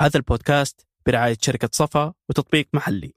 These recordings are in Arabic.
هذا البودكاست برعاية شركة صفا وتطبيق محلي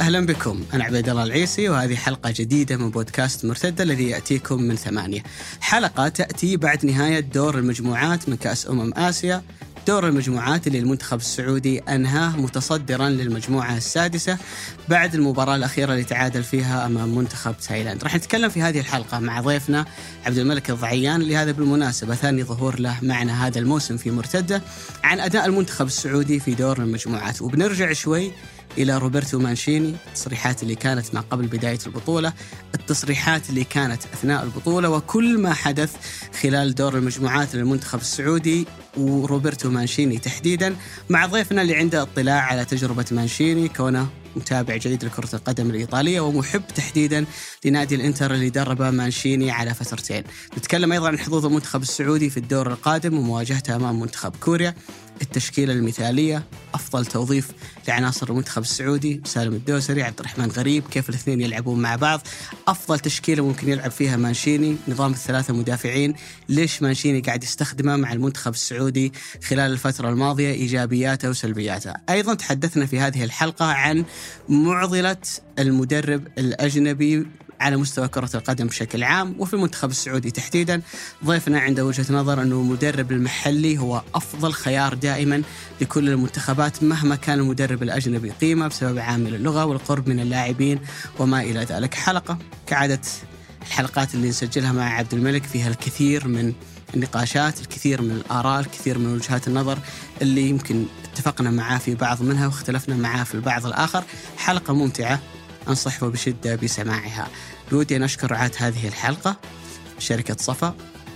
أهلا بكم أنا عبيد الله العيسي وهذه حلقة جديدة من بودكاست مرتدة الذي يأتيكم من ثمانية. حلقة تأتي بعد نهاية دور المجموعات من كأس أمم آسيا دور المجموعات اللي المنتخب السعودي أنهاه متصدرا للمجموعة السادسة بعد المباراة الأخيرة اللي تعادل فيها أمام منتخب تايلاند. راح نتكلم في هذه الحلقة مع ضيفنا عبد الملك الضعيان اللي هذا بالمناسبة ثاني ظهور له معنا هذا الموسم في مرتدة عن أداء المنتخب السعودي في دور المجموعات وبنرجع شوي إلى روبرتو مانشيني التصريحات اللي كانت ما قبل بداية البطولة التصريحات اللي كانت أثناء البطولة وكل ما حدث خلال دور المجموعات للمنتخب السعودي وروبرتو مانشيني تحديدا مع ضيفنا اللي عنده اطلاع على تجربة مانشيني كونه متابع جيد لكرة القدم الإيطالية ومحب تحديدا لنادي الإنتر اللي دربه مانشيني على فترتين. نتكلم أيضا عن حظوظ المنتخب السعودي في الدور القادم ومواجهته أمام منتخب كوريا. التشكيلة المثالية أفضل توظيف لعناصر المنتخب السعودي سالم الدوسري عبد الرحمن غريب كيف الاثنين يلعبون مع بعض؟ أفضل تشكيلة ممكن يلعب فيها مانشيني نظام الثلاثة مدافعين. ليش مانشيني قاعد يستخدمه مع المنتخب السعودي خلال الفترة الماضية؟ إيجابياته وسلبياته. أيضا تحدثنا في هذه الحلقة عن معضلة المدرب الأجنبي على مستوى كرة القدم بشكل عام وفي المنتخب السعودي تحديدا. ضيفنا عنده وجهة نظر أنه المدرب المحلي هو أفضل خيار دائما لكل المنتخبات مهما كان المدرب الأجنبي. قيمة بسبب عامل اللغة والقرب من اللاعبين وما إلى ذلك. حلقة كعادة الحلقات اللي نسجلها مع عبد الملك فيها الكثير من النقاشات الكثير من الآراء الكثير من وجهات النظر اللي يمكن اتفقنا معاه في بعض منها واختلفنا معاه في البعض الآخر. حلقة ممتعة أنصح بشدة بسماعها. بودي أن أشكر رعاة هذه الحلقة شركة صفا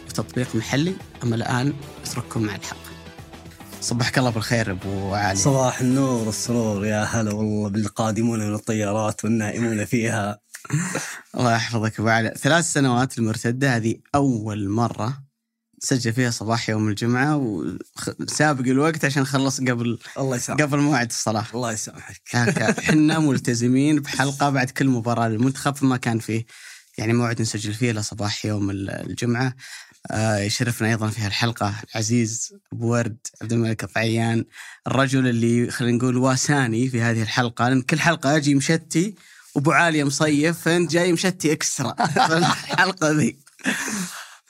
وتطبيق محلي. أما الآن أترككم مع الحلقة صبحك الله بالخير أبو علي. صباح النور والسرور يا هلا والله بالقادمون من الطيارات والنائمون فيها. الله يحفظك أبو علي. ثلاث سنوات المرتدة هذه أول مرة سجل فيها صباح يوم الجمعة وسابق الوقت عشان نخلص قبل الله يسامحك. قبل موعد الصلاة. الله يسامحك. إحنا ملتزمين بحلقة بعد كل مباراة للمنتخب فما كان فيه يعني موعد نسجل فيه إلا صباح يوم الجمعة. آه يشرفنا أيضا في هالحلقة العزيز أبو ورد عبد الملك الضعيان الرجل اللي خلينا نقول واساني في هذه الحلقة لأن كل حلقة أجي مشتي وأبو عاليه مصيف فأنت جاي مشتي إكسترا. الحلقة ذي.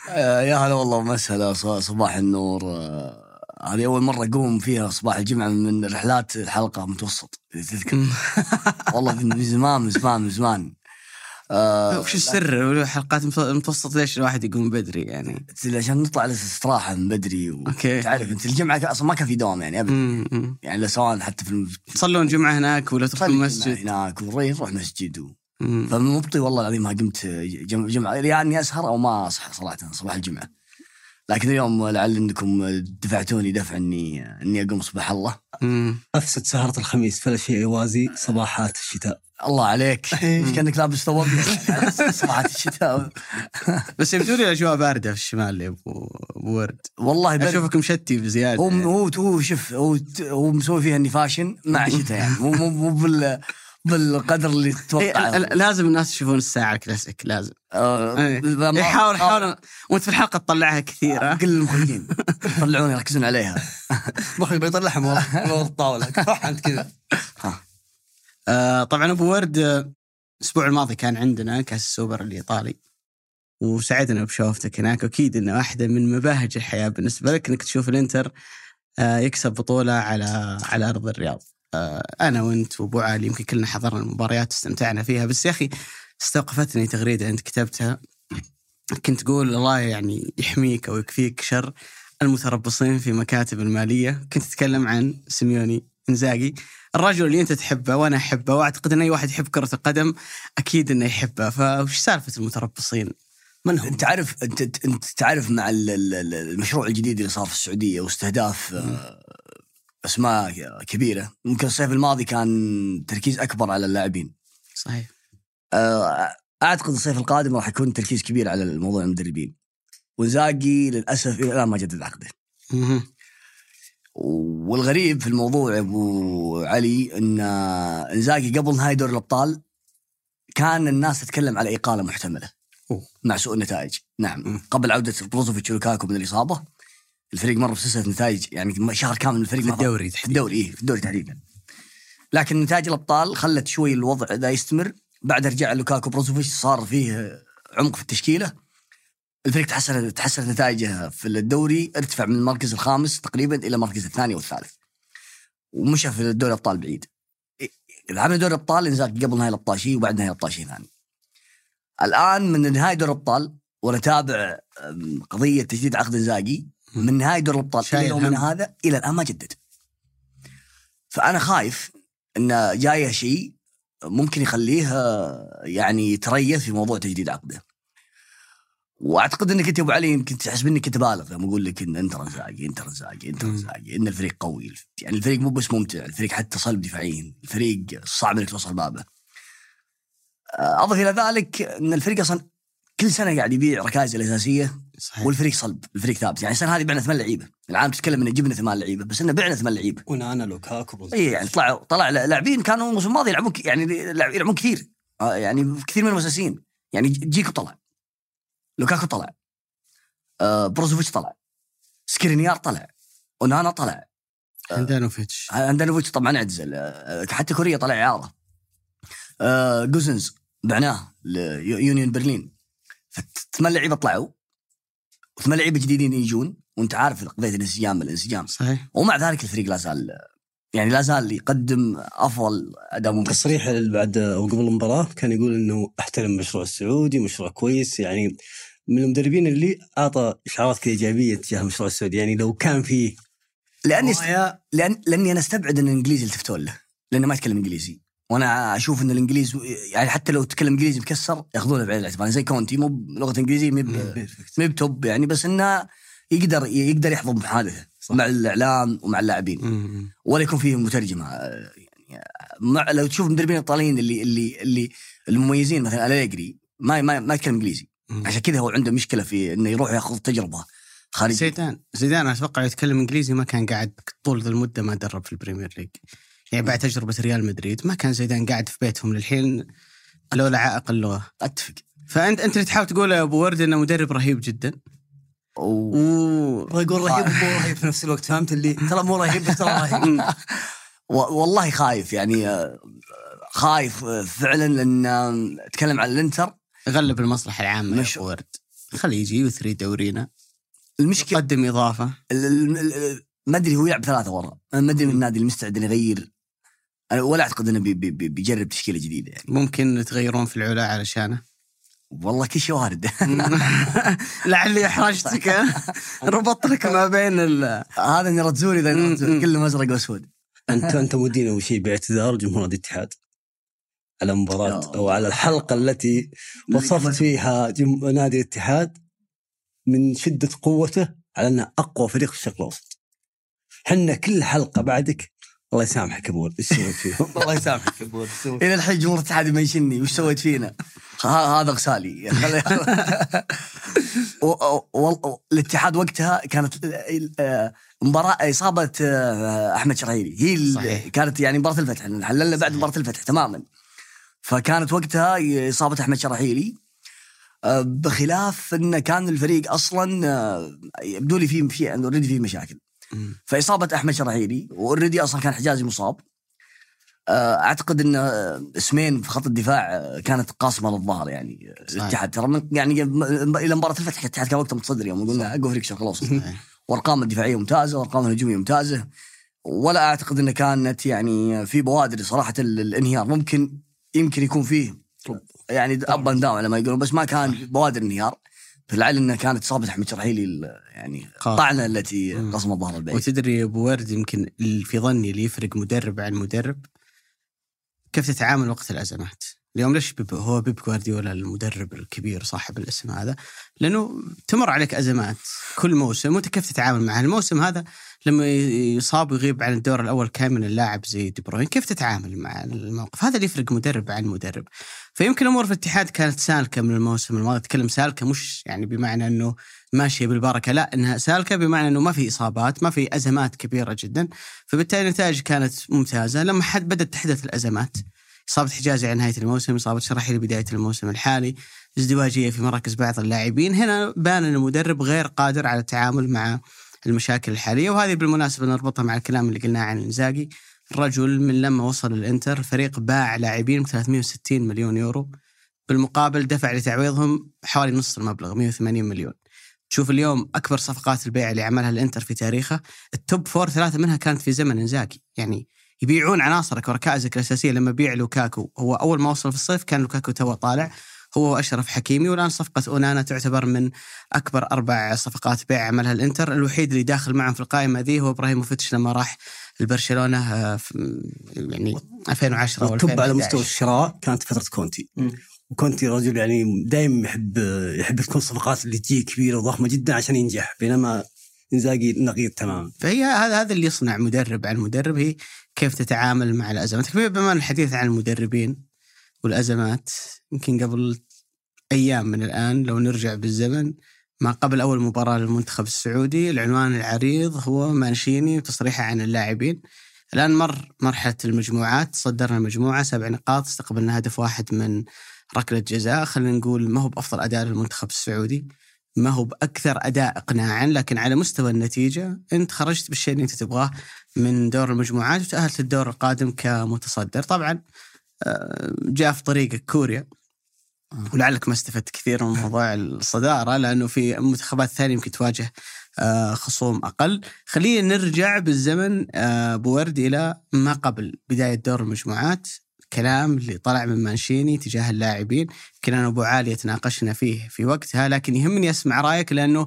آه، يا هلا والله ومسهلا ص- صباح النور. آه، هذه أول مرة أقوم فيها صباح الجمعة من رحلات الحلقة متوسط تذكر. والله من زمان من زمان من زمان. آه، وش السر؟ حلقات متو- متوسط ليش الواحد يقوم بدري يعني؟ عشان نطلع الاستراحة من بدري و... أوكي. تعرف أنت الجمعة أصلا ما كان في دوام يعني مم. يعني سواء حتى في الم- تصلون جمعة هناك ولا تروحون مسجد؟ هناك ونروح نروح مسجد و... فمبطي والله العظيم ما قمت جم- جمعة يا اني أسهر أو ما اصحى صراحة صباح الجمعة. لكن اليوم لعل إنكم دفعتوني دفع إني إني أقوم صباح الله. مم. أفسد سهرة الخميس فلا شيء يوازي صباحات الشتاء. الله عليك. مش كأنك لابس ثوب صباحات الشتاء. بس يبدو لي الاجواء باردة في الشمال يا أبو ورد. والله برد. اشوفك مشتي بزيادة. هو هو هو شوف هو هو مسوي فيها إني فاشن مع شتاء يعني. مو مو مو بال بالقدر اللي إيه، تتوقع لازم الناس يشوفون الساعة الكلاسيك لازم. آه، إيه. ما- إيه، حاول وانت في الحلقة تطلعها كثير؟ كل المخرجين يطلعون يركزون عليها. مخرج بيطلعها من ورا الطاولة روح أنت كذا. آه طبعا أبو ورد آه، الأسبوع الماضي كان عندنا كأس السوبر الإيطالي وسعدنا بشوفتك هناك وأكيد إنه واحدة من مباهج الحياة بالنسبة لك إنك تشوف الإنتر آه يكسب بطولة على على أرض الرياض. آه أنا وأنت وأبو علي يمكن كلنا حضرنا المباريات واستمتعنا فيها بس يا أخي استوقفتني تغريدة أنت كتبتها كنت تقول الله يعني يحميك أو يكفيك شر المتربصين في مكاتب المالية، كنت تتكلم عن سيميوني إنزاجي الرجل اللي أنت تحبه وأنا أحبه وأعتقد إن أي واحد يحب كرة القدم أكيد إنه يحبه فوش سالفة المتربصين؟ من هم؟ أنت تعرف أنت أنت تعرف مع ال- ال- ال- المشروع الجديد اللي صار في السعودية واستهداف أسماء كبيرة. ممكن الصيف الماضي كان تركيز أكبر على اللاعبين. صحيح. آه، أعتقد الصيف القادم راح يكون تركيز كبير على الموضوع المدربين. وزاقي للأسف إلى الآن ما جدد عقده. والغريب في الموضوع يا أبو علي إن إنزاجي قبل نهايه دوري الأبطال كان الناس تتكلم على إقالة محتملة. أوه. مع سوء النتائج. نعم. قبل عودة بروزوفيتش ولوكاكو من الإصابة. الفريق مر بسلسله نتائج يعني شهر كامل الفريق في الدوري في الدوري إيه في الدوري تحديدا. لكن نتائج الأبطال خلت شوي الوضع ذا يستمر. بعد رجع لوكاكو بروزوفيتش صار فيه عمق في التشكيلة. الفريق تحسن تحسنت نتائجه في الدوري ارتفع من المركز الخامس تقريبا إلى المركز الثاني والثالث. ومشى في دوري الأبطال بعيد. عمل دوري الأبطال انزاج قبل نهاية الأبطال شيء وبعد نهاية الأبطال شيء ثاني. الآن من نهاية دوري الأبطال ونتابع قضية تجديد عقد انزاجي من نهايه دوري الأبطال إلى يومنا. هذا إلى الآن ما جدد فأنا خايف إن جاية شيء ممكن يخليه آه، يعني يتريث في موضوع تجديد عقده وأعتقد إنك أنت يا أبو علي يمكن تحسب إنك كنت بالغ لما أقول لك إن انت رزاقي انت رزاقي انت. رزاقي إن الفريق قوي يعني الفريق مو بس ممتع الفريق حتى صلب دفاعيا الفريق صعب إنك توصل بابه آه، أضف إلى ذلك إن الفريق أصلا كل سنة قاعد يبيع ركائزه الأساسية صحيح. والفريق صلب الفريق ثابت. يعني السنة هذه بعنا ثمان لعيبة. العام تتكلم ان جبنا ثمان لعيبة بس إنه بعنا ثمان لعيبة. ونانا لوكاكو اي يعني طلعوا طلع لاعبين كانوا الموسم الماضي يلعبون يعني يلعبون كثير. آه، يعني كثير من المساسين يعني جيكو طلع. لوكاكو طلع. آه بروزوفيتش طلع. سكرينيار طلع. ونانا طلع. هاندانوفيتش. اندانوفيتش طبعا اعتزل آه، حتى كوريا طلع إعارة. آه جوزنز بعناه ليونيون برلين. فثمان لعيبة طلعوا. وثمان لعيبة جديدين يجون وأنت عارف قضية الانسجام الانسجام. صحيح. ومع ذلك الفريق لا زال يعني لا زال يقدم أفضل أداء ممكن تصريح بعد أو قبل المباراة كان يقول إنه أحترم المشروع السعودي مشروع كويس يعني من المدربين اللي أعطى إشعارات كذا إيجابية تجاه المشروع السعودي يعني لو كان فيه لأني رواية لأن لأني أنا أستبعد إن الإنجليزي يلتفتون له لأنه ما يتكلم إنجليزي. وأنا أشوف ان الانجليز يعني حتى لو تكلم انجليزي مكسر ياخذونه بعين الاعتبار يعني زي كونتي مو بلغة انجليزية مو مو بتوب يعني بس انه يقدر يقدر يحضر محادثة. مع الإعلام ومع اللاعبين. ولا يكون فيه مترجم آه، يعني مع لو تشوف المدربين الإيطاليين اللي اللي اللي المميزين مثلا أليجري ما ما ما يتكلم إنجليزي. عشان كذا هو عنده مشكلة في إنه يروح يأخذ تجربة خارجية زيدان زيدان أتوقع يتكلم إنجليزي ما كان قاعد طول ذا المدة ما درب في البريمير ليج يعني بعد تجربة ريال مدريد ما كان زيدان قاعد في بيتهم للحين لولا عائق اللغة. أتفق. فأنت أنت اللي تحاول تقول يا أبو ورد إنه مدرب رهيب جدا. أبغى يقول رهيب مو رهيب في نفس الوقت. فهمت اللي؟ ترى مو رهيب بس ترى رهيب. والله خايف يعني آه، خايف آه، فعلا لأن آه، أتكلم عن الإنتر. غلب المصلحة العامة يا مش- ابو ورد. خليه يجي يثري دورينا. المشكلة يقدم إضافة. ما أدري هو يلعب ثلاثة ورا. ما أدري من النادي المستعد إنه يغير أنا ولا أعتقد إنه بي بي بي بيجرب تشكيلة جديدة يعني. ممكن تغيرون في العلا علشانه. والله كل شيء وارد. لعلي احرجتك ربطت لك ما بين ال هذا nerazzurri ذا nerazzurri، مم. كله ازرق وأسود. انت أنت مدين أول شيء باعتذار جمهور نادي الاتحاد. على مباراة أو على الحلقة التي وصفت فيها جم... نادي الاتحاد من شدة قوته على أنه أقوى فريق في الشرق الاوسط. حنا كل حلقة بعدك الله يسامحك ابو ورد، إيش سويت فيهم؟ الله يسامحك إلى الحين جمهور الاتحاد يمنشني. وش سويت فينا؟ هذا غسالي. الاتحاد وقتها كانت آه، مباراة إصابة آه، أحمد شرعيلي هي صحيح. كانت يعني مباراة الفتح. حللنا بعد مباراة الفتح تماما. فكانت وقتها إصابة أحمد شرعيلي آه، بخلاف أنه كان الفريق أصلا يبدو لي فيه في اوريدي فيه مشاكل. فإصابة أحمد شراحيلي وأوريدي أصلا كان حجازي مصاب. آه، أعتقد إن آه، اسمين في خط الدفاع آه، كانت قاصمه للظهر يعني. الاتحاد ترى من- يعني إلى مباراة الفتح الاتحاد كان وقتها متصدر يوم قلنا أقوى فريق الشرق الاوسط. وارقامه الدفاعية ممتازة وارقامه الهجومية ممتازة. ولا أعتقد انه كانت يعني في بوادر صراحة ال- الانهيار. ممكن يمكن يكون فيه يعني up and down لما يقولون بس ما كان بوادر انهيار. فلعل انه كانت اصابه أحمد شرحيلي يعني. الطعنه التي. قصمت ظهر البعيد وتدري يا أبو ورد يمكن في ظني اللي يفرق مدرب عن مدرب كيف تتعامل وقت الأزمات اليوم ليش بيب هو بيب جوارديولا المدرب الكبير صاحب الاسم هذا؟ لأنه تمر عليك أزمات كل موسم وأنت كيف تتعامل معها؟ الموسم هذا لما يصاب ويغيب عن الدور الأول كامل اللاعب زي دي بروين. كيف تتعامل مع الموقف؟ هذا اللي يفرق مدرب عن مدرب. فيمكن الأمور في الاتحاد كانت سالكة من الموسم الماضي. أتكلم سالكة مش يعني بمعنى إنه ماشية بالبركة. لا إنها سالكة بمعنى إنه ما في إصابات ما في أزمات كبيرة جدا. فبالتالي النتائج كانت ممتازة. لما حد بدأت تحدث الأزمات إصابة حجازي على نهاية الموسم إصابة شرحي لبدايه الموسم الحالي ازدواجية في مراكز بعض اللاعبين. هنا بان إن المدرب غير قادر على التعامل مع المشاكل الحالية. وهذه بالمناسبة نربطها مع الكلام اللي قلناه عن إنزاجي. الرجل من لما وصل الإنتر الفريق باع لاعبين ب 360 مليون يورو. بالمقابل دفع لتعويضهم حوالي نصف المبلغ 180 مليون. تشوف اليوم أكبر صفقات البيع اللي عملها الإنتر في تاريخه. ال top four ثلاثة منها كانت في زمن انزاغي يعني يبيعون عناصرك وركائزك الأساسية. لما بيع لوكاكو هو أول ما وصل في الصيف كان لوكاكو تو طالع. هو واشرف حكيمي والآن صفقة أونانا تعتبر من أكبر أربع صفقات بيع عملها الإنتر. الوحيد اللي داخل معهم في القائمة ذي هو ابراهيموفيتش لما راح البرشلونه آه، في يعني 2010 أو والتوب على 2011. مستوى الشراء كانت فترة كونتي. وكونتي رجل يعني دائما يحب يحب تكون صفقات اللي تجي كبيرة وضخمة جدا عشان ينجح بينما إنزاجي نقيض تماما. فهي هذا هذا اللي يصنع مدرب عن مدرب هي كيف تتعامل مع الأزمات. بما الحديث عن المدربين والأزمات يمكن قبل أيام من الآن لو نرجع بالزمن ما قبل أول مباراة للمنتخب السعودي العنوان العريض هو مانشيني وتصريحه عن اللاعبين. الآن مر مرحلة المجموعات صدرنا المجموعه سبع نقاط استقبلنا هدف واحد من ركلة جزاء. خلينا نقول ما هو بأفضل أداء للمنتخب السعودي. ما هو بأكثر أداء اقناعا لكن على مستوى النتيجة أنت خرجت بالشيء اللي أنت تبغاه من دور المجموعات وتأهلت للدور القادم كمتصدر. طبعا جاء في طريقك كوريا. ولعلك ما استفدت كثير من موضوع الصدارة لأنه في منتخبات ثانية يمكن تواجه آه، خصوم أقل. خلينا نرجع بالزمن آه، أبو ورد إلى ما قبل بداية دور المجموعات. كلام اللي طلع من مانشيني تجاه اللاعبين. يمكن أنا ابو عالية تناقشنا فيه في وقتها لكن يهمني أسمع رأيك لأنه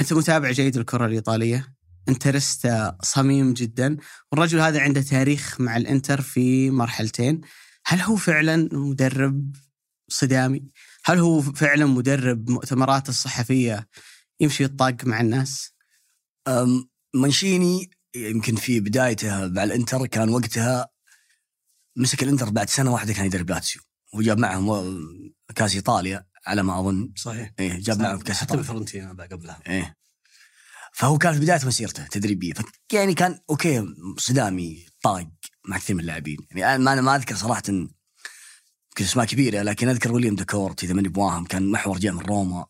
أنت متابع جيد للكره الإيطالية. انتريستا صميم جدا. والرجل هذا عنده تاريخ مع الإنتر في مرحلتين. هل هو فعلا مدرب صدامي؟ هل هو فعلا مدرب مؤتمرات الصحفية يمشي يطاق مع الناس؟ أم، مانشيني يمكن في بدايته مع الإنتر كان وقتها مسك الإنتر بعد سنة واحدة كان يدرب لاتسيو. وجاب معهم كاس إيطاليا على ما أظن. صحيح. إيه جاب معهم كاس حتى بفرنتينا قبلها. إيه. فهو كان في بداية مسيرته تدريبية. يعني كان okay صدامي طاق. مع كثير من اللاعبين. يعني أنا ما أذكر صراحة يمكن أسماء كبيرة لكن أذكر ويليام داكورت إذا ماني بواهم كان محور جاء من روما.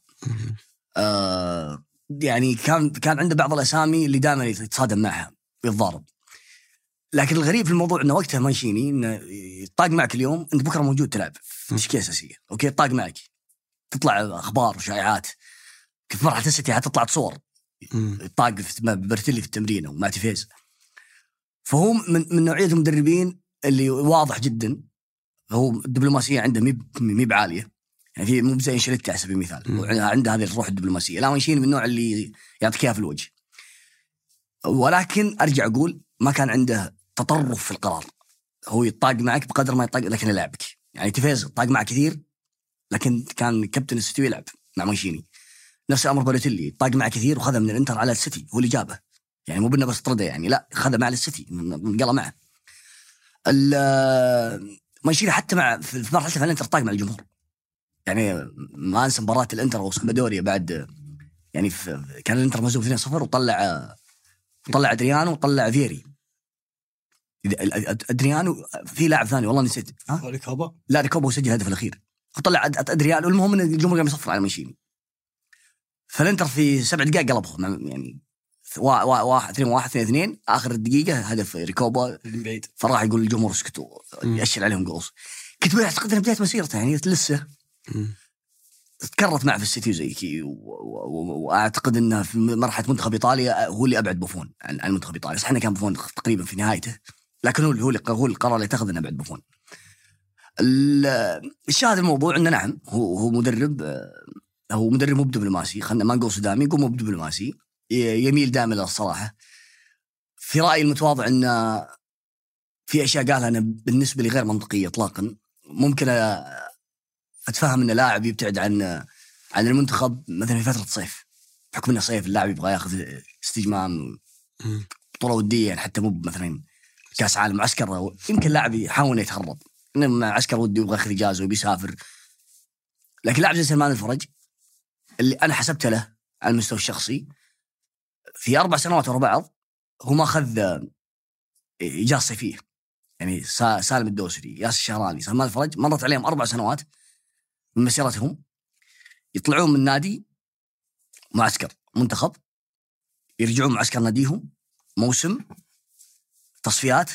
آه يعني كان كان عنده بعض الأسامي اللي دائما يتصادم معها يتضارب. لكن الغريب في الموضوع إنه وقتها مانشيني إنه يطاق معك اليوم انت بكرة موجود تلعب. في تشكيله أساسية؟ okay يطاق معك. تطلع أخبار وشائعات. في مرحلة السيتي؟ حتطلع صور طاق في بالوتيلي في التمرين ومع تيفيز فهو من من نوعية المدربين اللي واضح جدا. هو الدبلوماسية عنده مي مي بعالية. يعني في مو زي انشيلوتي على سبيل المثال. عنده هذه الروح الدبلوماسية. لا مانشيني من النوع اللي يعطيك اياها في الوجه. ولكن أرجع أقول ما كان عنده تطرف في القرار. هو يطاق معك بقدر ما يطاق لكن يلعبك. يعني تيفيز طاق معك كثير لكن كان كابتن السيتي يلعب مع مانشيني. نفس الأمر بالوتيلي طاق معه كثير وخذه من الإنتر على السيتي هو اللي جابه. يعني مو بأنه بس طرده يعني لا خذه مع السيتي قال معه. ال- مانشيني حتى مع في في الانتر طاق مع الجمهور. يعني ما انسى مباراة الانتر وسامبدوريا بعد يعني كان الانتر مهزوم 2-0 وطلع وطلع أدريانو وطلع فيري أدريانو في لاعب ثاني والله نسيت. ها؟ ريكوبا لا ريكوبا هو سجل الهدف الأخير. أد- أدريانو المهم إن الجمهور قام يصفر على مانشيني فالانتر في سبع دقائق قلبهم يعني واحد اثنين واحد اثنين اثنين. آخر الدقيقه هدف ريكوبا. من بعيد. فراح يقول للجمهور اسكتوا. يأشر عليهم قوس. كنت أعتقد إنها بداية مسيرته يعني لسه. تكررت معه في السيتي زي كذا وأعتقد إنه في مرحلة منتخب إيطاليا هو اللي أبعد بوفون عن عن منتخب إيطاليا. صح إنه كان بوفون تقريبا في نهايته. لكن هو اللي- هو اللي هو القرار اللي اتخذ إنه أبعد بوفون. ال- الشاهد الموضوع إنه نعم هو هو مدرب آه، هو مدرب مو بدبلوماسي. خلينا ما نقول صدامي نقول مو بدبلوماسي. يميل دائما للصراحه في رايي المتواضع انه في أشياء قالها أنا بالنسبة لي غير منطقية اطلاقا. ممكن أتفهم إن لاعب يبتعد عن عن المنتخب مثلا في فترة صيف بحكم إنه صيف اللاعب يبغى ياخذ استجمام. بطولة ودية يعني حتى مو مثلا كأس عالم معسكر يمكن لاعب يحاول إنه يتهرب إنه معسكر ودي يبغى ياخذ إجازة وبيسافر. لكن لاعب زي سلمان الفرج اللي أنا حسبته له على المستوى الشخصي في أربع سنوات ورا بعض هو ما أخذ اجازه صيفية. يعني سا- سالم الدوسري ياسر الشهراني سلمان الفرج مرت عليهم أربع سنوات من مسيرتهم. يطلعون من النادي معسكر منتخب يرجعون معسكر ناديهم موسم تصفيات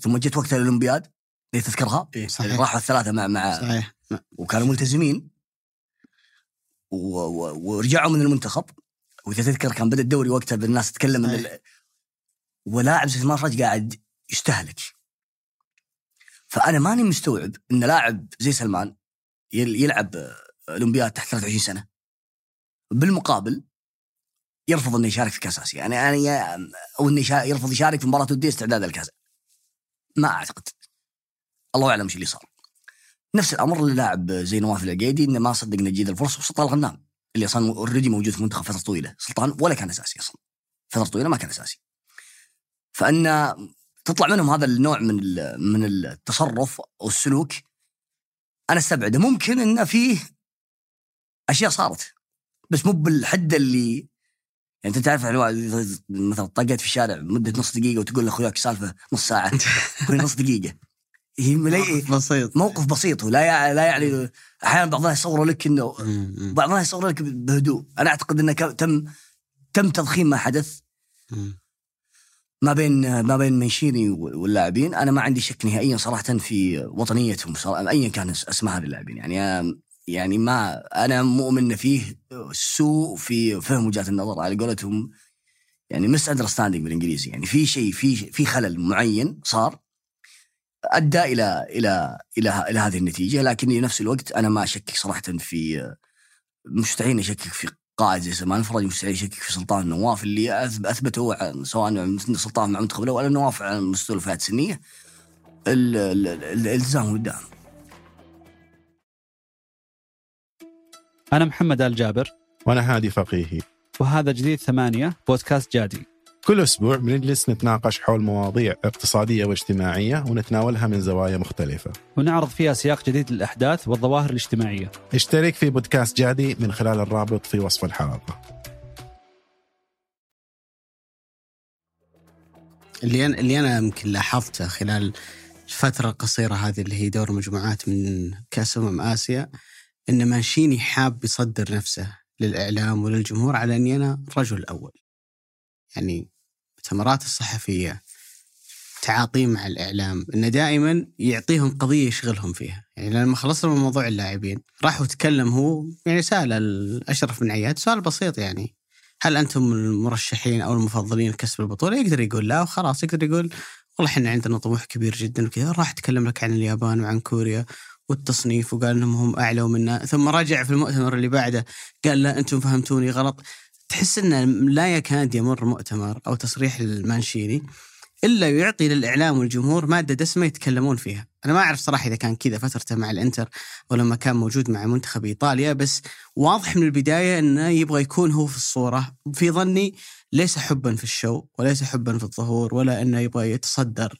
ثم جت وقت الأولمبياد اللي تذكرها إيه، صحيح. راحوا الثلاثة مع مع صحيح. وكانوا ملتزمين و... و... ورجعوا من المنتخب. وإذا تذكر كان بدأ الدوري وقتها بالناس تتكلم إن ال... ولاعب زي فرج قاعد يستهلك. فأنا ماني مستوعب إن لاعب زي سلمان يل- يلعب أولمبياد تحت 23 سنة. بالمقابل يرفض إنه يشارك في كاس آسيا. يعني يعني أو إنه يرفض يشارك في مباراة ودية استعداد للكاس ما أعتقد. الله أعلم إيش اللي صار. نفس الأمر للاعب زي نواف العقيدي إنه ما صدق إنه تجي الفرصة وسلطان الغنام. اللي أصلا اوريدي موجود في المنتخب فترة طويلة. سلطان ولا كان أساسي أصلا. فترة طويلة ما كان أساسي. فأن تطلع منهم هذا النوع من من التصرف أو السلوك أنا أستبعده. ممكن انه فيه أشياء صارت بس مو بالحد اللي يعني أنت تعرف مثلا طقت في الشارع مدة نص دقيقة وتقول لأخوياك سالفة نص ساعة. نص دقيقة. هي. موقف بسيط. موقف بسيط ولا يع... لا يعني أحيانا بعضها يصوروا لك إنه. بعضها يصوروا لك بهدوء. أنا أعتقد إنه تم تم تضخيم ما حدث. ما بين ما بين منشيني واللاعبين. أنا ما عندي شك نهائيا صراحة في وطنيتهم صراحة ايا كان أس- أسماء هذه اللاعبين. يعني يعني ما أنا مؤمن إن فيه سوء في فهم وجهات النظر على قولتهم. يعني مس اندرستاندينج بالإنجليزي. يعني في شيء في في خلل معين صار. أدى إلى إلى إلى إلى هذه النتيجة لكن في نفس الوقت أنا ما أشكك صراحة في مستحيل أشكك في قائد زي سلمان الفرج مستحيل أشكك في سلطان النواف اللي أث- أثبته سواء سلطان مع المنتخب الأول أو النواف على مستوى الفئات السنية. ال- ال- ال- الالتزام والدعم أنا محمد آل جابر. وأنا هادي فقيهي. وهذا جديد ثمانية بودكاست جادي. كل أسبوع بنجلس نتناقش حول مواضيع اقتصادية واجتماعية ونتناولها من زوايا مختلفة. ونعرض فيها سياق جديد للأحداث والظواهر الاجتماعية. اشترك في بودكاست جادي من خلال الرابط في وصف الحلقة. اللي أنا اللي أنا يمكن لاحظته خلال الفترة القصيره هذه اللي هي دور مجموعات من كأس أمم آسيا إن مانشيني حاب يصدر نفسه للإعلام وللجمهور على إني أنا الرجل الأول. يعني المؤتمرات الصحفية تعاطيه مع الإعلام إنه دائما يعطيهم قضية يشغلهم فيها، يعني لما خلصنا من موضوع اللاعبين راح وتكلم هو يعني سأل اشرف بن عياد سؤال بسيط يعني هل أنتم المرشحين أو المفضلين لكسب البطولة؟ يقدر يقول لا وخلاص يقدر يقول والله إحنا عندنا طموح كبير جدا وكذا راح اتكلم لك عن اليابان وعن كوريا والتصنيف وقال إنهم هم أعلى منا ثم رجع في المؤتمر اللي بعده قال لا أنتم فهمتوني غلط تحس انه لا يكاد يمر مؤتمر أو تصريح المانشيني إلا يعطي للإعلام والجمهور مادة دسمة يتكلمون فيها، أنا ما أعرف صراحة إذا كان كذا فترته مع الإنتر أو لما كان موجود مع منتخب إيطاليا بس واضح من البداية إنه يبغى يكون هو في الصورة، في ظني ليس حبا في الشو وليس حبا في الظهور ولا إنه يبغى يتصدر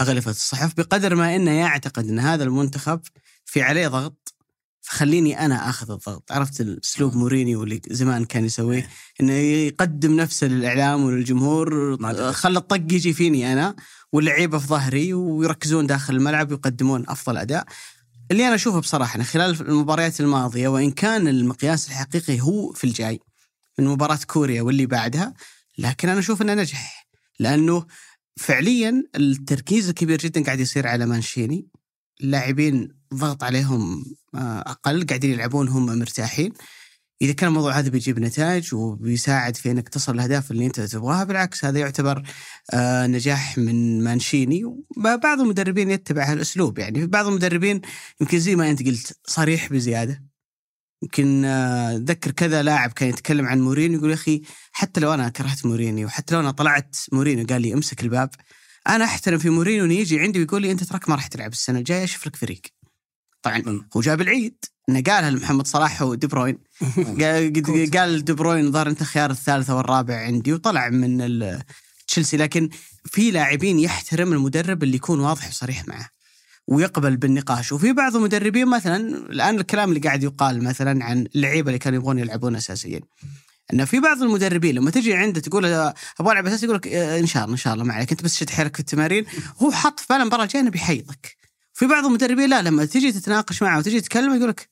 أغلفة الصحف بقدر ما إنه يعتقد إن هذا المنتخب في عليه ضغط فخليني أنا أخذ الضغط، عرفت الأسلوب مورينيو اللي زمان كان يسويه؟ إنه يقدم نفسه للإعلام وللجمهور. خلى الطق يجي فيني أنا واللعيبة في ظهري ويركزون داخل الملعب ويقدمون أفضل أداء. اللي أنا أشوفه بصراحة أنا خلال المباريات الماضية وإن كان المقياس الحقيقي هو في الجاي من مباراة كوريا واللي بعدها لكن أنا أشوف إنه نجح. لأنه فعليا التركيز الكبير جدا قاعد يصير على مانشيني. اللاعبين ضغط عليهم آه، أقل قاعدين يلعبون هم مرتاحين. إذا كان الموضوع هذا بيجيب نتائج وبيساعد في إنك تصل الاهداف اللي أنت تبغاها بالعكس هذا يعتبر آه، نجاح من مانشيني. وبعض المدربين يتبع هالأسلوب يعني بعض المدربين يمكن زي ما أنت قلت صريح بزيادة. يمكن آه، اتذكر كذا لاعب كان يتكلم عن مورينيو يقول يا أخي حتى لو أنا كرهت مورينيو وحتى لو أنا طلعت مورينيو قال لي امسك الباب أنا أحترم في مورينيو إنه يجي عندي ويقول لي أنت تراك ما راح تلعب السنة الجاية أشوف لك فريق. طبعا هو جاب العيد إنه قالها لمحمد صلاح ودي بروين. قال دي بروين ظهر أنت خيار الثالث أو الرابع عندي وطلع من تشيلسي. لكن في لاعبين يحترم المدرب اللي يكون واضح وصريح معه ويقبل بالنقاش. وفي بعض المدربين مثلا الآن الكلام اللي قاعد يقال مثلا عن اللعيبة اللي كانوا يبغون يلعبون اساسيين إنه في بعض المدربين لما تجي عنده تقول له أبغى العب اساسي يقول لك آه، إن شاء الله إن شاء الله ما عليك أنت بس شد حيلك في التمارين هو حط في المباراه الجايه إنه بيحيطك. في بعض المدربين لا لما تجي تتناقش معه وتجي تتكلم يقول لك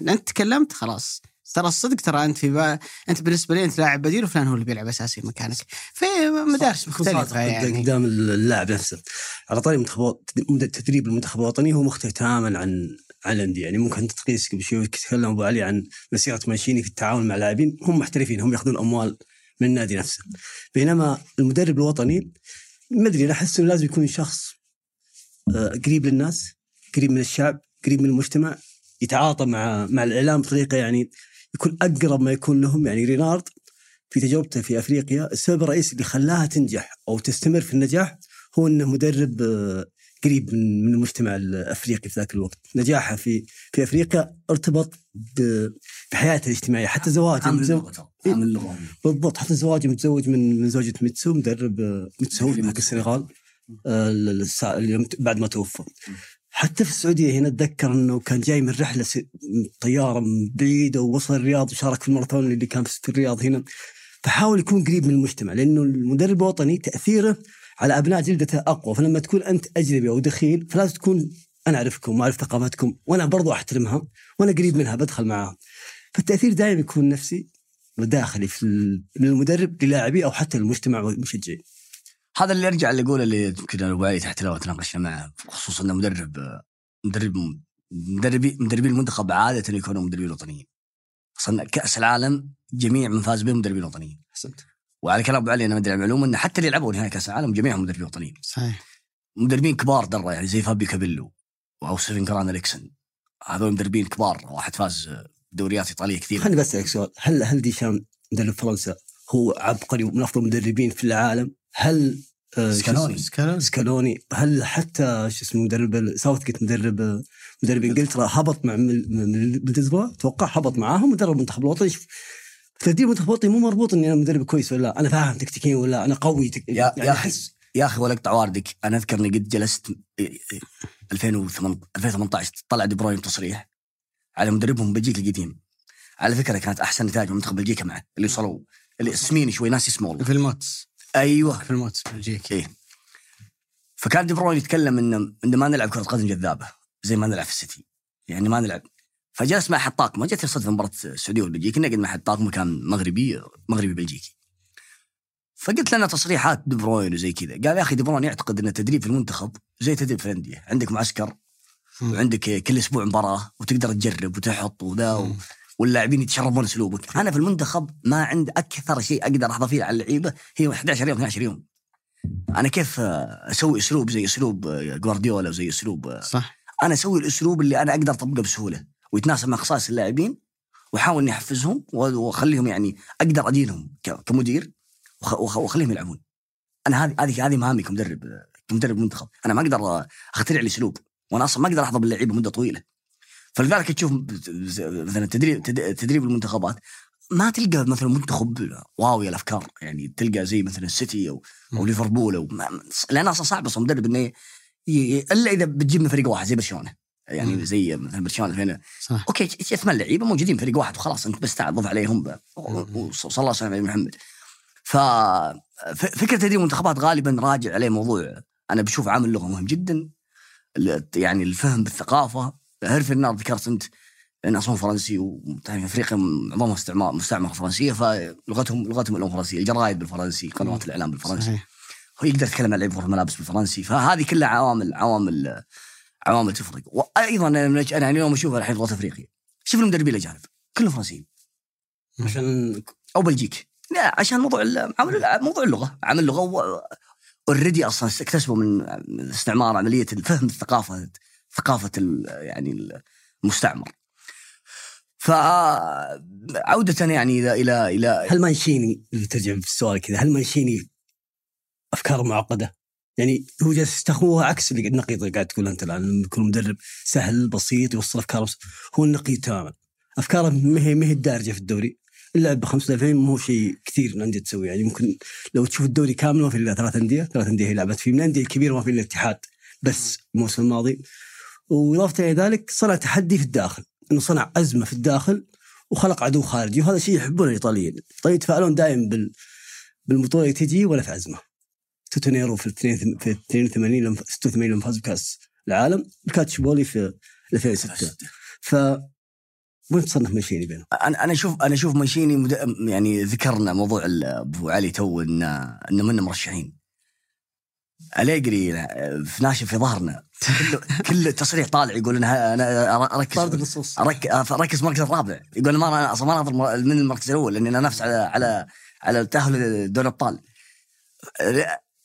أنت تكلمت خلاص. ترى الصدق ترى أنت في با... أنت بالنسبة لي أنت لاعب بديل وفلان هو اللي بيلعب أساسي مكانك. في مدارس مختلفة يعني. قدام اللاعب نفسه. على طاري تدريب المنتخب الوطني هو مختلف تماما عن الانديه يعني ممكن تقيس قبل شوي تكلم ابو علي عن مسيرة مانشيني في التعاون مع لاعبين. هم محترفين هم ياخذون اموال من النادي نفسه. بينما المدرب الوطني ما أدري أحس إنه لازم يكون شخص آه، قريب للناس قريب من الشعب قريب من المجتمع يتعاطى مع مع الإعلام بطريقة يعني يكون أقرب ما يكون لهم. يعني رينارد في تجربته في أفريقيا السبب الرئيسي اللي خلاها تنجح أو تستمر في النجاح هو إنه مدرب آه، قريب من من المجتمع الأفريقي في ذاك الوقت، نجاحه في في أفريقيا ارتبط بحياته الاجتماعية. حتى زواجه متزوج- بالضبط. حتى زواجه متزوج من من زوجة ميتسو مدرب ميتسو في السنغال. آه، اليوم بعد ما توفى. حتى في السعودية هنا أتذكر إنه كان جاي من رحلة س- طيارة من بعيده ووصل الرياض وشارك في الماراثون اللي كان في الرياض هنا. فحاول يكون قريب من المجتمع لأنه المدرب الوطني تأثيره على أبناء جلدته أقوى. فلما تكون أنت أجنبي أو دخيل فلازم تكون أنا أعرفكم وأعرف ثقافتكم وأنا برضو أحترمها وأنا قريب منها بدخل معاها. فالتأثير دائما يكون نفسي وداخلي في من المدرب للاعبيه أو حتى المجتمع والمشجعين. هذا اللي يرجع اللي يقول اللي يمكن ابو علي تحت لو تناقشنا معه خصوصا إنه مدرب مدرب مدربي مدربين المنتخب عادة يكونوا مدربين وطنيين. أصلا كأس العالم جميع من فاز بهم مدربين وطنيين. أحسنت. وعلى كلام أبو علي أنا ما أدري المعلومه إنه حتى اللي لعبوا نهائي كأس العالم جميعهم مدربين وطنيين صحيح. مدربين كبار درة يعني زي فابي كابيلو أو سفين جوران إريكسون. هذول مدربين كبار واحد فاز دوريات إيطالية كثيرة. خليني بس أسألك سؤال. هل هل ديشام مدرب فرنسا هو عبقري ومن أفضل المدربين في العالم؟ هل آه، سكالوني. اسمه؟ سكالوني. هل حتى شو اسمه مدرب ساوث جيت مدرب مدرب إنجلترا هبط مع ميدلزبره أتوقع هبط معاهم مدرب المنتخب الوطني. شوف، تدريب الوطني مو مربوط إني أنا مدرب كويس ولا لا. أنا فاهم تكتيكيا ولا لا، أنا قوي تك... يا يعني يا أخي يا أخي ولا اقطع واردك أنا أذكر إني قد جلست 2008 2018 طلع دي بروين تصريح على مدربهم بلجيكا القديم. على فكرة كانت أحسن نتائج من منتخب بلجيكا معه. اللي وصلوا اللي اسمين شوي ناس اسمه والله فيلموتس أيوه. فيلموتس بلجيكا. إيه. فكان دي بروين يتكلم انه إنه ما نلعب كرة قدم جذابة. زي ما نلعب في السيتي. يعني ما نلعب فجلس مع احد طاقمه جت صدفة مباراة السعودية والبلجيكي. نقعد مع احد طاقمه كان مغربي مغربي بلجيكي. فقلت لنا تصريحات دي بروين وزي كذا. قال يا أخي دي بروين يعتقد ان التدريب في المنتخب زي تدريب في الأندية. عندك معسكر. وعندك كل أسبوع مباراة وتقدر تجرب وتحط وذا و... واللاعبين يتشربون أسلوبك. أنا في المنتخب ما عندي أكثر شيء أقدر أحظى فيه على اللعيبة. هي 11 يوم 12 يوم. أنا كيف أسوي أسلوب زي أسلوب آه، جوارديولا وزي أسلوب آه، صح. أنا أسوي الأسلوب اللي أنا أقدر أطبقه بسهولة. ويتناسب مع خصائص اللاعبين واحاول اني احفزهم واخليهم يعني أقدر ادينهم ك- كمدير وأخليهم يلعبون. أنا هذه هذه هذه مهامي كمدرب كمدرب منتخب أنا ما أقدر أخترع لي اسلوب وأنا أصلا ما أقدر أحضر باللعيبه مدة طويلة. فلذلك تشوف مثلا تدريب تد- تدريب المنتخبات ما تلقى مثلا منتخب wow يا الأفكار يعني تلقى زي مثلا السيتي أو أو ليفربول أو لأن أصلا صعب أصلا مدرب إنه إلا إذا بتجيب من فريق واحد زي برشلونة. يعني مم. زي مثلا برشلونه 2000 صح. okay ثمان لعيبة موجودين فريق واحد وخلاص أنت بس تعال ضف عليهم وصلى الله على محمد. ف ف- فكرة تدريب المنتخبات غالبا راجع عليه موضوع أنا بشوف عامل لغه مهم جدا يعني الفهم بالثقافة. هيرفي النار ذكرت أنت لأن أصلا فرنسي وتعرف أفريقيا معظمها استعمار مستعمرة فرنسية فلغتهم لغتهم الأم فرنسية الجرايد بالفرنسي قنوات الإعلام بالفرنسي. صحيح. هو يقدر يتكلم عن لعيبة الملابس بالفرنسي فهذه كلها عوامل عوامل عوامل تفرق وأيضا أنا من- أنا اليوم أشوف الحين في افريقيا شوف المدربين الاجانب كلهم فرنسيين. عشان أو بلجيك لا عشان موضوع عامل موضوع اللغة. عامل لغه already أصلا اكتسبوا من استعمار عملية الفهم الثقافة ثقافة يعني المستعمر. فعودة يعني إلى إلى إلى هل مانشيني ترجع في السؤال كذا هل مانشيني أفكار معقدة؟ يعني هو جالس يستخدموها عكس اللي النقيض اللي قاعد تقول أنت الآن لما يكون مدرب سهل بسيط يوصل أفكاره بس هو النقيض تماما. أفكاره ما هي ما هي الدارجة في الدوري. اللعب بخمس مدافعين مو هو شيء كثير الانديه تسويه يعني ممكن لو تشوف الدوري كامل ما في إلا ثلاث أندية ثلاث أندية هي لعبت فيه. من الانديه الكبيره ما في إلا الاتحاد بس الموسم الماضي. وإضافة إلى ذلك صنع تحدي في الداخل. إنه صنع أزمة في الداخل وخلق عدو خارجي وهذا شيء يحبونه الإيطاليين. الايطاليين يتفائلون دائما بال بالبطولة تجي ولا في أزمة؟ توتونيرو في 82 في 82 لما 86 لما فاز بكأس العالم. الكاتشبولي في 2006 ف وين تصنف ماشيني بينهم؟ أنا أنا أشوف أنا أشوف ماشيني مد... يعني ذكرنا موضوع أبو علي تو ان انه من مرشحين. أليجري في ناشف في ظهرنا. كل كل تصريح طالع يقول أنا أنا اركز طارد النصوص. أركز المركز الرابع. يقول ما أنا أصلا ما اناظر من المركز الأول لاني أنا نفس على على على التاهل دوري الابطال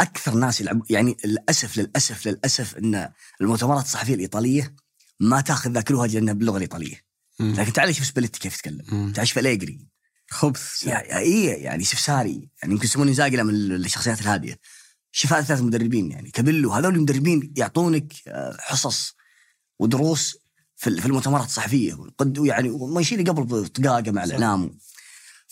أكثر ناس يلعب يعني للأسف للأسف للأسف إن المؤتمرات الصحفية الإيطالية ما تأخذ ذاك الوجه لأنها باللغة الإيطالية. مم. لكن تعال شوف سباليتي كيف يتكلم. تعال شوف أليجري. خبث. يا إي يعني سفساري يعني يمكن يسمونه زاقله من الشخصيات الهادية. شوف هذا ثلاث مدربين يعني كابيلو هذول المدربين يعطونك آه، حصص ودروس في المؤتمرات الصحفية. يعني ماشيين قبل طقاقه مع الاعلام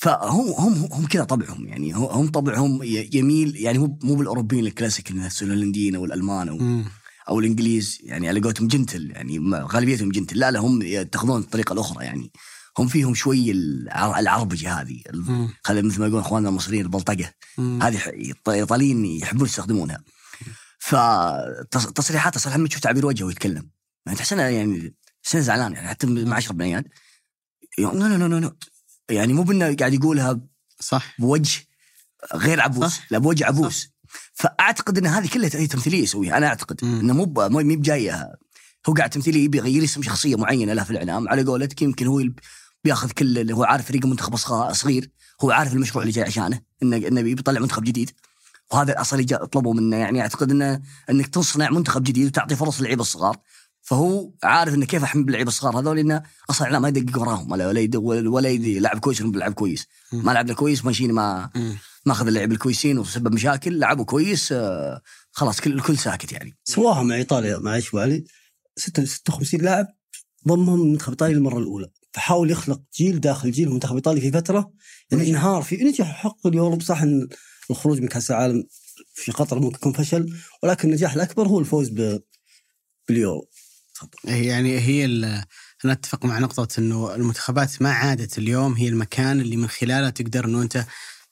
فهم هم هم كذا طبعهم يعني هم- هم طبعهم يميل يعني مو مو بالأوروبيين الكلاسيك نفس الهولنديين أو الألمان أو. أو الإنجليز يعني على قولتهم جنتل يعني غالبيتهم جنتل. لا لا هم يتخذون الطريقة الأخرى يعني. هم فيهم شوي الع- العربجه هذه ال- مم. خلي مثل ما يقولون إخواننا المصريين البلطقه. هذه الايطاليين يحبون يستخدمونها. فتصريحاته صراحة لما تشوف تعبير وجهه ويتكلم. يعني تحس يعني تحس زعلان يعني حتى مع اشرف بن عياد no no no no no يعني مو بأنه قاعد يقولها صح. بوجه غير عبوس صح. لا بوجه عبوس. فأعتقد إن هذه كلها هي تمثيلية يسويها أنا أعتقد. مم. إنه مو مو بجايه هو قاعد تمثيليه يبي يغير اسم شخصية معينة له في الإعلام على قولتك يمكن هو بياخذ كل اللي هو عارف فريق منتخب صغير هو عارف المشروع اللي جاي عشانه انه إنه بيطلع منتخب جديد. وهذا الأصل اللي جاء طلبوا منه يعني أعتقد انه إنك تصنع منتخب جديد وتعطي فرص للعيبة الصغار. فهو عارف إنه كيف أحمل اللعيبه الصغار هذول إنه أصلا لا ما يدقق وراهم. ولا ولا ولا لاعب كويس ولا بيلعب كويس. ما لعب له كويس ماشيين ما مم. ماخذ اللعيبه الكويسين وسبب مشاكل. لعبوا كويس آه، خلاص كل الكل ساكت يعني. سواها مع إيطاليا معلش علي 56 لاعب ضمهم المنتخب الايطالي للمرة الأولى. فحاول يخلق جيل داخل جيل المنتخب الايطالي في فترة يعني انهار في نجح حق اليورو. صح إن الخروج من كأس العالم في قطر ممكن يكون فشل ولكن النجاح الأكبر هو الفوز ب... باليورو. هي يعني هي أنا أتفق مع نقطة إنه المنتخبات ما عادت اليوم هي المكان اللي من خلاله تقدر إنه أنت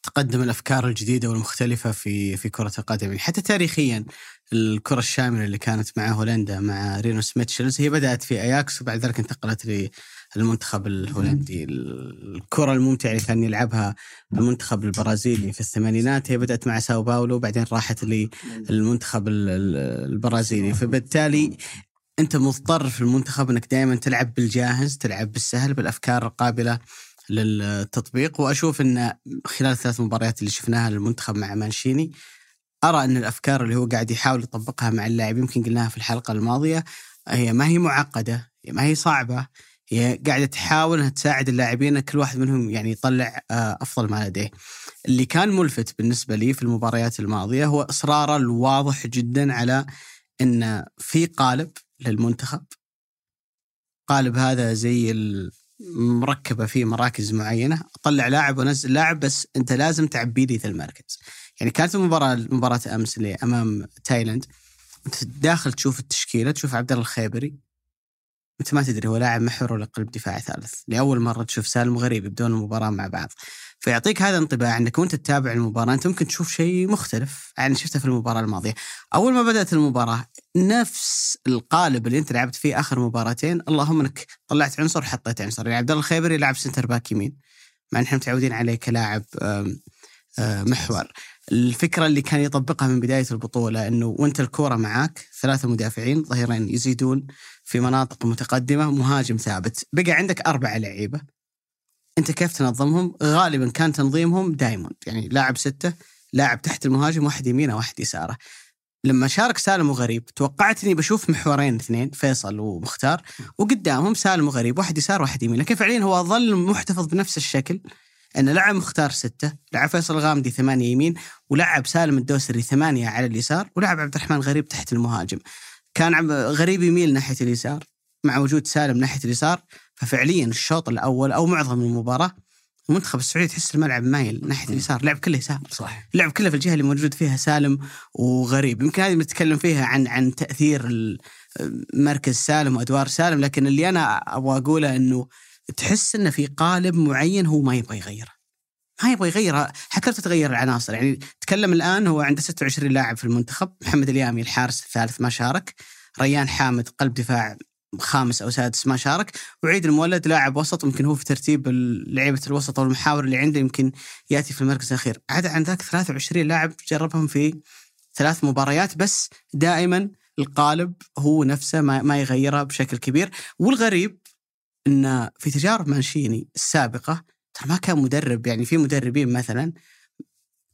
تقدم الأفكار الجديدة والمختلفة في في كرة القدم. يعني حتى تاريخيا الكرة الشاملة اللي كانت مع هولندا مع رينوس ميتشلز هي بدأت في أياكس وبعد ذلك انتقلت للمنتخب الهولندي. الكرة الممتعة اللي كان يلعبها المنتخب البرازيلي في الثمانينات هي بدأت مع ساو باولو وبعدين راحت للمنتخب ال- ال- البرازيلي. فبالتالي انت مضطر في المنتخب انك دائما تلعب بالجاهز تلعب بالسهل بالأفكار القابلة للتطبيق وأشوف إن خلال الثلاث مباريات اللي شفناها للمنتخب مع مانشيني أرى إن الأفكار اللي هو قاعد يحاول يطبقها مع اللاعب يمكن قلناها في الحلقة الماضية هي ما هي معقدة هي ما هي صعبة هي قاعدة تحاول إنها تساعد اللاعبين كل واحد منهم يعني يطلع آه، أفضل ما لديه. اللي كان ملفت بالنسبة لي في المباريات الماضية هو إصراره الواضح جدا على إن في قالب للمنتخب. قالب هذا زي المركبه فيه مراكز معينة أطلع لاعب وانزل لاعب بس أنت لازم تعبي لي ذا المركز. يعني كانت المباراة مباراة أمس اللي أمام تايلاند. أنت داخل تشوف التشكيلة تشوف عبد الله الخيبري. أنت ما تدري هو لاعب محور ولا قلب دفاع ثالث. لأول مرة تشوف سالم وغريب يبدون المباراة مع بعض. فيعطيك هذا انطباع انك وانت تتابع المباراة انت ممكن تشوف شيء مختلف عن شفته في المباراة الماضية. أول ما بدأت المباراة نفس القالب اللي أنت لعبت فيه آخر مباراتين اللهم إنك طلعت عنصر وحطيت عنصر. يعني عبد الله الخيبري يلعب center back يمين مع إن إحنا متعودين عليه كلاعب آم، محور. الفكرة اللي كان يطبقها من بداية البطولة إنه وأنت الكورة معاك ثلاثة مدافعين ظهيرين يزيدون في مناطق متقدمة مهاجم ثابت. بقى عندك أربعة لعيبة. انت كيف تنظمهم؟ غالبا كان تنظيمهم دايموند. يعني لاعب ستة لاعب تحت المهاجم واحد يمينه واحد يساره. لما شارك سالم وغريب توقعت إني بشوف محورين اثنين فيصل ومختار وقدامهم سالم وغريب واحد يسار واحد يمين لكن فعليا هو ظل محتفظ بنفس الشكل؟ انه لعب مختار ستة، لعب فيصل الغامدي ثمانية يمين، ولعب سالم الدوسري ثمانية على اليسار، ولعب عبد الرحمن غريب تحت المهاجم. كان غريب يميل ناحية اليسار مع وجود سالم ناحية اليسار، ففعليا الشوط الأول أو معظم المباراة المنتخب السعودي تحس الملعب مايل ناحية اليسار، لعب كله يسار. صح اللعب كله في الجهة اللي موجود فيها سالم وغريب. يمكن هذه بنتكلم فيها عن عن تأثير ال- مركز سالم وأدوار سالم لكن اللي أنا أبغى أقوله إنه تحس انه في قالب معين هو ما يبغى يغيره. ما يبغى يغيرها حتى لو تتغير العناصر. يعني تكلم الآن هو عنده 26 لاعب في المنتخب. محمد اليامي الحارس الثالث ما شارك. ريان حامد قلب دفاع خامس أو سادس ما شارك. وعيد المولد لاعب وسط يمكن هو في ترتيب لعيبة الوسط أو المحاور اللي عنده يمكن يأتي في المركز الأخير. عدا عن ذاك 23 لاعب جربهم في ثلاث مباريات بس دائما القالب هو نفسه ما, ما يغيره بشكل كبير. والغريب إن في تجارب مانشيني السابقة ترى ما كان مدرب يعني في مدربين مثلا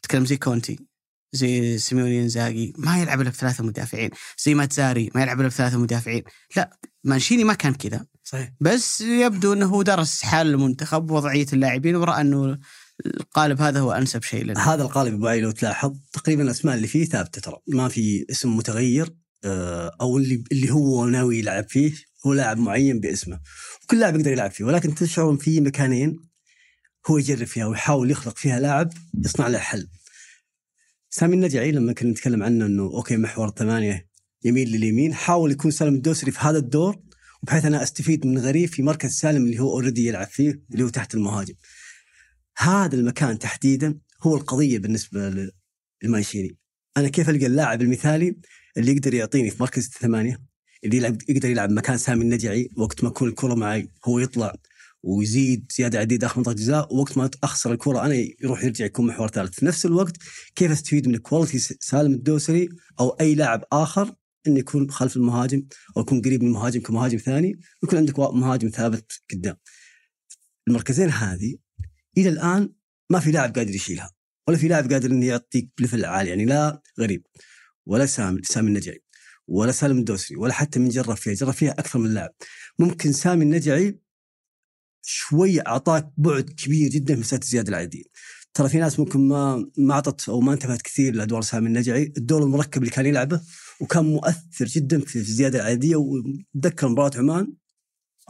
تكلم زي كونتي. زي سيموني انزاجي ما يلعب إلا بثلاثة مدافعين. زي ماتزاري ما يلعب إلا بثلاثة مدافعين. لا مانشيني ما كان كذا. صحيح. بس يبدو إنه هو درس حال المنتخب ووضعيه اللاعبين ورأى إنه القالب هذا هو أنسب شيء لنا. هذا القالب أبو علي لو تلاحظ تقريبا الأسماء اللي فيه ثابتة ترى. ما في اسم متغير آه، أو اللي اللي هو ناوي يلعب فيه هو لاعب معين باسمه. وكل لاعب يقدر يلعب فيه. ولكن تشعر في مكانين هو يجرب فيها ويحاول يخلق فيها لاعب يصنع له حل. سامي النجعي لما كنا نتكلم عنه إنه okay محور ثمانية يميل لليمين حاول يكون سالم الدوسري في هذا الدور وبحيث أنا أستفيد من غريب في مركز سالم اللي هو already يلعب فيه اللي هو تحت المهاجم. هذا المكان تحديدا هو القضية بالنسبة للمانشيني. أنا كيف ألقى اللاعب المثالي اللي يقدر يعطيني في مركز الثمانيه اللي يلعب يقدر يلعب مكان سامي النجعي وقت ما تكون الكرة معي هو يطلع ويزيد زيادة عديد داخل منطقة الجزاء ووقت ما أخسر الكرة أنا يروح يرجع يكون محور ثالث. في نفس الوقت كيف أستفيد من quality سالم الدوسري أو أي لاعب آخر إنه يكون خلف المهاجم أو يكون قريب من المهاجم كمهاجم ثاني ويكون عندك مهاجم ثابت قدام. المركزين هذه إلى الآن ما في لاعب قادر يشيلها ولا في لاعب قادر إنه يعطيك بليفل عالي يعني لا غريب. ولا سامي سامي النجعي ولا سالم الدوسري ولا حتى من جرب فيها جرب فيها أكثر من لاعب. ممكن سامي النجعي شوي أعطاك بعد كبير جدا في مساله الزياده العدديه ترى في ناس ممكن ما ما أعطت أو ما انتبهت كثير لأدوار سامي النجعي. الدور المركب اللي كان يلعبه وكان مؤثر جدا في الزيادة العدديه وتذكر مباراة عمان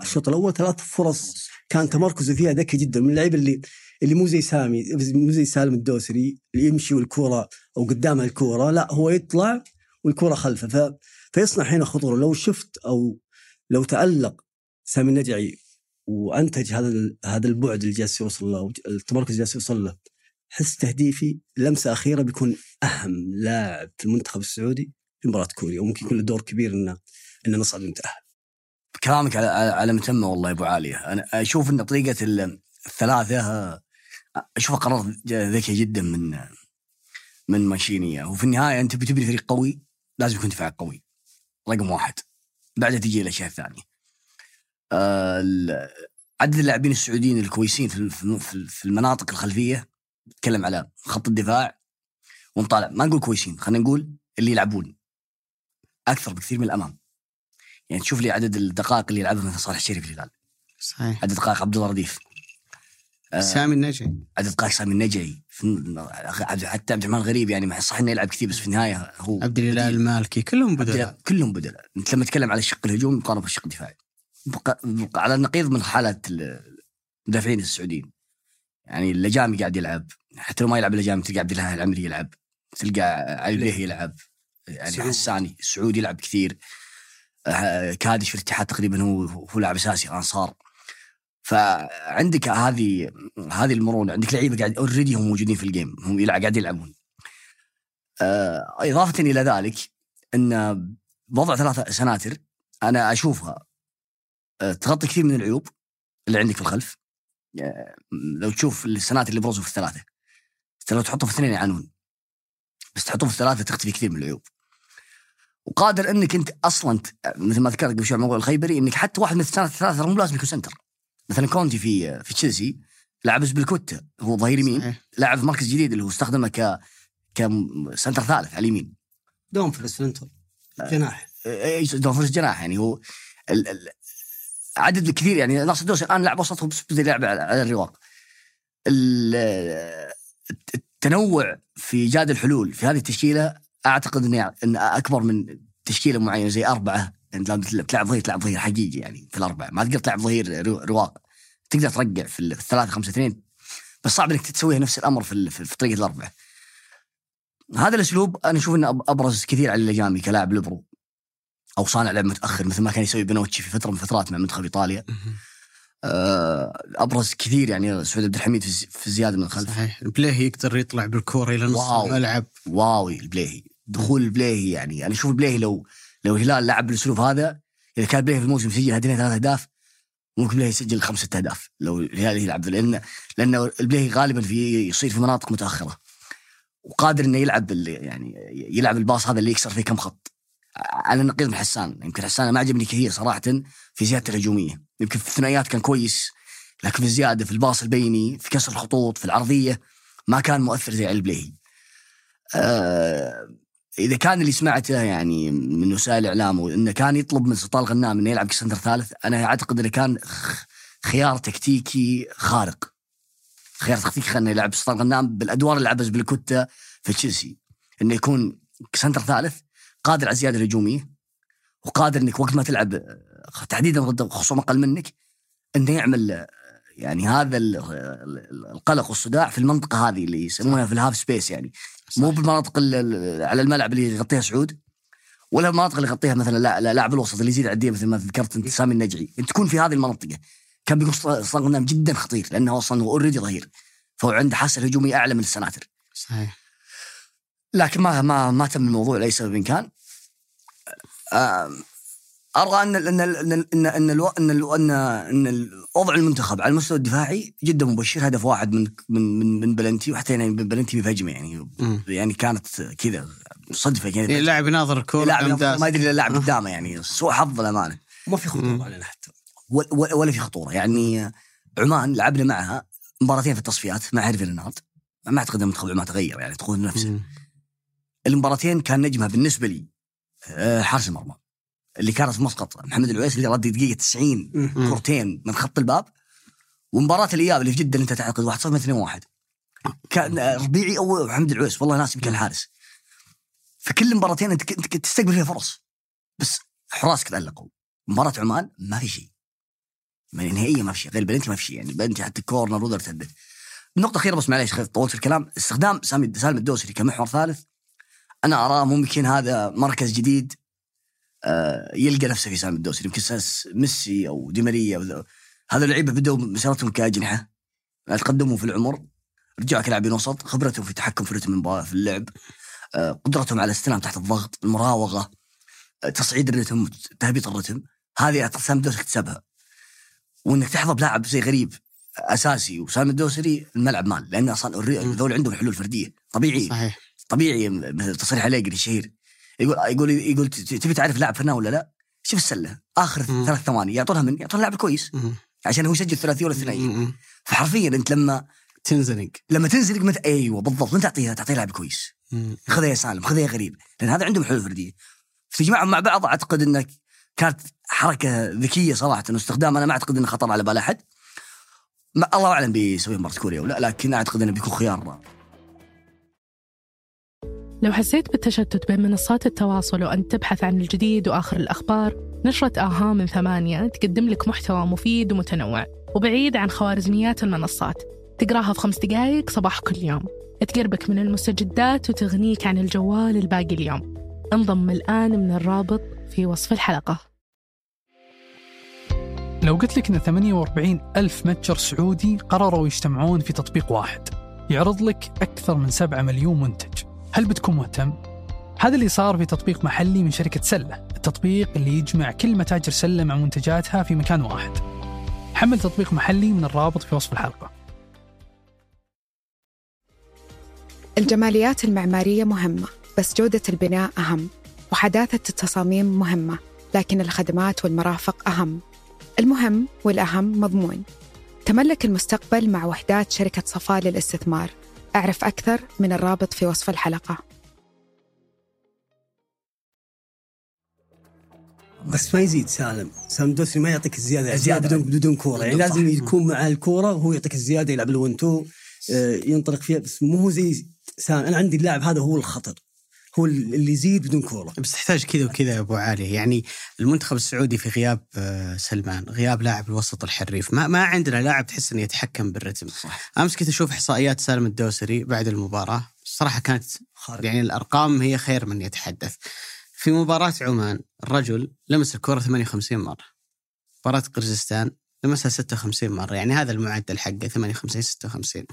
الشوط الأول ثلاث فرص كان تمركزه فيها ذكي جدا. من اللعيبه اللي اللي مو زي سامي مو زي سالم الدوسري اللي يمشي والكورة أو قدامه الكورة. لا هو يطلع والكورة خلفه. ف... فيصنع هنا خطورة. لو شفت أو لو تألق سامي النجعي وأنتج هذا هذا البعد اللي جالس يوصل له التمركز اللي جالس يوصل له. حس تهديفي لمسة أخيرة بيكون أهم لاعب في المنتخب السعودي في مباراة كوريا وممكن يكون له دور كبير إنه إنه نصعد ونتاهل كلامك على على متمه والله يا أبو عاليه أنا أشوف إن طريقة ال- الثلاثة أشوفها قرار ذكي جدا من من مانشيني وفي النهاية أنت بتبني فريق قوي لازم يكون دفاع قوي. رقم واحد. بعدها تجي الأشياء الثانية. ال- عدد اللاعبين السعوديين الكويسين في في- في- في المناطق الخلفية نتكلم على خط الدفاع ونطالع ما نقول كويسين خلينا نقول اللي يلعبون أكثر بكثير من الأمام. يعني تشوف لي عدد الدقائق اللي يلعبها مثلا صالح الشريف في الهلال. صحيح. عدد دقائق عبد الله رديف. آه، سامي النجعي. عدد دقائق سامي النجعي. حتى عبد الرحمن غريب يعني صح إنه يلعب كثير بس في النهاية هو عبد الاله. المالكي كلهم بدلاء. كلهم بدلاء. أنت لما تتكلم على الشق الهجومي مقارنة بالشق الدفاعي. على النقيض من حالة المدافعين السعوديين. يعني اللجامي قاعد يلعب. حتى لو ما يلعب اللجامي تلقى عبد الله العمري يلعب. تلقى علي بيه يلعب. يعني سعود. حساني السعودي يلعب كثير. آه، كادش في الاتحاد تقريبا هو هو لاعب أساسي انصار فعندك هذه هذه المرونة. عندك لعيبة قاعد already هم موجودين في ال game هم يلعب قاعد يلعبون. آه، إضافة إلى ذلك إن وضع ثلاثة سناتر أنا أشوفها تغطي كثير من العيوب اللي عندك في الخلف. آه، لو تشوف السناتر اللي برزوا في الثلاثة لو تحطهم في اثنين يعانون. بس تحطهم في الثلاثه تختفي كثير من العيوب. وقادر إنك أنت أصلا مثل ما ذكرت قبل شوي موضوع الخيبري إنك حتى واحد من السناتر الثلاثة مو لازم يكون center. مثلا كونتي في في تشيلسي لعب بالكوتا هو ظهير يمين. لاعب في مركز جديد اللي هو استخدمه ك ك center ثالث على اليمين. دومفريز في الانتر جناح. إي دومفريز جناح يعني هو عدد كثير يعني ناصر دوسري الان لاعب وسط هو بس بدا يلعب على الرواق. ال- التنوع في ايجاد الحلول في هذه التشكيلة أعتقد إنه ان أكبر من تشكيلة معينة زي أربعة. أنت لما تلعب ظهير تلعب ظهير حقيقي يعني في الأربعة. ما تقدر تلعب ظهير رو- رواق. تقدر ترقع في ال- في الثلاثة خمسة اثنين. بس صعب إنك تسويها نفس الأمر في في طريقة الأربعة. هذا الأسلوب أنا أشوف إنه أبرز كثير على اللجامي كلاعب ليبرو أو صانع لعب متأخر مثل ما كان يسوي بونوتشي في فترة من فترات مع منتخب إيطاليا. آه، أبرز كثير يعني سعود عبد الحميد في الز- في الزيادة من الخلف. صحيح. البليهي يقدر يطلع بالكورة إلى نص واو. الملعب. واوي البليهي دخول البليهي يعني أنا أشوف البليهي لو لو الهلال لعب بالأسلوب هذا إذا كان البليهي في الموسم يسجل هدفين ثلاث أهداف ممكن البليهي يسجل خمسة أهداف لو الهلال يلعب. لأن لأن البليهي غالبا في يصير في مناطق متأخرة. وقادر إنه يلعب يعني يلعب الباص هذا اللي يكسر فيه كم خط. على النقيض من حسان. يمكن حسان ما عجبني كثير صراحة في زيادته الهجومية. يمكن في الثنائيات كان كويس لكن في الزيادة في الباص البيني في كسر الخطوط في العرضية ما كان مؤثر زي علي البليهي. آه إذا كان اللي سمعته يعني من وسائل الإعلام انه كان يطلب من سلطان الغنام إنه يلعب كسندر ثالث أنا أعتقد إنه كان خيار تكتيكي خارق. خيار تكتيكي خلنا يلعب سلطان الغنام بالأدوار اللي لعبها بلكوتا في تشيلسي. إنه يكون ك center ثالث قادر على الزيادة الهجومية وقادر إنك وقت ما تلعب تحديدا ضد خصوم أقل منك إنه يعمل يعني هذا ال- ال- القلق والصداع في المنطقة هذه اللي يسمونها في ال half space يعني. مو بالمناطق ال- ال- على الملعب اللي يغطيها سعود ولا المناطق اللي يغطيها مثلا لا- لا- لاعب الوسط اللي يزيد عدية مثل ما ذكرت أنت سامي النجعي. أنت تكون في هذه المنطقة كان بيكون سلطان غنام جدا خطير لأنه أصلا هو already ظهير فهو عنده حاسة هجوميه أعلى من السناتر. صحيح. لكن ما ما ما تم الموضوع لاي سبب كان ارى أن أن أن أن أن الو- أن الو- أن أن وضع المنتخب على المستوى الدفاعي جدا مبشر. هدف واحد من من من, من بلنتي وحتى يعني من بلنتي بهجمه يعني. مم. يعني كانت كذا صدفه إيه، كذا لاعب يناظر الكوره. ما يدري إلا اللاعب قدامه يعني. سوء حظ الامانه ما في. خطورة علينا حتى. ولا, في خطورة. يعني عمان لعبنا معها مباراتين في التصفيات مع هيرفي رينارد. ما أعتقد إن منتخب عمان تغير يعني تقول نفسه. المباراتين كان نجمها بالنسبة لي حارس المرمى. اللي كانت في مسقط محمد العويس اللي رد دقيقة 90 مم. كورتين من خط الباب. ومباراة الإياب اللي في جدة اللي أنت تعتقد 1 0 2 1 كان آه، ربيعي أو محمد العويس والله ناسي يمكن الحارس. فكل المباراتين أنت كنت تستقبل فيها فرص. بس حراسك تالقوا مباراة عمان ما في شيء. يعني نهائيا ما في شيء. غير بلنتي ما في شيء. يعني بلنتي حتى corner وذر تهدف نقطة أخيرة بس معليش طولت في الكلام. استخدام سامي سالم الدوسري كمحور ثالث. أنا أراه ممكن هذا مركز جديد آه، يلقى نفسه في سالم الدوسري. يمكن ساس ميسي أو دي ماريا هذا اللعيبة بدأوا مسيرتهم كأجنحة. تقدموا في العمر. رجعوا كلاعبين وسط. خبرتهم في التحكم في رتم المباراة في اللعب. آه، قدرتهم على الاستلام تحت الضغط المراوغة. آه، تصعيد الرتم تهبيط الرتم. هذه سالم الدوسري اكتسبها. وإنك تحظى بلاعب زي غريب أساسي وسالم الدوسري الملعب مال. لأن أصلا. ذول عندهم حلول فردية طبيعي صحيح. طبيعي تصريح عليقري الشهير يقول يقول يقول تبي تعرف لاعب فنان ولا لا؟ شوف السلة. آخر مم. ثلاث ثواني يعطونها من يعطونها لاعب كويس. مم. عشان هو يسجل ثلاثية ولا ثنائيه مم. فحرفيا أنت لما تنزنق. لما تنزلق مت... أيوه بالضبط. من تعطيها تعطيها لاعب كويس. خذها يا سالم خذها يا غريب. لأن هذا عندهم حلول فردية. فتجمعهم مع بعض أعتقد انك كانت حركة ذكية صراحة إنه استخدام أنا ما أعتقد إنه خطر على بال أحد. الله أعلم بيسوي مباراة كوريا ولا لكن أعتقد إنه بيكون خيار لو حسيت بالتشتت بين منصات التواصل وأنت تبحث عن الجديد وآخر الأخبار نشرة آها من ثمانية تقدم لك محتوى مفيد ومتنوع وبعيد عن خوارزميات المنصات. تقراها في خمس دقايق صباح كل يوم. تقربك من المستجدات وتغنيك عن الجوال الباقي اليوم. انضم الآن من الرابط في وصف الحلقة. لو قلت لك إن 48 ألف متجر سعودي قرروا يجتمعون في تطبيق واحد يعرض لك أكثر من 7 مليون منتج. هل بتكون مهتم؟ هذا اللي صار في تطبيق محلي من شركة سلة التطبيق اللي يجمع كل متاجر سلة مع منتجاتها في مكان واحد. حمل تطبيق محلي من الرابط في وصف الحلقة. الجماليات المعمارية مهمة بس جودة البناء أهم وحداثة التصاميم مهمة لكن الخدمات والمرافق أهم. المهم والأهم مضمون. تملك المستقبل مع وحدات شركة صفاء للاستثمار. أعرف أكثر من الرابط في وصف الحلقة. بس ما يزيد سالم. سالم الدوسري ما يعطيك الزيادة. زيادة. بدون بدون كورة. يعني لازم. يكون مع الكورة وهو يعطيك الزيادة يلعب الون تو آه، ينطلق فيها. بس مو هو زي سالم. أنا عندي اللاعب هذا هو الخطر. هو اللي يزيد بدون كوره. بس تحتاج كذا وكذا يا أبو علي. يعني المنتخب السعودي في غياب آه، سلمان غياب لاعب الوسط الحريف. ما, ما عندنا لاعب تحس إنه يتحكم بالرتم. صح. أمس كنت أشوف إحصائيات سالم الدوسري بعد المباراة. الصراحه كانت خارج. يعني الأرقام هي خير من يتحدث. في مباراة عمان الرجل لمس الكرة 58 مرة. مباراة قرغيزستان لمسها 56 مرة. يعني هذا المعدل حقه 58 56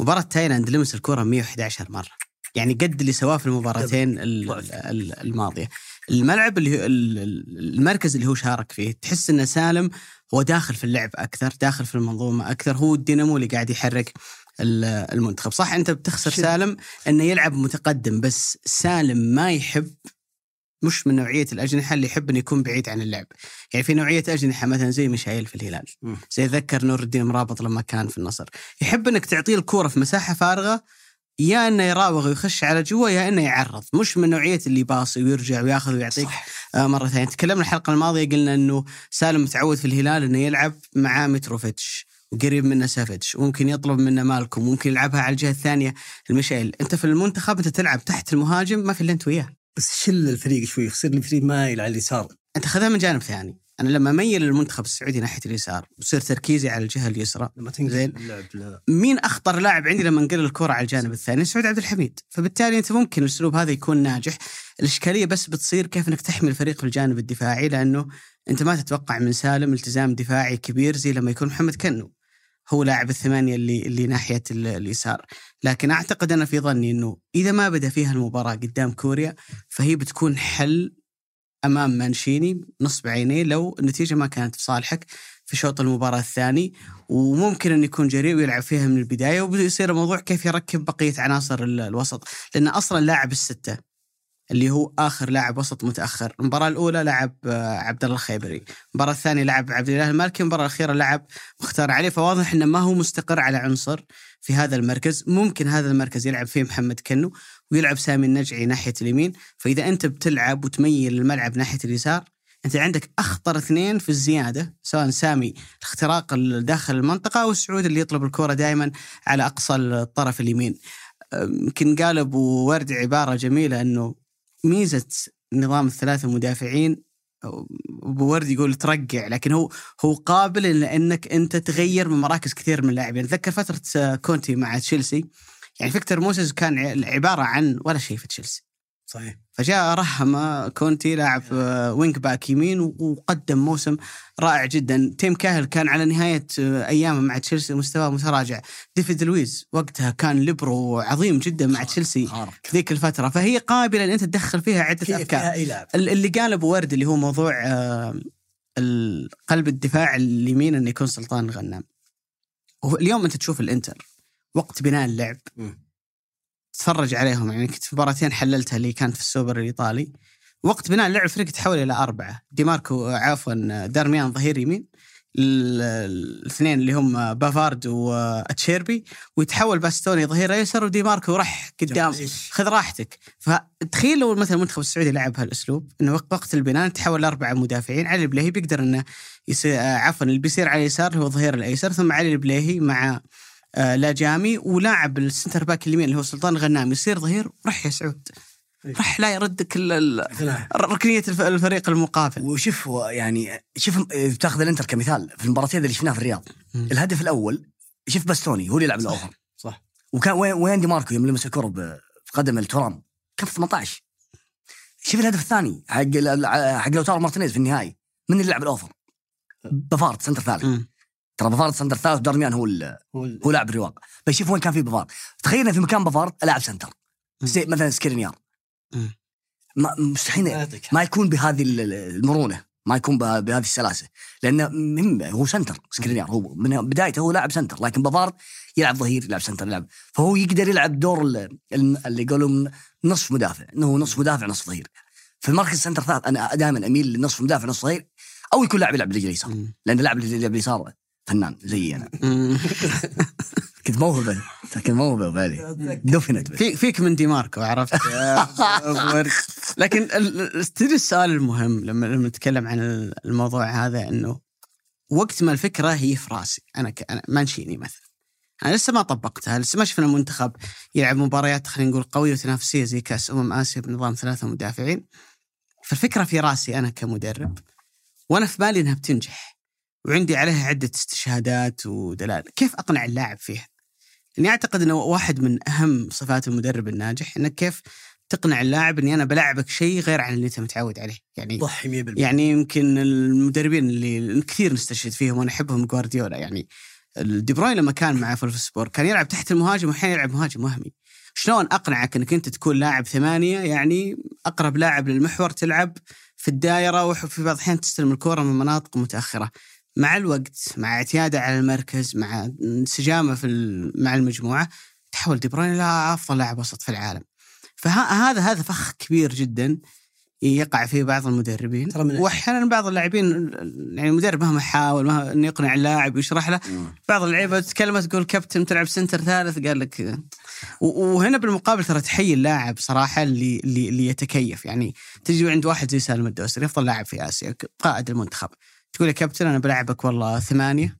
مباراة تايلاند لمس الكرة 111 مرة. يعني قد اللي سواه في المباراتين ال- ال- الماضية. الملعب اللي هو ال- ال- المركز اللي هو شارك فيه تحس ان سالم هو داخل في اللعب أكثر داخل في المنظومة أكثر هو الدينامو اللي قاعد يحرك ال- المنتخب. صح أنت بتخسر. سالم إنه يلعب متقدم بس سالم ما يحب مش من نوعية الأجنحة اللي يحب إنه يكون بعيد عن اللعب. يعني في نوعية أجنحة مثلا زي ميشايل في الهلال. زي ذكر نور الدين مرابط لما كان في النصر. يحب إنك تعطيه الكورة في مساحة فارغة يا إنه يراوغ ويخش على جوا يا إنه يعرض. مش من نوعية اللي باصي ويرجع وياخذ ويعطيك آه مرة ثانية. تكلمنا الحلقة الماضية قلنا إنه سالم متعود في الهلال إنه يلعب مع متروفيتش وقريب منه سافيتش وممكن يطلب منه مالكم ممكن يلعبها على الجهة الثانية المشايل. أنت في المنتخب أنت تلعب تحت المهاجم ما في إلا أنت وياه. بس شل الفريق شوي يصير الفريق مايل على اليسار. أنت خذها من جانب ثاني. أنا لما أميل المنتخب السعودي ناحية اليسار ويصير تركيزي على الجهة اليسرى لما زين. مين أخطر لاعب عندي لما انقل الكرة على الجانب الثاني؟ سعود عبد الحميد. فبالتالي أنت ممكن الأسلوب هذا يكون ناجح. الإشكالية بس بتصير كيف إنك تحمي الفريق في الجانب الدفاعي لأنه أنت ما تتوقع من سالم التزام دفاعي كبير زي لما يكون محمد كنو هو لاعب الثمانية اللي اللي ناحية ال- اليسار. لكن أعتقد أنا في ظني إنه إذا ما بدأ فيها المباراة قدام كوريا فهي بتكون حل أمام مانشيني نصب عينيه لو النتيجة ما كانت في صالحك في شوط المباراة الثاني. وممكن انه يكون جريء ويلعب فيها من البداية وبيصير الموضوع كيف يركب بقية عناصر ال- الوسط. لأن أصلا لاعب الستة اللي هو آخر لاعب وسط متأخر، المباراة الأولى لعب آه، عبد الله الخيبري، المباراة الثانية لعب عبد الاله المالكي، المباراة الأخيرة لعب مختار علي. فواضح إنه ما هو مستقر على عنصر في هذا المركز، ممكن هذا المركز يلعب فيه محمد كنو ويلعب سامي النجعي ناحية اليمين، فإذا أنت بتلعب وتميل الملعب ناحية اليسار أنت عندك أخطر اثنين في الزيادة سواء سامي الاختراق ال- داخل المنطقة أو السعود اللي يطلب الكرة دائما على أقصى الطرف اليمين. يمكن قال أبو ورد عبارة جميلة إنه ميزة نظام الثلاثة مدافعين ابو ورد يقول ترقع لكن هو هو قابل إن- انك أنت تغير من مراكز كثير من اللاعبين. أتذكر فترة كونتي مع تشيلسي يعني فيكتور موسيس كان عبارة عن ولا شيء في تشيلسي. صحيح. فجاء رهم كونتي لاعب آه، wing back يمين وقدم موسم رائع جدا. تيم كاهل كان على نهاية آه، أيامه مع تشيلسي مستواه متراجع. ديفيد لويز وقتها كان ليبرو عظيم جدا مع تشيلسي في ذيك الفترة. فهي قابلة أن أنت تدخل فيها عدة فيها أفكار. فيها اللي قال ابو ورد اللي هو موضوع آه، قلب الدفاع اليمين انه يكون سلطان الغنام. اليوم أنت تشوف الإنتر وقت بناء اللعب مم. تتفرج عليهم. يعني كنت في مباراتين حللتها اللي كانت في السوبر الإيطالي. وقت بناء اللعب الفريق تحول إلى أربعة. دي ماركو آه، عفوا دارميان ظهير يمين. ال- الاثنين اللي هم بافارد وأتشيربي ويتحول باستوني ظهير أيسر ودي ماركو راح قدام. خذ راحتك. فتخيل لو مثلا المنتخب السعودي لعب هالأسلوب إنه وق- وقت البناء تحول لأربعة مدافعين. علي البليهي بيقدر إنه يصير آه، عفوا اللي بيصير على اليسار هو الظهير الأيسر ثم علي البليهي مع آه، لاجامي ولاعب ال centre back اليمين اللي هو سلطان الغنام يصير ظهير رح يا سعود رح لا يردك. ركنية الف- الفريق المقابل. وشوف يعني شوف إذا بتاخذ الانتر كمثال في المباراتين اللي شفناها في الرياض. الهدف الأول شوف باستوني هو اللي يلعب ال over. صح. وكان وين دي ماركو يوم لمس الكرة ب- في قدم الترام؟ كان في 18 شوف الهدف الثاني حق حق لوتارو مارتينيز في النهائي. من اللي لعب ال over؟ بافارد centre ثالث. ترى بافارد centre ثالث دارميان هو ال- هو ال- هو لاعب الرواق بس شوف وين كان في بافارد. تخيل إن في مكان بافارد لاعب centre. زي مثلا سكرينيار. ما مستحيل ما يكون بهذه ال- ال- المرونة. ما يكون به- بهذه السلاسة. لأنه هو centre سكرينيار هو من بدايته هو لاعب centre. لكن بافارد يلعب ظهير يلعب centre يلعب. فهو يقدر يلعب دور ال- ال- اللي يقولون نصف مدافع. إنه هو نصف مدافع نصف ظهير. في المركز centre ثالث أنا دائما أميل لنصف مدافع نصف ظهير أو يكون لاعب يلعب بالرجل اليسار. مم. لأن اللاعب اللي يلعب باليسار فنان زيي أنا. كنت موهبه كنت موهبه بالي. دفنت بس. في فيك من دي ماركو عرفت؟ لكن تدري السؤال المهم لما لما نتكلم عن الموضوع هذا إنه وقت ما الفكرة هي في راسي. أنا ك... أنا مانشيني مثلا. أنا لسه ما طبقتها لسه ما شفنا المنتخب يلعب مباريات خلينا نقول قويه وتنافسية زي كأس أمم آسيا بنظام ثلاثة مدافعين. فالفكرة في راسي أنا كمدرب وأنا في بالي إنها بتنجح. وعندي عليها عدة استشهادات ودلائل. كيف أقنع اللاعب فيها؟ اني أعتقد إنه واحد من أهم صفات المدرب الناجح إنك كيف تقنع اللاعب إني أنا بلعبك شيء غير عن اللي أنت متعود عليه. يعني ضحي 100% يعني يمكن المدربين اللي كثير نستشهد فيهم وأنا أحبهم جوارديولا. يعني دي بروين لما كان مع فولفسبور كان يلعب تحت المهاجم واحيانا يلعب مهاجم وهمي. شلون أقنعك إنك أنت تكون لاعب ثمانية؟ يعني أقرب لاعب للمحور تلعب في الدائرة وفي بعض الأحيان تستلم الكرة من مناطق متأخرة. مع الوقت مع اعتياده على المركز مع انسجامه في مع المجموعة تحول دي بروين إلى أفضل لاعب وسط في العالم. فهذا هذا فخ كبير جدا يقع فيه بعض المدربين. واحيانا بعض اللاعبين يعني المدرب مهما حاول مهما انه يقنع اللاعب ويشرح له بعض اللعيبة تتكلم تقول كابتن تلعب سنتر ثالث؟ قال لك وهنا بالمقابل ترى تحيي اللاعب صراحة اللي اللي, اللي يتكيف يعني تجي عند واحد زي سالم الدوسري أفضل لاعب في آسيا قائد المنتخب. تقول يا كابتن أنا بلعبك والله ثمانية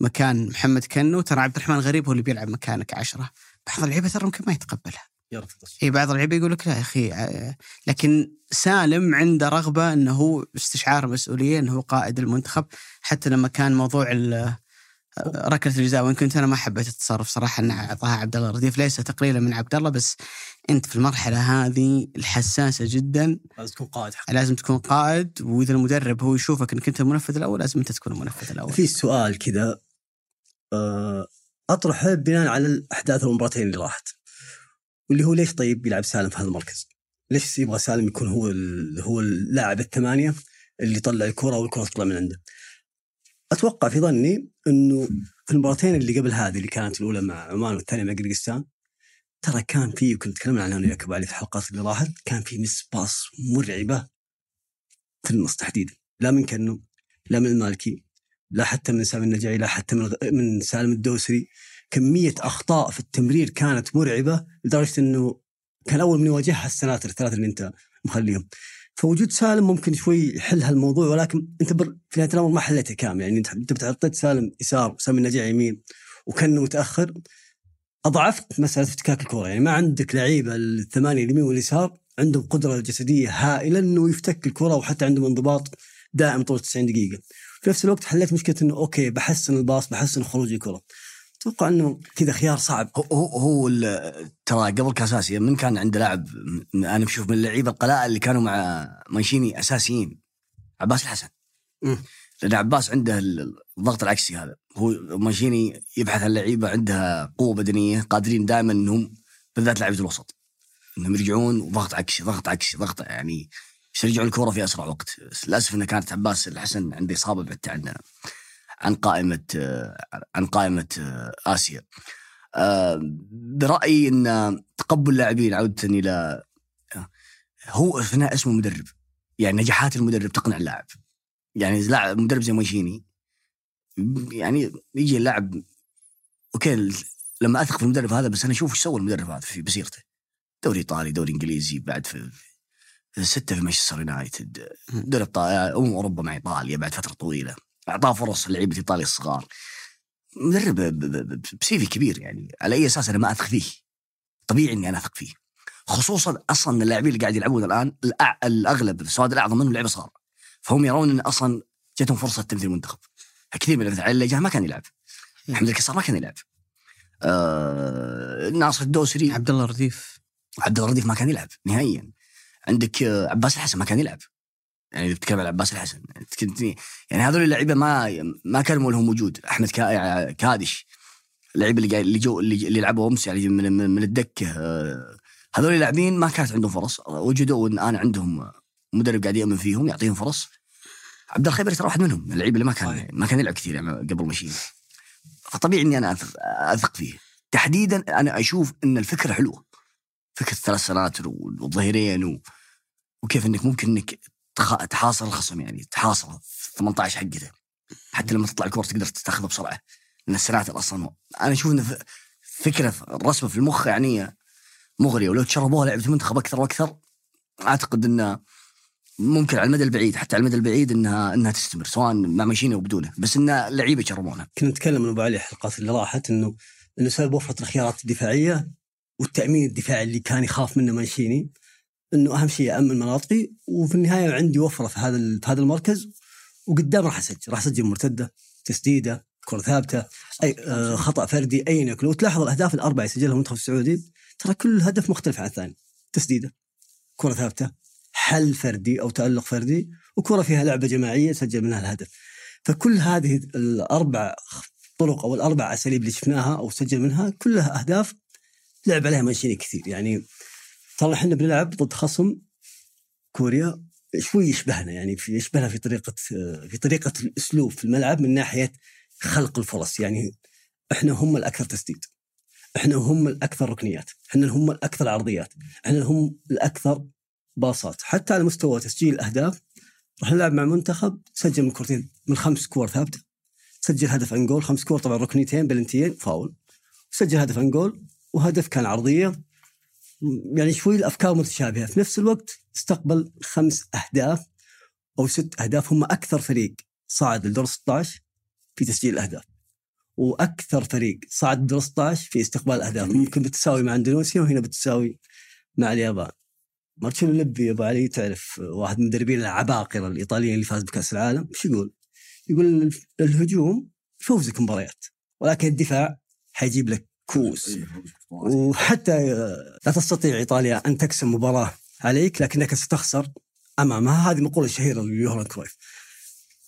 مكان محمد كنو. ترى عبد الرحمن غريب هو اللي بيلعب مكانك عشرة. بعض اللعيبة ترى ممكن ما يتقبلها. يرفض اي بعض اللعيبة يقول لك لا يا أخي آه، لكن سالم عنده رغبة إنه هو استشعار مسؤولية إنه هو قائد المنتخب. حتى لما كان موضوع آه، ركلة الجزاء وإن كنت أنا ما حبيت التصرف صراحة إنه أعطاها عبد الله الرديف ليس تقليلا من عبد الله بس أنت في المرحلة هذه الحساسة جدا لازم تكون قائد حق لازم تكون قائد وإذا المدرب هو يشوفك إنك أنت المنفذ الأول لازم أنت تكون المنفذ الأول في سؤال كذا آه، أطرحه بناء على الأحداث المباراتين اللي راحت واللي هو ليش طيب يلعب سالم في هذا المركز؟ ليش يبغى سالم يكون هو ال- هو اللاعب الثمانية اللي يطلع الكرة والكرة تطلع من عنده؟ أتوقع في ظني إنه في المباراتين اللي قبل هذه اللي كانت الأولى مع عمان والثانية مع قرقستان ترى كان في كنت تكلمنا عنها أنا وياك في الحلقات اللي راحت كان في مس باص مرعبة في النص تحديدا. لا من كنو لا من المالكي لا حتى من سالم النجعي لا حتى من من سالم الدوسري. كمية أخطاء في التمرير كانت مرعبة لدرجة أنه كان أول من يواجهها السناتر الثلاثة اللي أنت مخليهم. فوجود سالم ممكن شوي يحل هالموضوع ولكن أنت بر في نهاية الأمر ما حليته كامل. يعني أنت حطيت سالم يسار وسالم النجعي يمين وكأنه متأخر. أضعفت مسألة افتكاك الكرة يعني ما عندك لعيبة الثمانية اليمين واليسار عندهم قدرة جسدية هائلة أنه يفتك الكرة وحتى عندهم انضباط دائم طول 90 دقيقة. في نفس الوقت حليت مشكلة إنه أوكي بحسن الباص بحسن خروج الكره أتوقع إنه كذا خيار صعب. هو هو, ترى قبل كاس اسيا من كان عنده لاعب أنا بشوف من اللعيبة القلائل اللي كانوا مع مانشيني أساسيين؟ عباس الحسن. لأن عباس عنده ال- الضغط العكسي هذا. هو مانشيني يبحث عن لعيبة عندها قوة بدنية قادرين دائما إنهم بالذات لعيبه الوسط إنهم يرجعون وضغط عكسي ضغط عكسي ضغط يعني يرجعون الكرة في أسرع وقت. للأسف انه كانت عباس الحسن عنده إصابة بعدت عن عن قائمة عن قائمة آسيا. آه، برأيي إن تقبل اللاعبين عوده إلى هو النهاية اسمه مدرب يعني نجاحات المدرب تقنع اللاعب. يعني لاعب مدرب زي مانشيني يعني يجي اللاعب okay لما أثق في المدرب هذا بس أنا أشوف إيش سوى المدرب هذا في بسيرته دوري إيطالي دوري إنجليزي بعد في ستة في مانشستر يونايتد دوري امم أوروبا مع إيطاليا بعد فترة طويلة. أعطاه فرص لعيبة إيطاليا الصغار. مدرب ب CV كبير يعني. على أي أساس أنا ما أثق فيه؟ طبيعي إني أنا أثق فيه. خصوصا أصلا اللاعبين اللي قاعد يلعبون الآن الأغلب السواد الأعظم منهم لعيبه صغار. فهم يرون إن أصلا جاتهم فرصة تمثيل المنتخب. كثير من اللي اللي جاه ما كان يلعب. محمد الكسار ما كان يلعب. آه ناصر الدوسري. عبد الله رديف. عبد الله الرديف ما كان يلعب نهائيا. عندك آه، عباس الحسن ما كان يلعب. يعني إذا بتتكلم عن عباس الحسن كنت يعني هذول اللعيبة ما ما كان لهم وجود. أحمد كا- كادش. اللعيبة اللي اللي جو اللي, اللي لعبوا أمس يعني من من, الدكه آه، هذول اللاعبين ما كانت عندهم فرص. وجدوا إن أنا عندهم مدرب قاعد يامن فيهم يعطيهم فرص. عبد الخيبري ترى واحد منهم اللعيبه اللي ما كان ما كان يلعب كثير يعني قبل ما يشيل فطبيعي إني أنا اثق فيه. تحديدا أنا أشوف إن الفكرة حلوة. فكرة ثلاث سناتر والظهيرين و... وكيف إنك ممكن إنك تخ... تحاصر الخصم يعني تحاصره في 18 حقته. حتى لما تطلع الكره تقدر تاخذها بسرعة. من السناتر أصلا أنا أشوف إن فكرة الرسمة في المخ يعني مغرية. ولو تشربوها لعبة المنتخب أكثر وأكثر أعتقد انه ممكن على المدى البعيد حتى على المدى البعيد إنها إنها تستمر سواء مع ماشينة أو بدونه بس ان لعيبة يجربونها كنا نتكلم أبو علي الحلقات اللي راحت إنه إنه سبب وفرة الخيارات الدفاعية والتأمين الدفاعي اللي كان يخاف منه مانشيني إنه أهم شيء امن مناطقي وفي النهاية عندي وفرة في هذا في هذا المركز وقدام راح أسجل راح أسجل مرتدة تسديدة كرة ثابتة أي آه خطأ فردي ايا يكن لو تلاحظ الأهداف الأربعة يسجلها المنتخب السعودي ترى كل هدف مختلف عن الثاني تسديدة كرة ثابتة. حل فردي أو تألق فردي وكرة فيها لعبة جماعية سجل منها الهدف. فكل هذه الأربع طرق أو الأربع أساليب اللي شفناها أو سجل منها كلها أهداف لعب عليها مانشيني كثير. يعني ترى إحنا بنلعب ضد خصم كوريا شوي يشبهنا يعني في يشبهنا في طريقة في طريقة الأسلوب في الملعب من ناحية خلق الفرص. يعني إحنا هم الأكثر تسديد إحنا هم الأكثر ركنيات إحنا هم الأكثر عرضيات إحنا هم الأكثر باصات. حتى على مستوى تسجيل الأهداف راح نلعب مع منتخب سجل من كورتين من خمس كور ثابتة. سجل هدف own goal خمس كور طبعا ركنيتين بلنتيين فاول. سجل هدف own goal وهدف كان عرضية. يعني شوي الأفكار متشابهة. في نفس الوقت استقبل خمس أهداف أو ست أهداف. هم أكثر فريق صعد لدور 16 في تسجيل الأهداف. وأكثر فريق صعد لدور 16 في استقبال الأهداف. ممكن بتساوي مع أندونيسيا وهنا بتساوي مع اليابان. مارتشيلو ليبي يا ابو علي تعرف واحد من المدربين العباقرة الإيطاليين اللي فاز بكأس العالم إيش يقول؟ يقول الهجوم يفوزك مباريات ولكن الدفاع حيجيب لك كؤوس. وحتى لا تستطيع إيطاليا أن تكسب مباراة عليك لكنك ستخسر أمامها. هذه مقولة شهيرة ليوهان كرويف.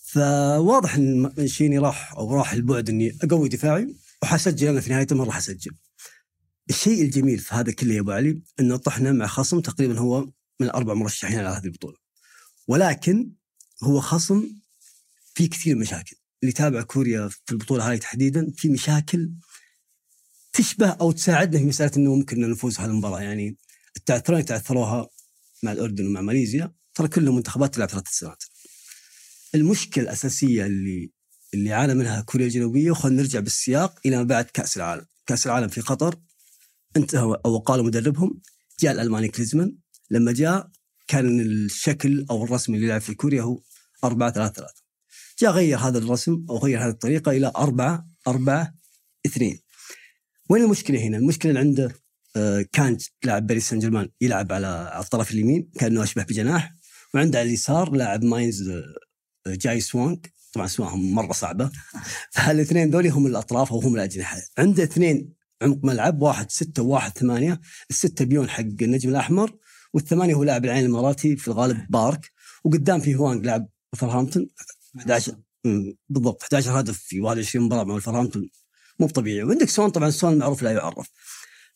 فواضح إن مانشيني راح أو راح البعد إني أقوي دفاعي وحسجل أنا في نهاية المرة حسجل. الشيء الجميل في هذا كله يا أبو علي إنه طحنا مع خصم تقريبا هو من الأربع مرشحين على هذه البطولة. ولكن هو خصم فيه كثير مشاكل. اللي تابع كوريا في البطولة هذه تحديدا في مشاكل تشبه أو تساعدنا في مسألة إنه ممكن نفوز هذه المباراة. يعني التعثرين تعثروها مع الأردن ومع ماليزيا ترى كلهم منتخبات تلعب ثلاث سنوات. المشكلة الأساسية اللي اللي عانى منها كوريا الجنوبية وخلينا نرجع بالسياق إلى ما بعد كأس العالم، كأس العالم في قطر انتهى أو قالوا مدربهم جاء الالماني كليزمان لما جاء كان الشكل أو الرسم اللي يلعب في كوريا هو 4 3 3 جاء غير هذا الرسم أو غير هذه الطريقة إلى 4 4 2 وين المشكلة هنا؟ المشكلة اللي عنده آه، كان لاعب باريس سان جيرمان يلعب على على الطرف اليمين كأنه أشبه بجناح. وعنده على اليسار لاعب ماينز آه، جاي سونغ. طبعا اسمائهم مرة صعبة. فالاثنين ذولي هم الأطراف أو هم الأجنحة. عنده اثنين عمق ملعب واحد ستة وواحد ثمانية. الستة بيون حق النجم الأحمر والثمانية هو لاعب العين الإماراتي في الغالب بارك. وقدام في هوانغ لاعب ولفرهامبتون 11 مم، بالضبط 11 هدف في 21 مباراة مع ولفرهامبتون مو طبيعي وعندك سون طبعا سون معروف لا يعرف.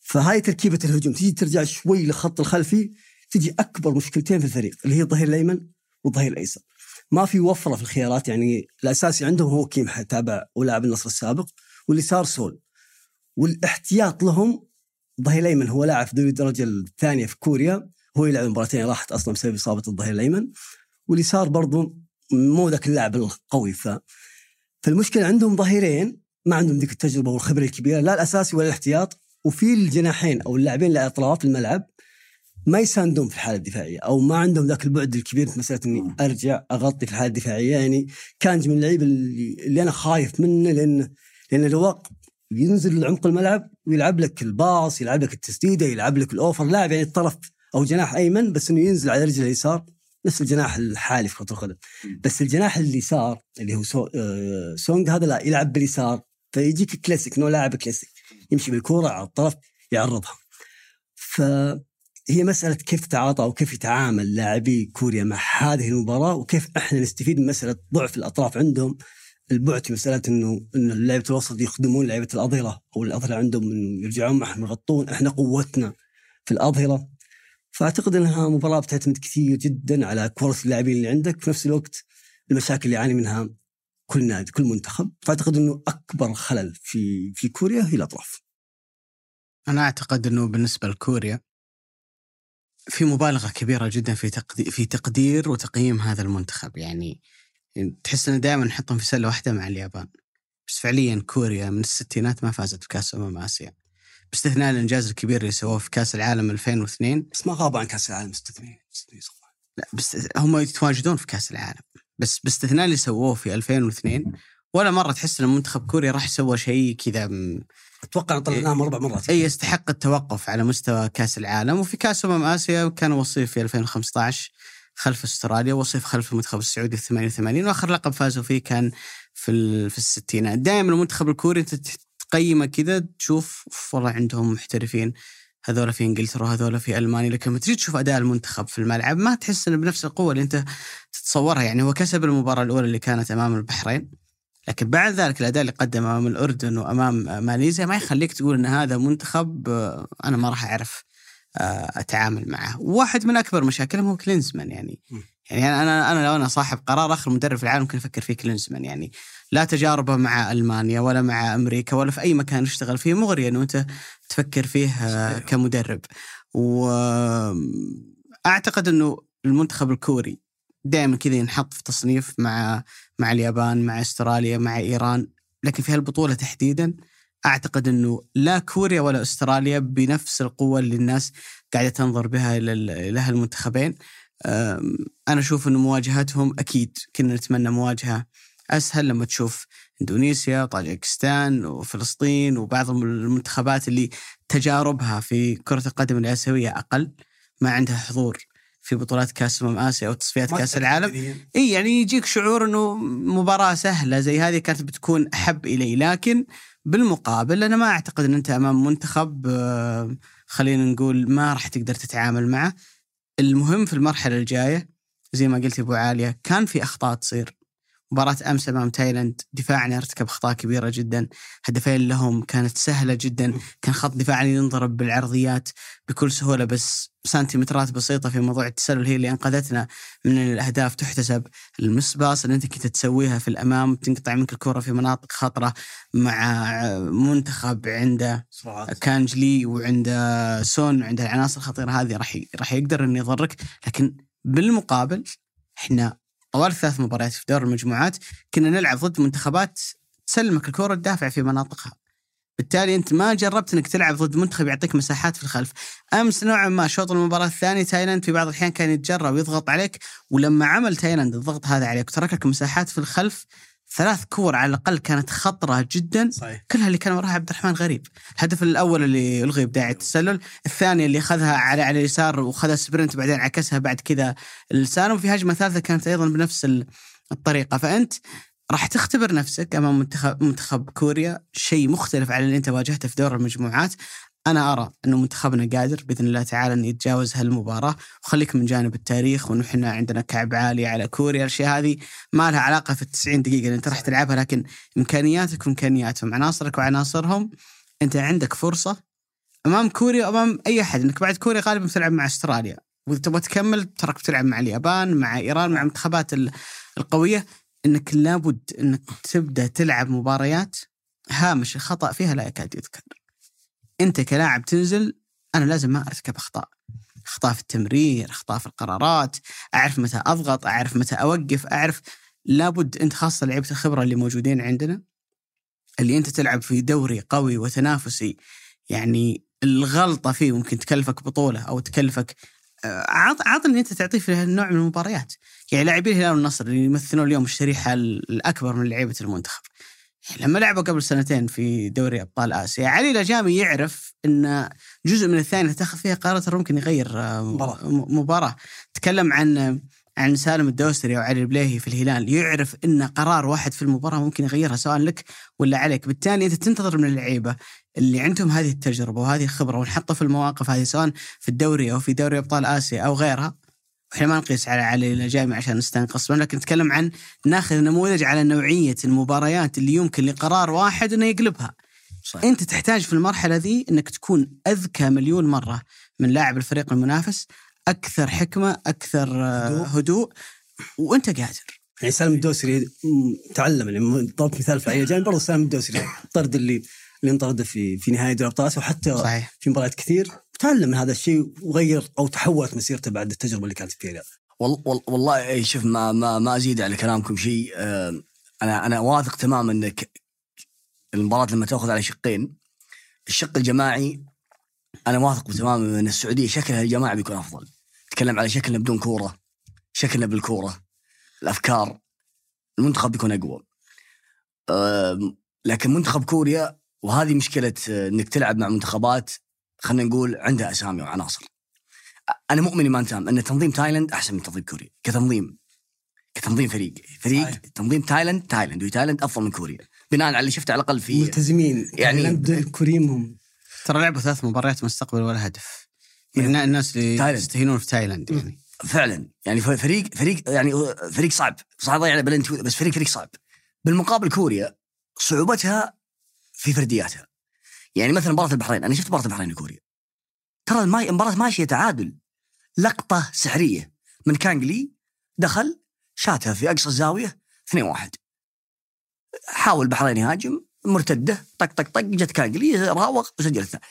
فهاي تركيبة الهجوم. تيجي ترجع شوي للخط الخلفي تجي أكبر مشكلتين في الفريق اللي هي الظهير الأيمن والظهير الأيسر. ما في وفرة في الخيارات يعني الأساسي عندهم هو كيم تابع ولاعب النصر السابق واللي صار سول. والاحتياط لهم الظهير الأيمن. هو لاعب في دوري الدرجة الثانية في كوريا. هو يلعب مباراتين راحت أصلا بسبب إصابة الظهير الأيمن. واللي صار برضو مو ذاك اللاعب القوي. ف فالمشكلة عندهم ظهيرين ما عندهم ذيك التجربة والخبرة الكبيرة لا الأساسي ولا الاحتياط. وفي الجناحين أو اللاعبين الأطراف الملعب ما يساندون في الحالة الدفاعية أو ما عندهم ذاك البعد الكبير في مسألة إني أرجع أغطي في الحالة الدفاعية. يعني كانج من اللعيبه اللي, اللي أنا خايف منه لأن لأن الوقت ينزل لعمق الملعب ويلعب لك ال pass يلعب لك التسديدة يلعب لك ال over لاعب يعني الطرف أو جناح أيمن بس إنه ينزل على رجله اليسار نفس الجناح الحالي في كرة القدم. بس الجناح اليسار اللي هو سو آه هذا لا يلعب باليسار. فيجيك كلاسيك انه لاعب كلاسيك. يمشي بالكورة على الطرف يعرضها. فهي مسألة كيف تتعاطى وكيف يتعامل لاعبي كوريا مع هذه المباراة وكيف إحنا نستفيد من مسألة ضعف الأطراف عندهم. البعد في مسألة إنه انه لعيبه الوسط يخدمون لعيبة الأظهرة أو الأظهرة عندهم إنه يرجعون معهم يغطون إحنا قوتنا في الأظهرة. فأعتقد إنها مباراة بتعتمد كثير جدا على كواليتي اللاعبين اللي عندك. في نفس الوقت المشاكل اللي يعاني منها كل نادي كل منتخب. فأعتقد إنه أكبر خلل في في كوريا هي الأطراف. أنا أعتقد إنه بالنسبة لكوريا في مبالغة كبيرة جدا في تقدير في تقدير وتقييم هذا المنتخب. يعني تحس إنه دائما نحطهم في سلة واحدة مع اليابان. بس فعليا كوريا من الستينات ما فازت بكأس أمم آسيا. باستثناء الإنجاز الكبير اللي سووه في كأس العالم 2002 بس ما غابوا عن كأس العالم مستثمرين لا بس هم يتواجدون في كأس العالم. بس باستثناء اللي سووه في 2002 ولا مرة تحس إن منتخب كوريا راح سوى شيء كذا م- أتوقع أن طلعناهم أربع مرات اي يستحق التوقف على مستوى كأس العالم. وفي كأس أمم آسيا كان وصيف في 2015 خلف استراليا وصيف خلف المنتخب السعودي في 88 وآخر لقب فازوا فيه كان في في الستينات. دائما المنتخب الكوري أنت تقيمه كذا تشوف والله عندهم محترفين. هذول في إنجلترا وهذول في ألمانيا. لكن لما تجي تشوف أداء المنتخب في الملعب ما تحس إنه بنفس القوة اللي أنت تتصورها. يعني هو كسب المباراة الأولى اللي كانت أمام البحرين لكن بعد ذلك الأداء اللي قدم أمام الأردن وأمام ماليزيا ما يخليك تقول إن هذا منتخب آه، أنا ما راح أعرف. أتعامل معه. واحد من أكبر مشاكلهم هو كلينزمان يعني. يعني أنا أنا لو أنا صاحب قرار آخر مدرب في العالم ممكن أفكر فيه كلينزمان يعني. لا تجاربه مع ألمانيا ولا مع أمريكا ولا في أي مكان اشتغل فيه مغري انه انت تفكر فيه آه،. كمدرب. واعتقد إنه المنتخب الكوري دائما كذا ينحط في تصنيف مع مع اليابان مع أستراليا مع إيران. لكن في هالبطولة تحديدا أعتقد إنه لا كوريا ولا أستراليا بنفس القوة اللي الناس قاعدة تنظر بها إلى لها المنتخبين. أنا أشوف إنه مواجهتهم أكيد كنا نتمنى مواجهة أسهل لما تشوف إندونيسيا طاجكستان وفلسطين وبعض المنتخبات اللي تجاربها في كرة القدم الآسيوية أقل ما عندها حضور في بطولات كأس أمم آسيا أو تصفيات كأس العالم. إي يعني يجيك شعور إنه مباراة سهلة زي هذه كانت بتكون أحب إلي لكن بالمقابل أنا ما أعتقد إن أنت أمام منتخب آه، خلينا نقول ما راح تقدر تتعامل معه. المهم في المرحلة الجاية زي ما قلت أبو عالية كان في أخطاء تصير. مباراة أمس أمام تايلاند دفاعنا ارتكب أخطاء كبيرة جدا. هدفين لهم كانت سهلة جدا. كان خط دفاعنا ينضرب بالعرضيات بكل سهولة بس سنتيمترات بسيطة في موضوع التسلل هي اللي أنقذتنا من الأهداف تحتسب المسباص اللي أنت كنت تسويها في الأمام. تنقطع منك الكرة في مناطق خطرة مع منتخب عنده كانجلي وعنده سون وعنده العناصر الخطيرة هذه. راح راح يقدر إنه يضرك لكن بالمقابل إحنا طوال ثلاث مباريات في دور المجموعات كنا نلعب ضد منتخبات تسلمك الكرة تدافع في مناطقها. بالتالي أنت ما جربت أنك تلعب ضد منتخب يعطيك مساحات في الخلف. أمس نوعا ما شوط المباراة الثاني تايلاند في بعض الأحيان كان يتجرأ ويضغط عليك ولما عمل تايلاند الضغط هذا عليك وترك لك مساحات في الخلف ثلاث كور على الأقل كانت خطرة جدا. صحيح. كلها اللي كان وراها عبد الرحمن غريب. الهدف الأول اللي ألغي بداعي التسلل الثاني اللي أخذها على على اليسار وخذها sprint بعدين عكسها بعد كذا لسانه وفي هجمة ثالثة كانت أيضا بنفس ال- الطريقة. فأنت راح تختبر نفسك أمام منتخب منتخب كوريا. شيء مختلف عن اللي أنت واجهته في دور المجموعات. أنا أرى أنه منتخبنا قادر بإذن الله تعالى انه يتجاوز هالمباراة. وخليك من جانب التاريخ وانه إحنا عندنا كعب عالي على كوريا. الأشياء هذه ما لها علاقة في التسعين دقيقة اللي أنت راح تلعبها لكن إمكانياتك وإمكانياتهم. عناصرك وعناصرهم أنت عندك فرصة أمام كوريا وأمام أي أحد. إنك بعد كوريا غالبا بتلعب مع أستراليا. وإذا تبغى تكمل تراك بتلعب مع اليابان مع إيران مع المنتخبات ال- القوية. إنك لابد إنك تبدأ تلعب مباريات هامش. الخطأ فيها لا يكاد يذكر. أنت كلاعب تنزل أنا لازم ما أرتكب أخطاء. أخطاء في التمرير أخطاء في القرارات أعرف متى أضغط أعرف متى أوقف أعرف لابد أنت خاصة لعيبة الخبرة اللي موجودين عندنا اللي أنت تلعب في دوري قوي وتنافسي. يعني الغلطة فيه ممكن تكلفك بطولة أو تكلفك آه، عط عط ان أنت تعطيه في هالنوع من المباريات. يعني لاعبين الهلال والنصر اللي يمثلون اليوم الشريحة الأكبر من لعيبة المنتخب. لما لعبوا قبل سنتين في دوري أبطال آسيا علي الاجامي يعرف إن جزء من الثانية اللي تاخذ فيها قرار ترى ممكن يغير آه، مباراة. م- مباراة تكلم عن عن سالم الدوسري أو علي البليهي في الهلال يعرف إن قرار واحد في المباراة ممكن يغيرها سواء لك ولا عليك بالتالي أنت تنتظر من اللعيبة اللي عندهم هذه التجربة وهذه الخبرة ونحطها في المواقف هذه سواء في الدوري أو في دوري أبطال آسيا أو غيرها إحنا ما نقيس على علي الاجامي عشان نستنقص لكن نتكلم عن ناخذ نموذج على نوعية المباريات اللي يمكن لقرار واحد إنه يقلبها صحيح. أنت تحتاج في المرحلة ذي إنك تكون أذكى مليون مرة من لاعب الفريق المنافس أكثر حكمة أكثر آه، هدوء. هدوء وأنت قادر يعني سالم الدوسري تعلم يعني ضربت مثال في علي جانب برضه سالم الدوسري الطرد اللي اللي انطرده في في نهايه دوري ابطال وحتى صحيح. في مباريات كثير. تعلم من هذا الشيء وغير أو تحولت مسيرته بعد التجربة اللي كانت وال وال والله إيه، شوف ما ما ما أزيد على كلامكم شيء. أنا أنا واثق تماما انك المباراة لما تأخذ على شقين الشق الجماعي أنا واثق تماما إن السعودية شكلها الجماعي بيكون أفضل. تكلم على شكلنا بدون كورة شكلنا بالكورة الأفكار المنتخب بيكون أقوى. لكن منتخب كوريا وهذه مشكلة آه، إنك تلعب مع منتخبات خلينا نقول عندها أسامي وعناصر. أنا مؤمن ايمان تام إن تنظيم تايلاند أحسن من تنظيم كوريا كتنظيم كتنظيم فريق. فريق صحيح. تنظيم تايلاند تايلاند وتايلاند أفضل من كوريا. بناء على اللي شفته على الأقل في ملتزمين يعني- يعني الكوريين هم. ترى لعبوا ثلاث مباريات مستقبل ولا هدف. يعني الناس اللي. يستهينون في تايلاند يعني. فعلا. يعني فريق فريق يعني فريق صعب. صعب بلنتي بس فريق فريق صعب. بالمقابل كوريا صعوبتها في فردياتها. يعني مثلا مباراة البحرين أنا شفت مباراة البحرين وكوريا ترى الماي- المباراه ماشيه تعادل لقطة سحرية. من كانجلي دخل شاتها في أقصى الزاوية 2 1 حاول البحرين يهاجم مرتدة طق طق طق جت كانجلي راوغ وسجل الثاني.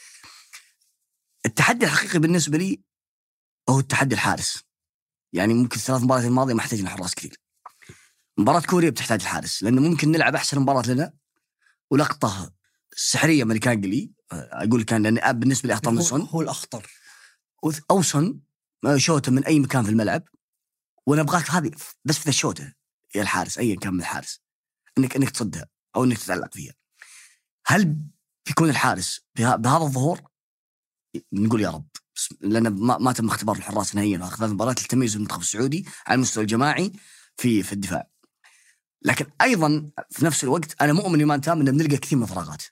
التحدي الحقيقي بالنسبة لي هو التحدي الحارس. يعني ممكن الثلاث مباريات الماضية ما احتاجنا حراس كثير. مباراة كوريا بتحتاج الحارس لأنه ممكن نلعب أحسن مباراة لنا ولقطة سحرية من كانجلي أقول كان لأن بالنسبة لي أخطر من سون. هو الأخطر. أو سون شوته من أي مكان في الملعب. وأنا أبغاك هذه بس في الشوته يا الحارس ايا كان من الحارس. انك إنك تصدها أو إنك تتعلق فيها. هل بيكون الحارس بهذا الظهور؟ نقول يا رب. لأن ما, ما تم اختبار الحراس نهائيا واخذ مباراه التمييز المنتخب السعودي على المستوى الجماعي في في الدفاع. لكن أيضا في نفس الوقت أنا مؤمن ايمان تام ان بنلقى كثير من الفراغات.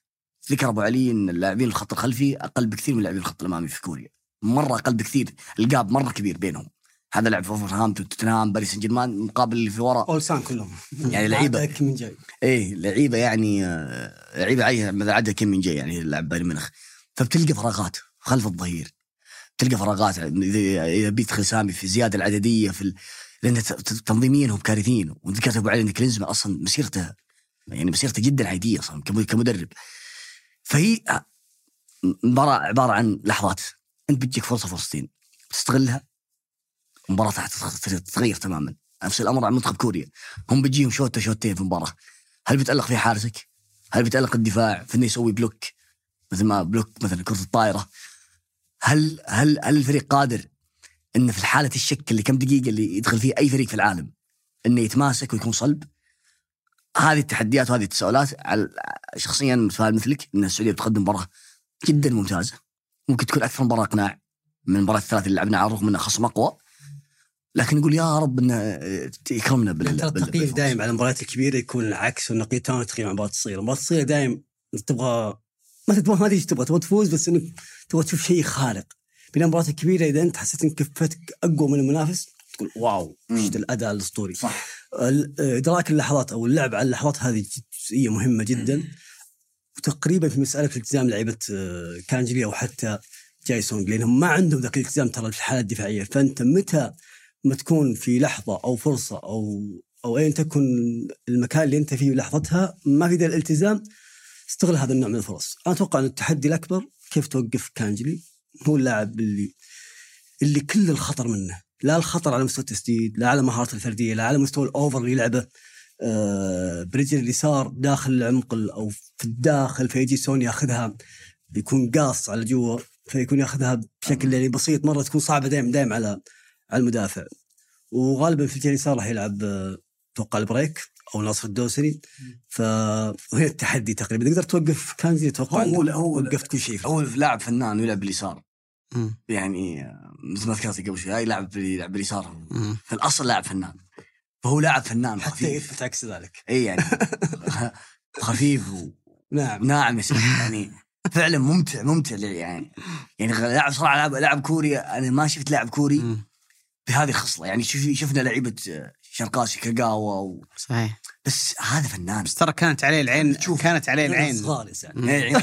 ذكر أبو علي إن اللاعبين الخط الخلفي أقل بكثير من اللاعبين الخط الأمامي في كوريا. مرة أقل بكثير ال gap مرة كبير بينهم. هذا لعب في وولفرهامبتون توتنهام باريس سان جيرمان مقابل اللي في وراء أولسان كلهم. يعني لعيبة. عندك مين جاي. إيه لعيبة يعني آه، لعيبة مثلا عندها كم مين جاي يعني لاعب بايرن ميونخ. فبتلقى فراغات خلف الظهير. تلقى فراغات إذا إذا بيدخل سامي في الزيادة العددية في ال... لأن تنظيميا هم كارثيين وذكرت أبو علي إن كلينزمان أصلا مسيرته يعني مسيرته جدا عادية أصلا كم- كمدرب. فهي مباراة عبارة عن لحظات أنت بتجيك فرصة فرصتين تستغلها المباراه تتغير تماما نفس الأمر على منتخب كوريا هم بيجيهم شوتة شوتتين في المباراة هل بيتالق فيها حارسك؟ هل بيتالق الدفاع في إنه يسوي block مثل ما block مثلا كرة الطائرة؟ هل هل هل الفريق قادر إنه في حالة الشك اللي كم دقيقة اللي يدخل فيه أي فريق في العالم إنه يتماسك ويكون صلب؟ هذه التحديات وهذه التساؤلات على شخصيا متفائل مثلك إن السعودية بتقدم مباراه جدا ممتازه ممكن تكون أكثر مباراة اقناع من المباراة الثلاث اللي لعبناها على الرغم انها خصم أقوى لكن نقول يا رب انه يكرمنا بال ترى التقييم. دائما على المباريات الكبيرة يكون العكس والنقيض تماما التقييم على المباريات الصغيرة، المباريات الصغيرة دائما انت تبغى ما تبغى ما تيجي تبغى تبغى تفوز بس إنك تبغى تشوف شيء خارق. بينما المباريات الكبيرة إذا أنت حسيت ان كفتك أقوى من المنافس تقول واو. إيش الأداء الأسطوري. صح إدراك اللحظات أو اللعب على اللحظات هذه جزئية مهمة جدا. وتقريبا في مسألة التزام لعيبة آه، كانجلي أو حتى جايسونج لانهم ما عندهم ذاك الالتزام ترى في الحالة الدفاعية. فأنت متى ما تكون في لحظة أو فرصة أو أو ايا تكن المكان اللي أنت فيه لحظتها ما في ذا الالتزام استغل هذا النوع من الفرص. أنا أتوقع أن التحدي الأكبر كيف توقف كانجلي؟ هو اللاعب اللي اللي كل الخطر منه. لا الخطر على مستوى التسديد لا على مهارته الفردية لا على مستوى الأوفر اللي يلعبه آه برجل اليسار داخل العمق ال- أو في الداخل فيجي سون ياخذها يكون قاص على جوا فيكون ياخذها بشكل يعني بسيط مرة تكون صعبة دائما دائما على على المدافع. وغالبا في الجهه اليسار راح يلعب آه، أتوقع البريك أو ناصر الدوسري. فهنا التحدي تقريبا. تقدر توقف كانزي أتوقع هو هو وقفت كل شيء. هو لاعب فنان ويلعب باليسار. يعني آه، مثل ما ذكرت قبل شوي هاي لاعب بال- يلعب باليسار. في الاصل لاعب فنان. فهو لاعب فنان حتى خفيف. يثبت عكس ذلك. إي يعني خفيف نعم وناعم يا يعني فعلا ممتع ممتع يعني. يعني لاعب صراحة لاعب لاعب كوري أنا ما شفت لاعب كوري. بهذه الخصلة. يعني شفنا لعيبة شرقاسي كاغاوا و... صحيح. بس هذا فنان. بس ترى كانت عليه العين. كانت عليه العين. صغار يعني. إيه،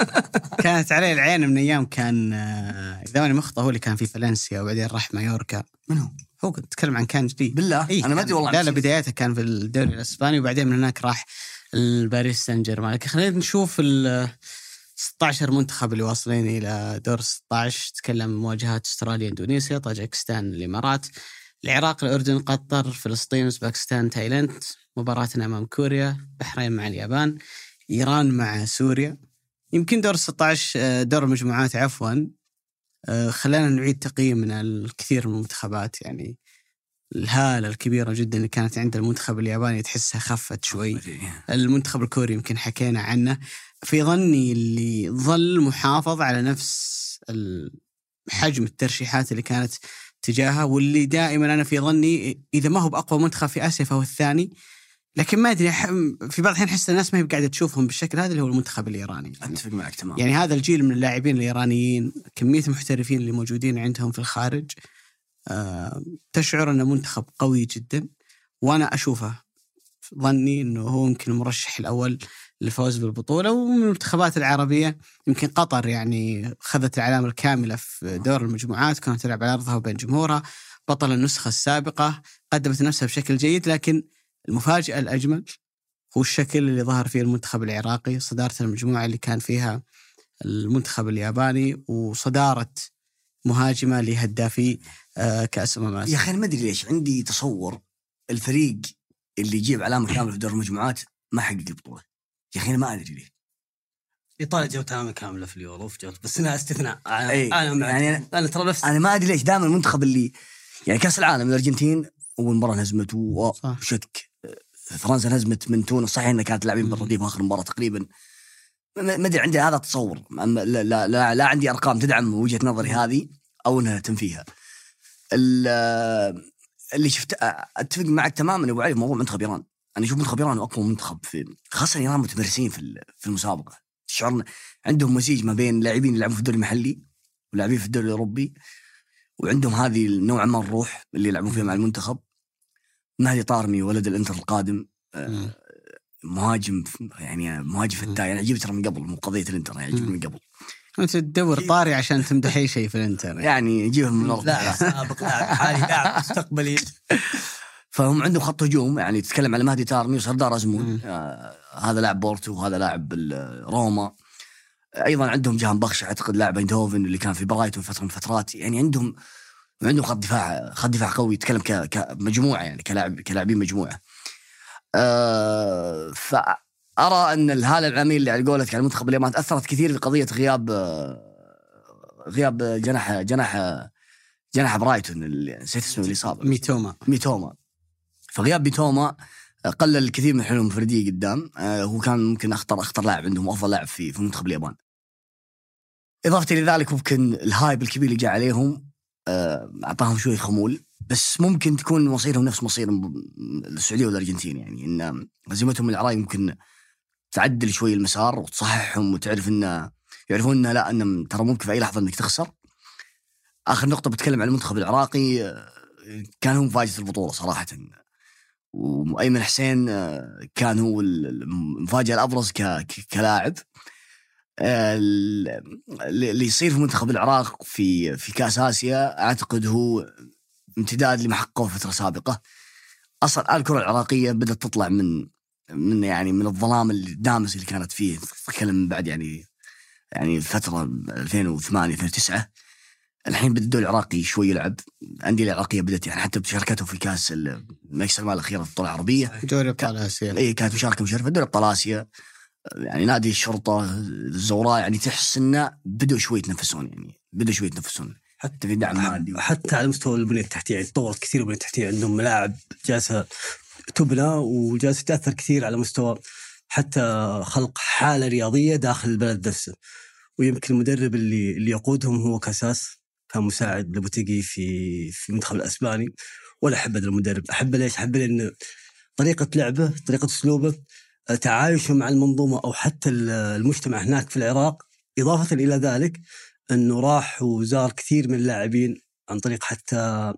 كانت عليه العين من أيام كان آه، إذا ماني مخطئ هو اللي كان في فالنسيا وبعدين راح مايوركا. من هو؟ هو كنت اتكلم عن كان جديد. بالله؟ إيه أنا ما أدري والله. لا لا. بدايته كان في الدوري الأسباني وبعدين من هناك راح الباريس سان جيرمان لكن خلينا نشوف ال 16 منتخب اللي واصلين إلى دور 16 تكلم مواجهات أستراليا إندونيسيا طاجكستان الإمارات. العراق الأردن قطر فلسطين أوزبكستان تايلاند مباراتنا أمام كوريا بحرين مع اليابان إيران مع سوريا. يمكن دور 16 آه، دور المجموعات عفوا. آه، خلانا نعيد تقييمنا الكثير من المنتخبات. يعني الهالة الكبيرة جدا اللي كانت عند المنتخب الياباني تحسها خفت شوي. المنتخب الكوري يمكن حكينا عنه. في ظني اللي ظل محافظ على نفس حجم الترشيحات اللي كانت تجاهه واللي دائما أنا في ظني إذا ما هو بأقوى منتخب في آسيا فهو الثاني. لكن ما أدري في بعض الاحيان أحس الناس ما هي قاعدة تشوفهم بالشكل هذا اللي هو المنتخب الإيراني. يعني أتفق معك تمام يعني هذا الجيل من اللاعبين الإيرانيين كمية المحترفين اللي موجودين عندهم في الخارج آه، تشعر إنه منتخب قوي جدا. وأنا أشوفه ظني إنه هو يمكن المرشح الأول للفوز بالبطولة ومن المنتخبات العربية يمكن قطر يعني خذت العلامه الكاملة في دور المجموعات كانت تلعب على أرضها وبين جمهورها بطل النسخة السابقة قدمت نفسها بشكل جيد لكن المفاجأة الأجمل هو الشكل اللي ظهر فيه المنتخب العراقي صدارة المجموعة اللي كان فيها المنتخب الياباني وصدارة مهاجمة لهدافي آه، كأس أمم يا أخي أنا ما أدري ليش عندي تصور الفريق اللي يجيب علامه كامله في دور المجموعات ما حقق البطولة. يا أخي أنا ما أدري ليش. إيطاليا علامه كاملة في اليورو في جوت بس انها أستثناء. أنا أي. أنا. يعني أنا ترى نفس أنا ما أدري ليش دائما المنتخب اللي يعني كأس العالم الأرجنتين أول مباراة انهزمت صح. وشتك. فرنسا انهزمت من تونس. صحيح إنها كانت لاعبين بالرديف آخر مباراة تقريبا. ما أدري عندي هذا التصور. لا, لا, لا, لا عندي أرقام تدعم وجهة نظري هذه أو إنها تنفيها. ال- اللي شفت أتفق معك تماما أبو علي موضوع منتخب إيران. أنا أشوف منتخب ايران أقوى منتخب في خاصة ايران متمرسين في ال- في المسابقة. تشعر عندهم مزيج ما بين لاعبين يلعبون في الدوري المحلي ولاعبين في الدوري الأوروبي وعندهم هذه نوعا ما الروح اللي يلعبون فيها مع المنتخب. مهدي طارمي ولد الإنتر القادم آه،. مهاجم يعني مهاجم فتاة يعني عجيب ترى من قبل مو قضية الإنتر يعني عجيب. من قبل. أنت تدور طاريه عشان تمدح اي شيء في الإنتر. يعني يجيبهم من الأرض. لاعب سابق لاعب حالي لاعب مستقبلي. فهم عندهم خط هجوم يعني تتكلم على مهدي تارمي وسردار. أزمون. آه هذا لاعب بورتو وهذا لاعب ال- روما. أيضا عندهم جهان بخش أعتقد لاعب ايندهوفن اللي كان في برايتون فتره من الفترات يعني عندهم عندهم خط دفاع خط دفاع قوي يتكلم كمجموعه يعني كلاعب كلاعبين مجموعة. آه فأرى أن الهالة العالميه اللي على قولتك على المنتخب الياباني أثرت كثير في قضية غياب آه، غياب جناح جناح جناح برايتون اللي نسيت اسمه اللي صاب ميتوما. ميتوما. فغياب ميتوما قلل الكثير من الحلول الفردية قدام آه، هو كان ممكن أخطر أخطر لاعب عندهم وافضل لاعب في في منتخب اليابان. إضافة لذلك ممكن ال hype الكبير اللي جاء عليهم آه، أعطاهم شوي خمول بس ممكن تكون مصيرهم نفس مصير السعودية والأرجنتين يعني إن هزيمتهم العراق ممكن تعدل شوي المسار وتصححهم وتعرف إن يعرفون إن لا ان ترى ممكن في أي لحظة إنك تخسر. آخر نقطة بتكلم عن المنتخب العراقي آه، كان هو مفاجاه البطولة صراحة وايمن حسين آه، كان هو المفاجأة الأبرز كلاعب. آه، ال- اللي يصير في منتخب العراق في في كأس آسيا أعتقد هو امتداد لما حققوه في فترة سابقة. أصلا الكره العراقية بدأت تطلع من من يعني من الظلام الدامس اللي كانت فيه. تتكلم من بعد يعني يعني فتره 2008 2009 الحين بدا الدوري العراقي شوي يلعب. الأندية العراقية بدأت يعني حتى بشاركتهم في كأس ال- المكس المال الاخيره في البطولة العربية. دوري أبطال آسيا. اي كانت مشاركة مشرفة. دوري أبطال آسيا يعني نادي الشرطة الزوراء يعني تحس إنه بدوا شوي يتنفسون يعني بدوا شوي يتنفسون. حتى في دعم مادي حتى على مستوى البنية التحتية يعني تطورت كثير البنية التحتية. عندهم ملاعب جالسة تبنى وجالسة تأثر كثير على مستوى حتى خلق حالة رياضية داخل البلد نفسه. ويمكن المدرب اللي اللي يقودهم هو كأساس. كان مساعد لبوتيجي في في المنتخب الأسباني ولا أحب هذا المدرب احبه ليش؟ احبه لأن طريقة لعبه طريقة أسلوبه تعايشه مع المنظومة أو حتى ال- المجتمع هناك في العراق إضافة إلى ذلك إنه راح وزار كثير من اللاعبين عن طريق حتى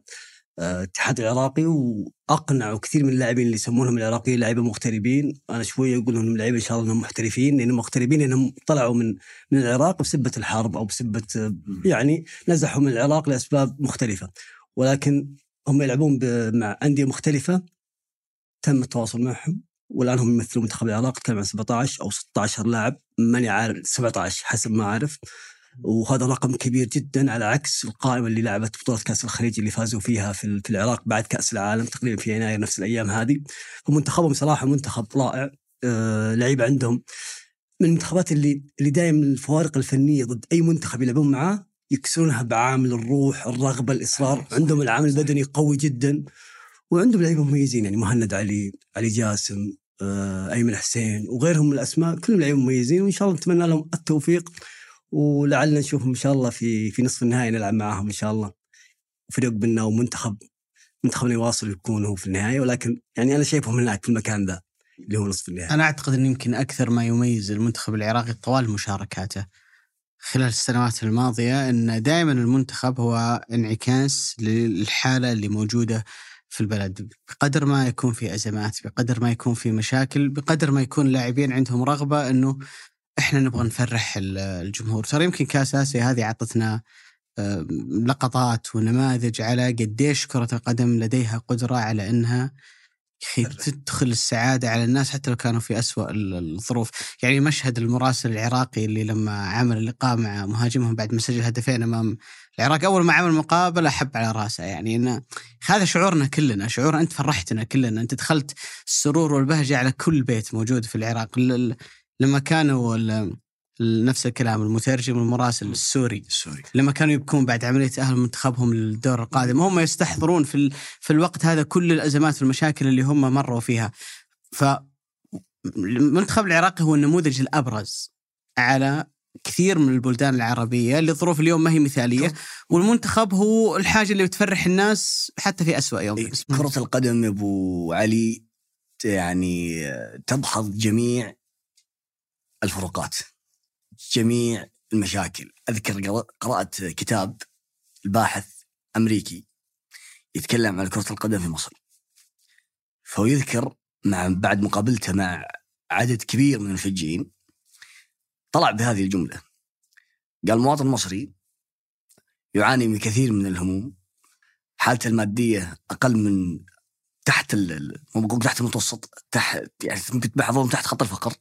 الاتحاد العراقي واقنعوا كثير من اللاعبين اللي يسمونهم العراقيين لعيبه مغتربين. أنا شوية أقول إنهم لعيبه إن شاء الله إنهم محترفين لأنهم مغتربين لأنهم طلعوا من من العراق بسبة الحرب أو بسبة يعني نزحوا من العراق لأسباب مختلفة. ولكن هم يلعبون مع أندية مختلفة. تم التواصل معهم. والآن هم يمثلون منتخب العراق تكلم عن 17 أو 16 لاعب. ماني عارف 17 حسب ما أعرف. وهذا رقم كبير جدا على عكس القائمة اللي لعبت بطولة كأس الخليج اللي فازوا فيها في في العراق بعد كأس العالم تقريبا في يناير نفس الأيام هذه. فمنتخبهم صراحة منتخب رائع. آه لعيبه عندهم من المنتخبات اللي اللي دائما الفوارق الفنية ضد أي منتخب يلعبون معاه يكسرونها بعامل الروح، الرغبة، الإصرار، عندهم العامل البدني قوي جدا وعندهم لعيبة مميزين يعني مهند علي، علي جاسم، آه، أيمن حسين وغيرهم من الأسماء. كلهم لعيبة مميزين وإن شاء الله نتمنى لهم التوفيق. ولعلنا نشوفهم إن شاء الله في في نصف النهائي نلعب معاهم إن شاء الله. فريق بنا ومنتخب منتخبنا يواصل يكون هو في النهايه ولكن يعني أنا شايفهم هناك في المكان ذا اللي هو نصف النهائي. أنا أعتقد إن يمكن أكثر ما يميز المنتخب العراقي طوال مشاركاته خلال السنوات الماضية إن دائما المنتخب هو انعكاس للحالة اللي موجودة في البلد. بقدر ما يكون في أزمات بقدر ما يكون في مشاكل بقدر ما يكون اللاعبين عندهم رغبة إنه إحنا نبغى نفرح ال- الجمهور. ترى يمكن كاس اسيا هذه عطتنا آه، لقطات ونماذج على قديش كرة القدم لديها قدرة على إنها تدخل السعادة على الناس حتى لو كانوا في أسوأ ال- الظروف. يعني مشهد المراسل العراقي اللي لما عمل اللقاء مع مهاجمهم بعد ما سجل هدفين أمام العراق أول ما عمل مقابلة حب على رأسه. يعني إنه هذا شعورنا كلنا شعور أنت فرحتنا كلنا أنت دخلت السرور والبهجة على كل بيت موجود في العراق. لما كانوا نفس الكلام المترجم والمراسل السوري. سوري لما كانوا يبكون بعد عملية أهل منتخبهم للدور القادم هم يستحضرون في ال- في الوقت هذا كل الأزمات والمشاكل اللي هم مروا فيها. ف المنتخب العراقي هو النموذج الأبرز على كثير من البلدان العربية اللي الظروف اليوم ما هي مثالية والمنتخب هو الحاجة اللي بتفرح الناس حتى في أسوأ يوم. إيه، كرة القدم أبو علي يعني تدحض جميع الفروقات جميع المشاكل. أذكر قرات كتاب الباحث أمريكي يتكلم عن كرة القدم في مصر. فهو يذكر مع بعد مقابلته مع عدد كبير من المشجعين طلع بهذه الجملة. قال المواطن المصري يعاني من كثير من الهموم حالته المادية أقل من تحت مو تحت المتوسط تحت يعني ممكن بعضهم تحت خط الفقر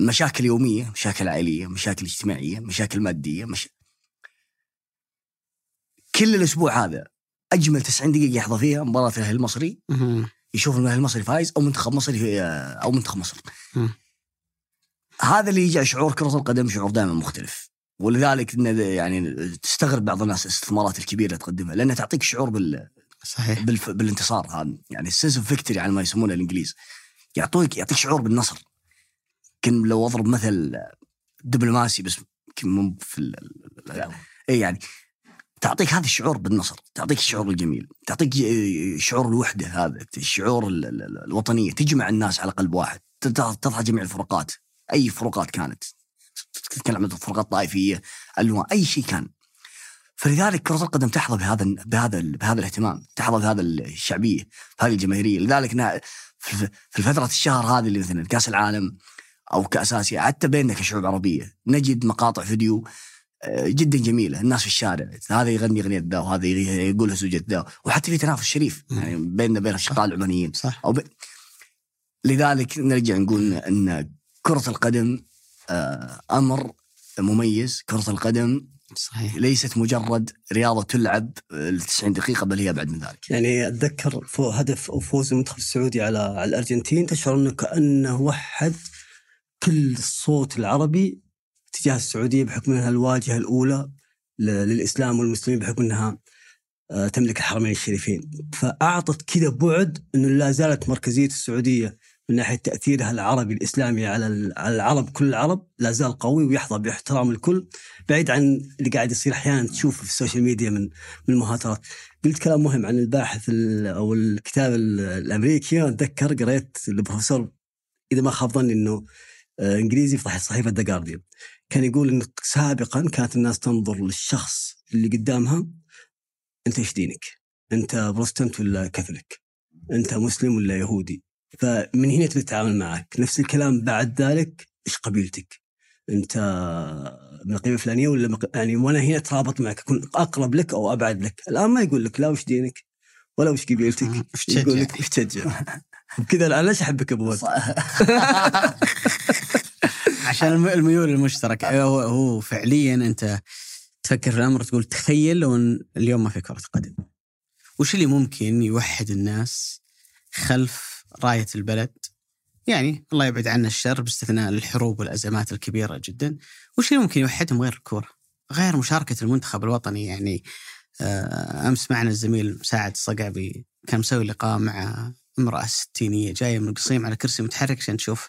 مشاكل يومية مشاكل عائلية مشاكل اجتماعية مشاكل مادية مش... كل الأسبوع هذا أجمل 90 دقيقة يحظى فيها مباراة الأهلي المصري. يشوف الأهلي المصري فايز أو منتخب مصري أو منتخب مصر. هذا اللي يجعل شعور كرة القدم شعور دائما مختلف. ولذلك يعني تستغرب بعض الناس الاستثمارات الكبيرة اللي تقدمها لأنها تعطيك شعور بال... صحيح. بالف... بالانتصار هذا. يعني ال sense of victory على ما يسمونه الإنجليز. يعطوك يعطيك شعور بالنصر. يمكن لو أضرب مثل دبلوماسي بس يمكن مو في ال... ال- اي يعني تعطيك هذا الشعور بالنصر تعطيك الشعور الجميل تعطيك ج- شعور الوحدة هذا الشعور ال- ال- ال- الوطنية تجمع الناس على قلب واحد تضع جميع الفروقات أي فروقات كانت تتكلم عن الفروقات طائفية ألوان أي شيء كان. فلذلك كرة القدم تحظى بهذا بهذا بهذا الاهتمام، تحظى بهذا الشعبية، بهذه الجماهيرية، لذلك في فترة الشهر هذه اللي مثلا كأس العالم أو كأس آسيا حتى بيننا كشعوب عربية. نجد مقاطع فيديو آه، جدا جميلة، الناس في الشارع، هذا يغني أغنية ذا وهذا يقول زوجة ذا، وحتى في تنافس شريف. يعني بيننا بين الأشقاء العمانيين. صح. أو ب... لذلك نرجع نقول أن كرة القدم آه، أمر مميز، كرة القدم صحيح. ليست مجرد رياضة تلعب ال 90 دقيقة بل هي أبعد من ذلك. يعني أتذكر هدف أو فوز المنتخب السعودي على على الأرجنتين. تشعر إنه كأنه وحد كل الصوت العربي تجاه السعودية بحكم أنها الواجهة الأولى للإسلام والمسلمين بحكم أنها آه، تملك الحرمين الشريفين. فأعطت كذا بعد إنه لا زالت مركزية السعودية من ناحية تأثيرها العربي الإسلامي على على العرب كل العرب لا زال قوي ويحظى باحترام الكل بعيد عن اللي قاعد يصير أحيانا تشوفه في السوشيال ميديا من من المهاترات. قلت كلام مهم عن الباحث ال- أو الكتاب ال- الأمريكي. أتذكر قريت البروفيسور إذا ما خاب ظني إنه إنجليزي في صحيفة ذا جارديان كان يقول انه سابقا كانت الناس تنظر للشخص اللي قدامها أنت إيش دينك؟ أنت بروتستانت ولا كاثوليك؟ أنت مسلم ولا يهودي؟ فمن هنا تبدا تتعامل معك، نفس الكلام بعد ذلك إيش قبيلتك؟ أنت من القبيلة الفلانية ولا مق... يعني وأنا هنا أترابط معك أكون أقرب لك أو أبعد لك، الآن ما يقول لك لا وش دينك ولا وش قبيلتك؟ يقول لك وش تشجع بكذا الآن ليش أحبك أبو ولد؟ عشان الم- الميول المشتركة هو, هو فعليا أنت تفكر في الأمر تقول تخيل لو إن اليوم ما في كرة قدم. وش اللي ممكن يوحد الناس خلف راية البلد؟ يعني الله يبعد عنا الشر باستثناء الحروب والأزمات الكبيرة جدا. وش اللي ممكن يوحدهم غير الكورة؟ غير مشاركة المنتخب الوطني. يعني آه، أمس معنا الزميل مساعد الصقعبي كان مسوي لقاء مع امرأة ستينية جاية من القصيم على كرسي متحرك عشان تشوف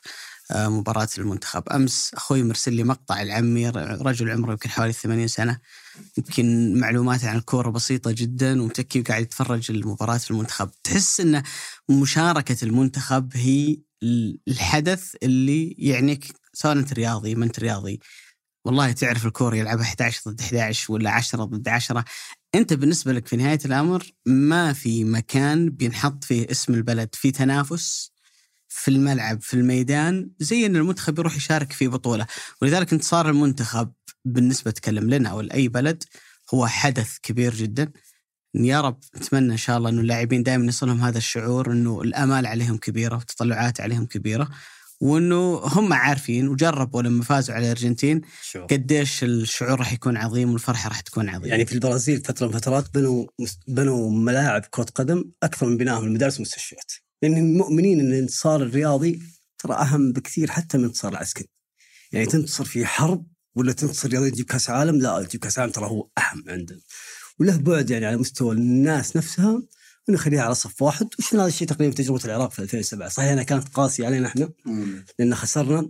آه، مباراة المنتخب. أمس أخوي مرسل لي مقطع العمي رجل عمره يمكن حوالي 80 سنة. يمكن معلوماته عن الكورة بسيطة جدا ومتكي وقاعد يتفرج المباراة المنتخب. تحس أن مشاركة المنتخب هي الحدث اللي يعنيك سواء أنت رياضي ما أنت رياضي. والله تعرف الكورة يلعبها 11 ضد 11 ولا 10 ضد 10 أنت بالنسبة لك في نهاية الأمر ما في مكان بينحط فيه اسم البلد في تنافس في الملعب في الميدان زي إن المنتخب يروح يشارك في بطولة. ولذلك انتصار المنتخب بالنسبة تكلم لنا أو لأي بلد هو حدث كبير جدا. يا رب نتمنى إن شاء الله إنه اللاعبين دائما يصلهم هذا الشعور إنه الأمال عليهم كبيرة والتطلعات عليهم كبيرة. وإنه هم عارفين وجربوا لما فازوا على الأرجنتين قديش الشعور راح يكون عظيم والفرحة راح تكون عظيمة. يعني في البرازيل فترة من فترات بنوا بنوا ملاعب كرة قدم أكثر من بنائهم المدارس والمستشفيات. لأن مؤمنين إن الانتصار الرياضي ترى أهم بكثير حتى من الانتصار العسكري. يعني تنتصر في حرب ولا تنتصر رياضي تجيب كأس عالم لا تجيب كأس عالم ترى هو أهم عندنا. وله بعد يعني على مستوى الناس نفسها ونخليها على صف واحد وشفنا هذا الشيء تقريبا تجربة العراق في 2007 صحيح انها كانت قاسية علينا إحنا لأن خسرنا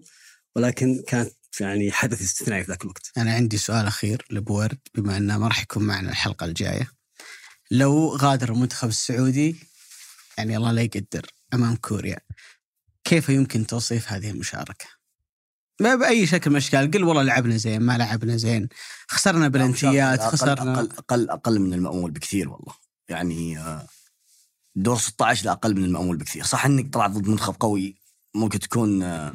ولكن كانت يعني حدث استثنائي في ذاك الوقت. أنا عندي سؤال أخير لابو ورد بما أنه ما راح يكون معنا الحلقة الجاية. لو غادر المنتخب السعودي يعني الله لا يقدر أمام كوريا كيف يمكن توصيف هذه المشاركة؟ ما بأي شكل من الأشكال قل والله لعبنا زين ما لعبنا زين خسرنا بلنتيات خسرنا أقل أقل أقل من المأمول بكثير والله يعني آه دور 16 لا أقل من المأمول بكثير. صح إنك طلعت ضد منتخب قوي ممكن تكون آه،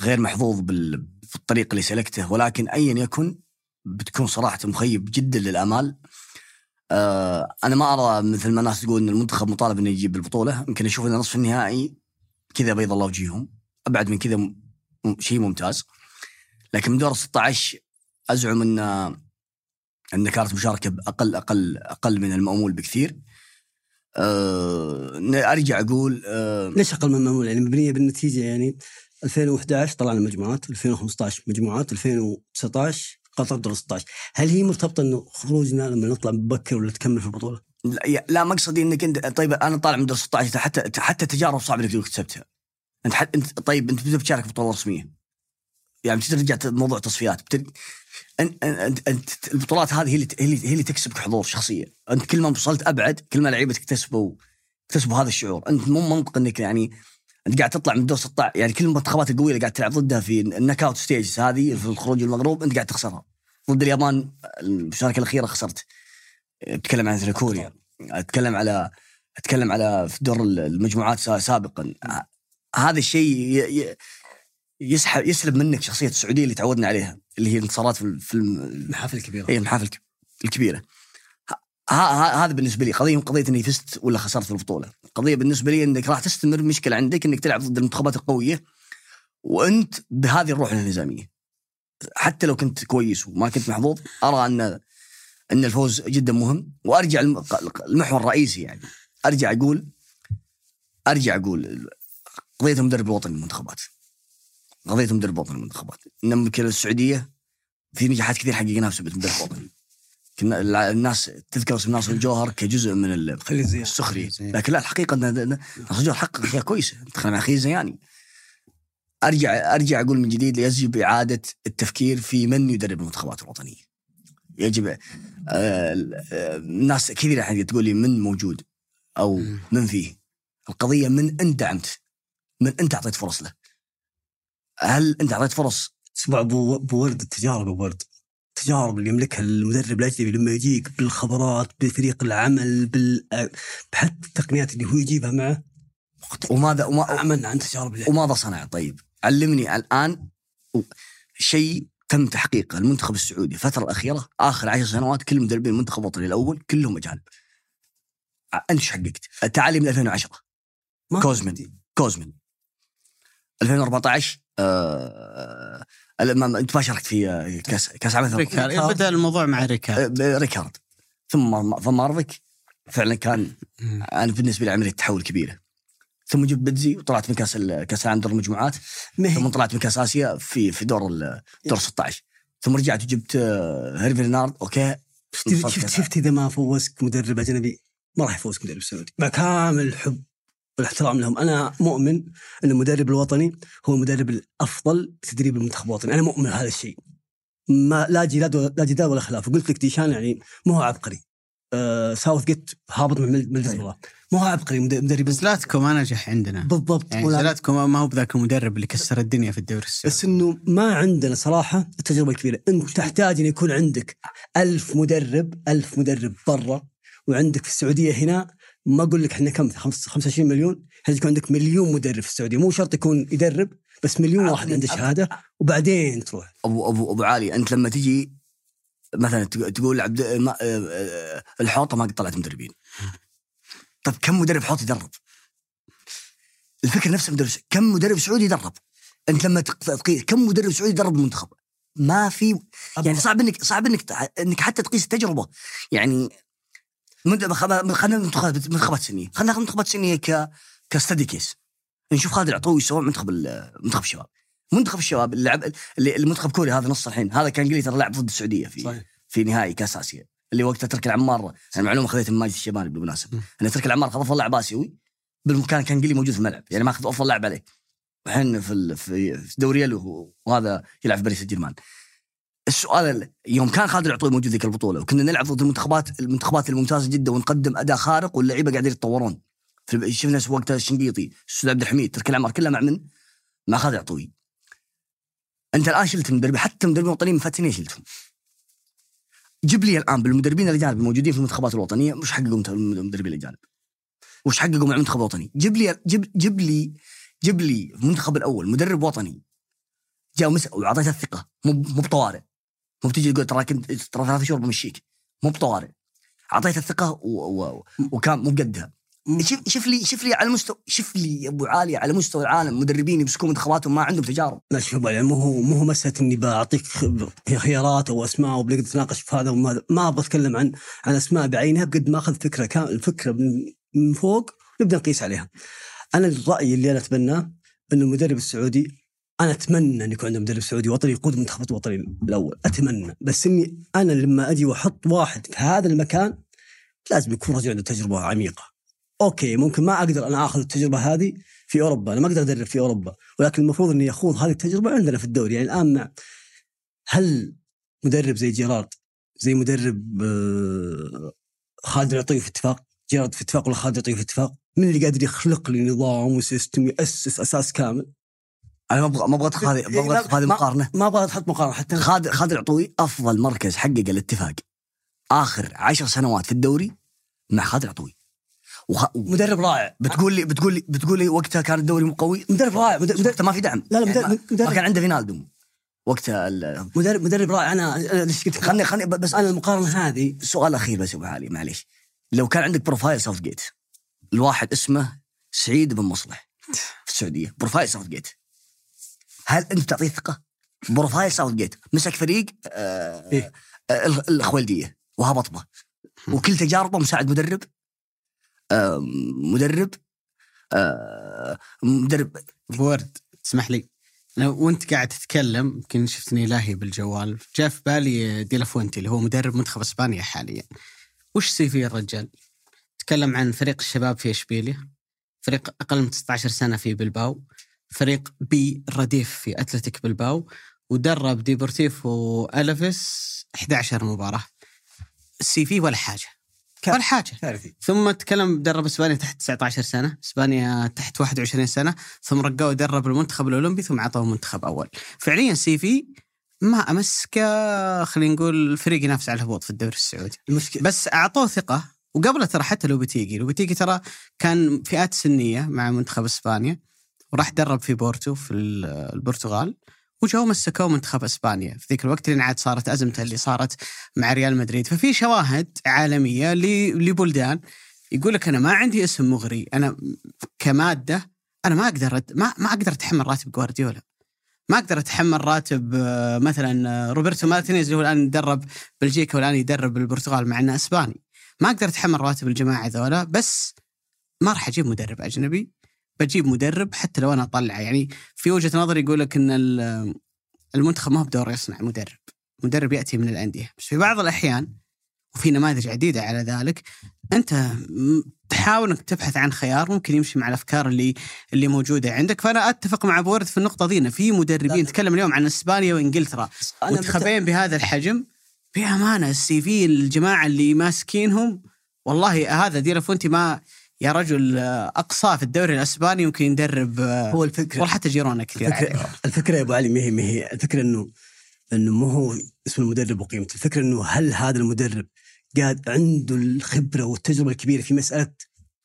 غير محظوظ بالطريق اللي سلكته ولكن ايا يكن بتكون صراحة مخيب جدا للأمال. آه، أنا ما أرى مثل ما الناس تقول إن المنتخب مطالب إنه يجيب البطولة. يمكن أشوف إن نصف النهائي كذا بيض الله وجيههم أبعد من كذا شيء ممتاز. لكن من دور 16 أزعم إن إن كانت مشاركة بأقل أقل أقل من المأمول بكثير. أه أرجع أقول أه ليش أقل من المامول يعني مبنية بالنتيجة يعني 2011 طلعنا مجموعات 2015 مجموعات 2019 قطر دور 16 هل هي مرتبطة إنه خروجنا لما نطلع مبكر ولا تكمل في البطولة؟ لا, لا مقصدي إنك أنت طيب أنا طالع من دور 16 حتى حتى تجارب صعبة إنك كسبتها. أنت حت انت طيب أنت بتشارك بطولة رسمية. يعني بترجع موضوع تصفيات بتر... انت, انت البطولات هذه هي اللي هي اللي, تكسبك حضور شخصيه أنت كل ما وصلت أبعد كل ما لعيبه تكتسبوا تكتسبوا هذا الشعور. أنت مو منطق إنك يعني أنت قاعد تطلع من دور 16 يعني كل المنتخبات القوية اللي قاعد تلعب ضدها في ال knockout stages هذه في الخروج المغلوب أنت قاعد تخسرها. ضد اليابان المشاركه الأخيرة خسرت. أتكلم عن كوريا أتكلم على أتكلم على في دور المجموعات سابقا. هذا الشيء يسحب يسلب منك شخصية السعودية اللي تعودنا عليها اللي هي الانتصارات في المحافل الكبيرة. اي المحافل الكبيرة. هذا بالنسبة لي قضية قضيه إني فزت ولا خسرت في البطولة. قضية بالنسبة لي إنك راح تستمر مشكلة عندك إنك تلعب ضد المنتخبات القوية وأنت بهذه الروح الانهزاميه حتى لو كنت كويس وما كنت محظوظ أرى ان أن الفوز جدا مهم. وأرجع المحور الرئيسي يعني. أرجع أقول أرجع أقول قضية المدرب الوطني للمنتخبات. قضيه مدرب الوطني للمنتخبات انما السعودية في نجاحات كثير حققناها بسبب المدرب الوطني كنا الناس تذكر اسم ناصر الجوهر كجزء من السخرية. لكن لا الحقيقة إن ناصر الجوهر حقق أشياء كويسة. تخيل مع خيزه يعني ارجع أرجع أقول من جديد يجب إعادة التفكير في من يدرب المنتخبات الوطنية. يجب آه الناس كثير يعني تقول لي من موجود أو من فيه. القضية من أنت دعمت من أنت أعطيت فرص له. هل أنت أعطيت فرص؟ اسمع أبو ورد التجارب أبو ورد. التجارب اللي يملكها المدرب الاجنبي لما يجيك بالخبرات بفريق العمل بال بحتى التقنيات اللي هو يجيبها معه. وماذا وما عملنا عن تجارب اللي. وماذا صنع؟ طيب؟ علمني الآن شيء تم تحقيقه المنتخب السعودي. الفترة الأخيرة آخر عشر سنوات كل مدربين المنتخب الوطني الأول كلهم أجانب. أنت إيش حققت؟ تعال من 2010 كوزمين. كوزمين. 2014 آه أنت ما شاركت في آه، كاس كاس عالم ريكارد. بدأ الموضوع مع ريكارد. آه، ريكارد. ثم ثم مارفيك فعلا كان أنا بالنسبة لي عملية تحول كبيرة. ثم جبت بيتزي وطلعت من كاس ال- كاس العالم دور المجموعات ثم طلعت من كاس آسيا في في دور ال- دور 16 ثم رجعت وجبت آه، هيرفي رينارد أوكي. شفت شفت, شفت إذا ما فوزك مدرب أجنبي؟ ما راح يفوزك مدرب سعودي. مع كامل الحب. والاحترام لهم. أنا مؤمن ان المدرب الوطني هو المدرب الأفضل تدريب المنتخب الوطني. أنا مؤمن بهذا الشيء. ما لا جدال ولا لا جدال ولا خلاف. وقلت لك ديشان يعني ما هو عبقري. آه ساوث جيت هابط من الله ما هو عبقري مد- مدرب بس لاتكو ما نجح عندنا. بالضبط. يعني زلاتكو ما هو بذاك المدرب اللي كسر الدنيا في الدوري السعودي. بس إنه ما عندنا صراحة التجربة الكبيرة، انت تحتاج إن يكون عندك ألف مدرب ألف مدرب برا وعندك في السعودية هنا ما أقول لك إحنا كم خمس- 25 مليون، يحتاج يكون عندك مليون مدرب في السعودية، مو شرط يكون يدرب بس مليون واحد عنده شهادة وبعدين تروح ابو ابو أبو علي أنت لما تجي مثلا تق- تقول عبد ما آه، آه، الحوطة ما قد طلعت مدربين طيب كم مدرب حوط يدرب؟ الفكرة نفسها مدرب كم مدرب سعودي يدرب؟ أنت لما تق- تقيس كم مدرب سعودي يدرب المنتخب؟ ما في يعني صعب انك صعب إنك إنك حتى تقيس التجربة يعني خ- خلينا منتخبات منتخبات سنيه خلينا ناخذ منتخبات سنيه ك كستدي كيس نشوف خالد العطوي سوى منتخب منتخب الشباب. منتخب الشباب اللي لعب اللي المنتخب كوري هذا نص الحين. هذا كان قليل ترى لعب ضد السعودية في صحيح. في نهائي كأس آسيا. اللي وقتها ترك العمار. أنا معلومة خذيتها من ماجد الشيباني بالمناسبة. أن ترك العمار خذ أفضل لاعب آسيوي بالمكان كان قلي موجود في الملعب. يعني ما أخذ أفضل لاعب عليه. الحين في في دوري وهذا يلعب في باريس الجرمان السؤال ال- يوم كان خالد العطوي موجود ذيك البطولة وكنا نلعب ضد المنتخبات المنتخبات الممتازة جدا ونقدم أداء خارق واللعيبة قاعدين يتطورون شفنا وقتها الشنقيطي السود عبد الحميد ترك العمار كلها مع من؟ مع خالد العطوي أنت الآن شلت المدربين حتى من فتره سنين شلتهم جيب لي الآن بالمدربين الأجانب الموجودين في المنتخبات الوطنية وش حققوا المدربين الأجانب؟ وش حققوا مع المنتخب الوطني؟ جيب لي جيب جيب لي جيب لي المنتخب الأول مدرب وطني جاء وعطيته الثقة مو مو بطوارئ مو بتجي تقول ترى كنت ترى ثلاث شهور بمشيك. مو بطوارئ. اعطيته الثقة و... و... وكان مو بقدها. شوف شوف لي شوف لي على مستوى شوف لي يا أبو عالي على مستوى العالم. مدربين يمسكون منتخباتهم ما عندهم تجارب. لا شوف يعني مو هو مو هو مسألة إني بعطيك خيارات أو أسماء وبنقدر نتناقش في هذا وما. ما أبغى أتكلم عن عن أسماء بعينها. بقد ما أخذ فكرة كامل الفكرة من, من فوق نبدأ نقيس عليها. أنا الرأي اللي أنا أتبناه انه المدرب السعودي أنا أتمنى أن يكون عندنا مدرب سعودي وطني يقود المنتخب الوطني الأول أتمنى بس إني أنا لما أجي وأحط واحد في هذا المكان لازم يكون رجل عنده تجربة عميقة. أوكي ممكن ما أقدر أنا آخذ التجربة هذه في أوروبا، أنا ما أقدر أدرب في أوروبا، ولكن المفروض إني أخوض هذه التجربة عندنا في الدوري، يعني الآن مع هل مدرب زي جيرارد زي مدرب آه، خالد العطوي في الاتفاق جيرارد في الاتفاق ولا خالد العطوي في الاتفاق؟ من اللي قادر يخلق لي نظام و system ياسس أساس كامل؟ أنا ما أبغى ما أبغى هذه ما أبغى هذه ما- مقارنة. ما أبغى أحط مقارنة حتى خالد خالد العطوي أفضل مركز حقق الاتفاق. آخر عشر سنوات في الدوري مع خالد العطوي. وخ... مدرب رائع. بتقول لي بتقول لي بتقول لي وقتها كان الدوري مو قوي. مدرب رائع. مدرب, وقتها ما في دعم. لا لا يعني مدرب, ما, ما مدرب كان عنده فينالدو. وقتها ال- مدرب مدرب رائع. أنا ليش قلت خلني خلني بس أنا المقارنة هذه سؤال أخير بس أبو علي معليش. لو كان عندك profile ساوث جيت الواحد اسمه سعيد بن مصلح في السعودية. profile ساوث جيت. هل أنت تعطيه ثقة؟ profile ساوث جيت. مسك فريق آه إيه؟ آه ال- الخويلدية وهبط به وكل تجاربه مساعد مدرب. آه مدرب آه مدرب. ابو ورد اسمح لي. أنا وأنت قاعد تتكلم يمكن شفتني لاهي بالجوال. جاء في بالي ديلا فوينتي اللي هو مدرب منتخب إسبانيا حاليا. وش CV الرجال؟ تكلم عن فريق الشباب في إشبيليا فريق أقل من 16 سنة في بلباو. فريق B الرديف في أتلتيك بلباو ودرب ديبورتيفو ألافيس 11 مباراة. ال CV ولا حاجة. ولا حاجة. كارثي. ثم تكلم درب إسبانيا تحت 19 سنة، إسبانيا تحت 21 سنة، ثم رقاه درب المنتخب الأولمبي ثم عطوه منتخب أول. فعليا CV ما أمسك خلينا نقول فريق ينافس على الهبوط في الدوري السعودي. المشكلة بس أعطوه ثقة وقبله ترى حتى لوبيتيجي، لوبيتيجي ترى كان فئات سنية مع منتخب إسبانيا. وراح درب في بورتو في ال- البرتغال وجو مسكوه منتخب إسبانيا. في ذيك الوقت لأن عاد صارت أزمته اللي صارت مع ريال مدريد. ففي شواهد عالمية لبلدان يقول لك أنا ما عندي اسم مغري أنا كمادة أنا ما أقدر ما ما أقدر أتحمل راتب جوارديولا. ما أقدر أتحمل راتب آه، مثلا آه، روبرتو مارتينيز اللي هو الآن يدرب بلجيكا والآن يدرب البرتغال مع إنه إسباني. ما أقدر أتحمل رواتب الجماعة ذولا بس ما راح أجيب مدرب أجنبي. بجيب مدرب حتى لو أنا أطلعه. يعني في وجهة نظري يقول لك إن ال- المنتخب ما هو بدور يصنع مدرب. مدرب يأتي من الأندية. بس في بعض الأحيان وفي نماذج عديدة على ذلك أنت تحاول إنك تبحث عن خيار ممكن يمشي مع الأفكار اللي اللي موجودة عندك. فأنا أتفق مع أبو ورد في النقطة إن في مدربين نتكلم اليوم عن إسبانيا وإنجلترا. منتخبين بهذا الحجم بأمانة ال CV الجماعة اللي ماسكينهم والله هذا ديلا فونتي ما يا رجل اقصاه في الدوري الأسباني يمكن يدرب آه، هو الفكرة والله حتى جيرونا كثير. الفكرة الفكرة يا أبو علي ما هي ما هي الفكرة انه إنه مو هو اسم المدرب وقيمته، الفكرة إنه هل هذا المدرب قاعد عنده الخبرة والتجربة الكبيرة في مسألة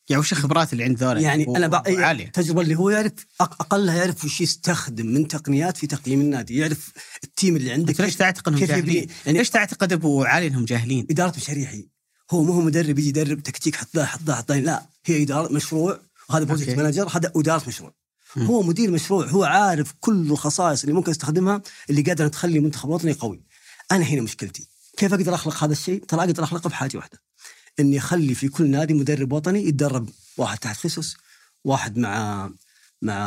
يعني وش الخبرات اللي عند ذولا يعني أنا بع... عاليه التجربة اللي هو يعرف أقلها يعرف وش يستخدم من تقنيات في تقييم النادي، يعرف ال team اللي عندك ليش تعتقد انهم جاهلين؟ يعني ليش تعتقد أبو علي إنهم جاهلين؟ اداره مشاريع هي هو مو هو مدرب يجي يدرب تكتيك حط ذا حط ذا حط لا هي إدارة مشروع وهذا project. manager هذا إدارة مشروع مم. هو مدير مشروع هو عارف كل الخصائص اللي ممكن استخدمها اللي قادر تخلي منتخب وطني قوي أنا هنا مشكلتي كيف أقدر أخلق هذا الشيء ترى أقدر أخلقه بحاجة واحدة إني أخلي في كل نادي مدرب وطني يتدرب واحد تحت خصوص واحد مع مع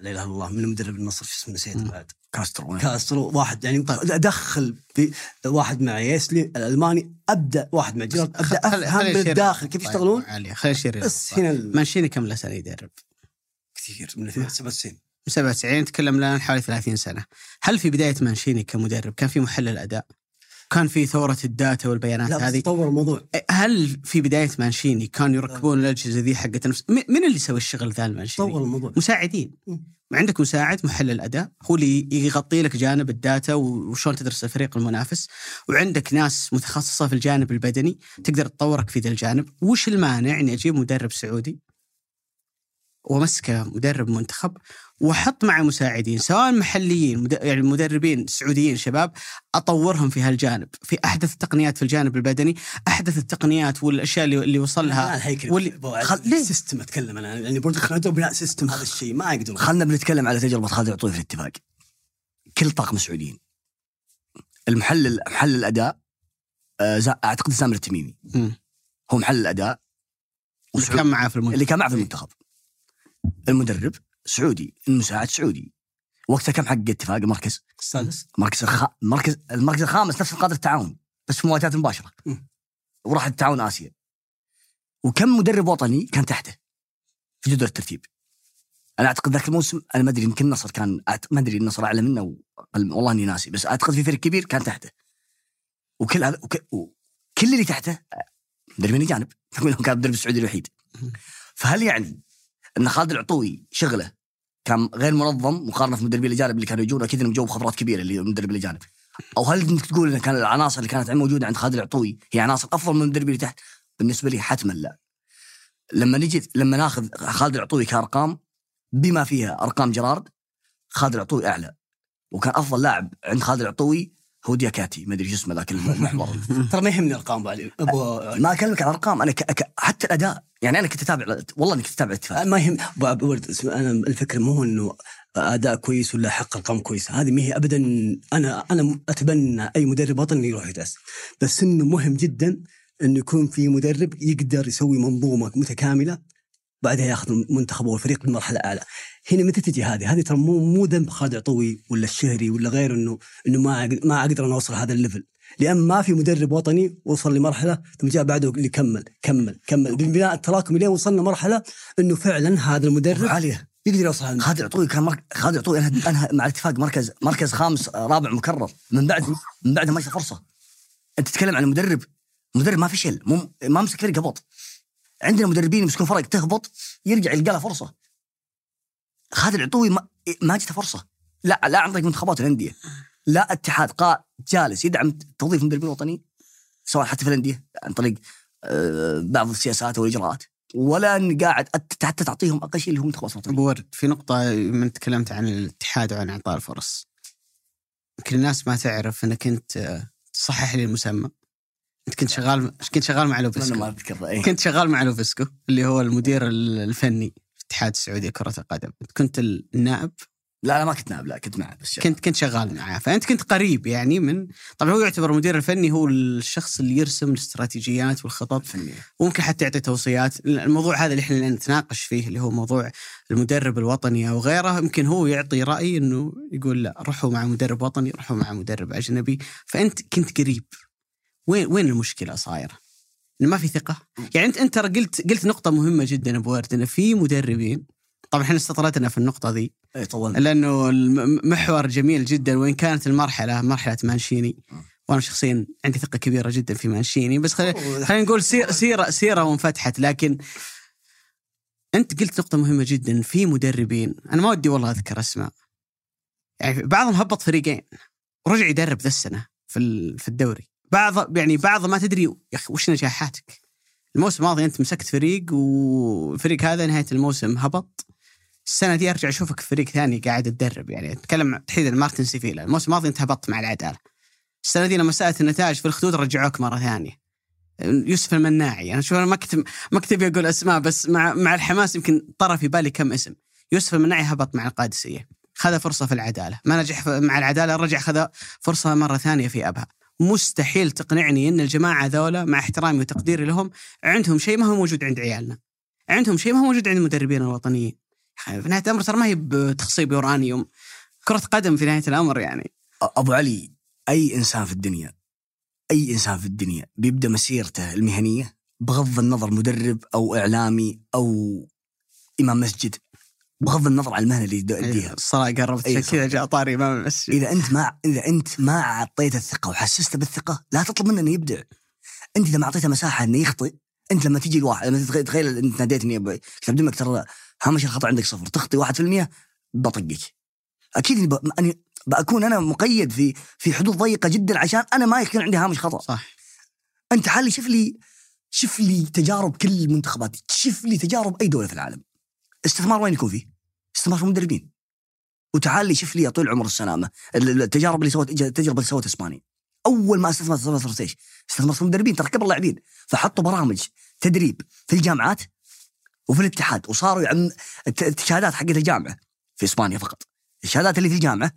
لا إله إلا الله من مدرب النصر شو اسمه نسيت. بعد كاسترو كاسترو واحد يعني ادخل في واحد مع يسلي الألماني أبدأ واحد مع جيرارد أبدأ أفهم خلي من يشير- الداخل كيف طيب، يشتغلون خلي يشير بس هنا مانشيني كم له سنه يدرب؟ كثير من 97 من 97 نتكلم لنا حوالي 30 سنة. هل في بداية مانشيني كمدرب كان في محلل أداء؟ كان في ثورة ال data والبيانات لا هذه؟ تطور الموضوع. هل في بداية مانشيني كانوا يركبون الأجهزة ذي حقت نفس م- من اللي يسوي الشغل ذا المانشيني؟ تطور الموضوع. مساعدين. مم. عندك مساعد محلل اداء هو اللي يغطي لك جانب ال data وشلون تدرس الفريق المنافس. وعندك ناس متخصصة في الجانب البدني تقدر تطورك في ذا الجانب. وش المانع إني أجيب مدرب سعودي؟ ومسكه مدرب منتخب. واحط مع مساعدين سواء محليين مد- يعني مدربين سعوديين شباب أطورهم في هالجانب في أحدث التقنيات في الجانب البدني أحدث التقنيات والأشياء اللي, اللي وصل لها واللي- خل- ليه؟ system أتكلم أنا يعني project manager بناء system هذا الشيء ما يقدرون خلنا بنتكلم على تجربة خالد العطوي في الاتفاق كل طاقم سعوديين المحلل محلل الأداء آه، أعتقد سامر التميمي. هو محلل الأداء اللي. كان معاه في المنتخب اللي كان معه في المنتخب المدرب سعودي المساعد سعودي. وقتها كم حقق اتفاق المركز السادس المركز الخ... المركز المركز الخامس نفس القادر التعاون بس في مواجهات مباشرة. وراح التعاون آسيا. وكم مدرب وطني كان تحته في جدول الترتيب؟ أنا أعتقد ذاك الموسم أنا ما أدري يمكن النصر كان ما أدري النصر أعلى منه وأقل- والله إني ناسي بس أعتقد في فريق كبير كان تحته. وكل هذا وك... وكل اللي تحته مدربين اجانب كان المدرب السعودي الوحيد. فهل يعني إن خالد العطوي شغله كان غير منظم مقارنة في المدربين الأجانب اللي كانوا يجون أكيد إنهم جو خبرات كبيرة اللي المدرب الأجانب أو هل انك تقول إن كان العناصر اللي كانت موجودة عند خالد العطوي هي عناصر أفضل من المدربين اللي تحت؟ بالنسبة لي حتما لا. لما نجي لما ناخذ خالد العطوي كأرقام بما فيها أرقام جيرارد خالد العطوي أعلى وكان أفضل لاعب عند خالد العطوي هو دياكاتي ما أدري شو اسمه ذاك المحور. ترى ما يهمني الأرقام أبو علي ابو ما أكلمك عن ارقام أنا ك... ك... حتى الأداء يعني أنا كنت أتابع والله اني كنت أتابع الإتفاق. ما يهم أبو ورد أنا الفكرة مو إنه أداء كويس ولا حق أرقام كويسة. هذه ما هي ابدا أنا أنا أتبنى أي مدرب وطني يروح يدرس. بس إنه مهم جدا إنه يكون في مدرب يقدر يسوي منظومة متكاملة بعدها ياخذ المنتخب والفريق لمرحله اعلى. هنا متى تجي هذه؟ هذه ترى مو مو ذنب خالد عطوي ولا الشهري ولا غيره انه إنه ما ما أقدر أنا أوصل هذا ال level. لأن ما في مدرب وطني وصل لمرحلة ثم جاء بعده اللي كمل كمل كمل. بالبناء التراكمي لين وصلنا مرحلة إنه فعلا هذا المدرب عاليه يقدر يوصل خالد العطوي كان مرك... خالد العطوي أنا أنا مع الاتفاق مركز مركز خامس آه، رابع مكرر. من بعد من بعد ما فرصة. أنت تتكلم عن مدرب مدرب ما فشل مو ما مسك فريق هبط. عندنا مدربين يمسكون فرق تهبط يرجع يلقى له فرصة. خالد العطوي ما, ما جته فرصة لا لا عن طريق منتخبات الأندية لا اتحاد قا جالس يدعم توظيف المدربين الوطنيين سواء حتى في الأندية عن طريق آه، بعض السياسات والإجراءات ولا أن قاعد حتى تعطيهم أقل شيء اللي هو منتخبات وطنيه أبو ورد في نقطة من تكلمت عن الاتحاد وعن إعطاء الفرص. يمكن الناس ما تعرف إنك أنت آه، تصحح لي المسمى. أنت كنت شغال كنت شغال مع لوفسكو. ما أذكر إيه. كنت شغال مع لوفسكو اللي هو المدير الفني الاتحاد السعودي لكرة القدم. كنت النائب؟ لا لا ما كنت نائب لا كنت معه بس كنت كنت شغال معاه. فأنت كنت قريب يعني من طبعا هو يعتبر المدير الفني هو الشخص اللي يرسم الاستراتيجيات والخطط. فنية وممكن حتى يعطي توصيات. الموضوع هذا اللي إحنا نتناقش فيه اللي هو موضوع المدرب الوطني أو غيره يمكن هو يعطي رأي إنه يقول لا روحوا مع مدرب وطني روحوا مع مدرب أجنبي. فأنت كنت قريب. وين وين المشكلة صايرة؟ إنه ما في ثقة. يعني انت أنت ترى قلت قلت نقطة مهمة جدا أبو ورد إنه في مدربين طبعا إحنا استطردنا في النقطة ذي إي طولنا لأنه المحور جميل جدا وإن كانت المرحله مرحلة مانشيني. وأنا شخصيا عندي ثقة كبيرة جدا في مانشيني بس خلينا خلينا نقول سيره سيره سيرة وانفتحت لكن أنت قلت نقطة مهمة جدا في مدربين. أنا ما ودي والله أذكر أسماء. يعني بعضهم هبط فريقين ورجع يدرب ذا السنة في في الدوري. بعض يعني بعض ما تدري يا أخي وش نجاحاتك. الموسم الماضي أنت مسكت فريق والفريق هذا نهاية الموسم هبط. السنة دي أرجع أشوفك في فريق ثاني قاعد تدرب يعني. أتكلم تحديدا مارتن سيفيلا. الموسم الماضي أنت هبطت مع العدالة. السنة دي لما ساءت النتائج في الأخدود رجعوك مرة ثانية. يوسف المناعي. أنا شوف أنا ما كنت ما كنت أقول أسماء بس مع مع الحماس يمكن طرى في بالي كم اسم. يوسف المناعي هبط مع القادسية. خذ فرصة في العدالة. ما نجح مع العدالة رجع خذ فرصة مرة ثانية في أبها. مستحيل تقنعني إن الجماعة ذولا مع احترامي وتقديري لهم عندهم شيء ما هو موجود عند عيالنا. عندهم شيء ما هو موجود عند المدربين الوطنيين. في نهاية الأمر ترى ما هي بتخصيب يورانيوم. كرة قدم في نهاية الأمر يعني. أبو علي أي إنسان في الدنيا أي إنسان في الدنيا بيبدأ مسيرته المهنية بغض النظر مدرب أو إعلامي أو إمام مسجد بغض النظر عن المهنة اللي يؤديها الصلاه قربت أي عشان كذا جاء طاري امام المسجد إذا أنت ما إذا أنت ما اعطيته الثقة وحسسته بالثقة لا تطلب منه انه يبدع. أنت اذا ما أعطيته مساحة انه يخطئ أنت لما تجي الواحد لما تتخيل تخيل أنت ناديتني أبوي كتبت لك ترى هامش الخطأ عندك صفر. تخطي 1% بطقك. أكيد. أني بكون أنا مقيد في في حدود ضيقة جدا عشان أنا ما يكون عندي هامش خطأ. صح. أنت حالي شوف لي شوف لي تجارب كل المنتخبات شوف لي تجارب أي دولة في العالم. استثمار وين يكون فيه؟ استثمار في المدربين. وتعال لي شوف لي يا طويل العمر السلامة ال- التجارب اللي سوت التجربة اللي سوتها إسبانيا. أول ما استثمرت استثمرت إيش؟ استثمرت في المدربين ترى كبر اللاعبين فحطوا برامج تدريب في الجامعات وفي الاتحاد وصاروا الت- الشهادات حقت الجامعة في إسبانيا فقط. الشهادات اللي في الجامعة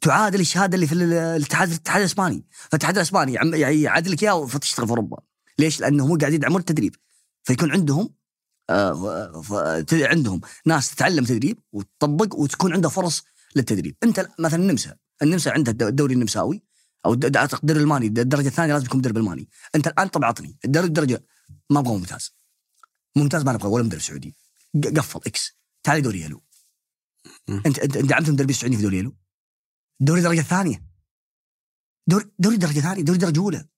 تعادل الشهادة اللي في ال- الاتحاد الاتحاد الإسباني. فالاتحاد الإسباني يعم- يعادل لك إياها فتشتغل في أوروبا. ليش؟ لانهم قاعدين يدعمون التدريب. فيكون عندهم عندهم ناس تتعلم تدريب وتطبق وتكون عندها فرص للتدريب. انت مثلا النمسا النمسا عندها الد- الدوري النمساوي أو أعتقد الدوري الالماني الدرجة الثانية لازم يكون مدرب الماني. انت الآن طب عطني الدرجه الدرجة ما أبغى ممتاز. ممتاز ما نبغى ولا مدرب سعودي. قفل إكس. تعال دوري يلو. انت انت دعمت المدربين السعوديين في دوري يلو؟ دوري الدرجه الثانية دوري دوري الدرجه الثانية دوري الدرجه الاولى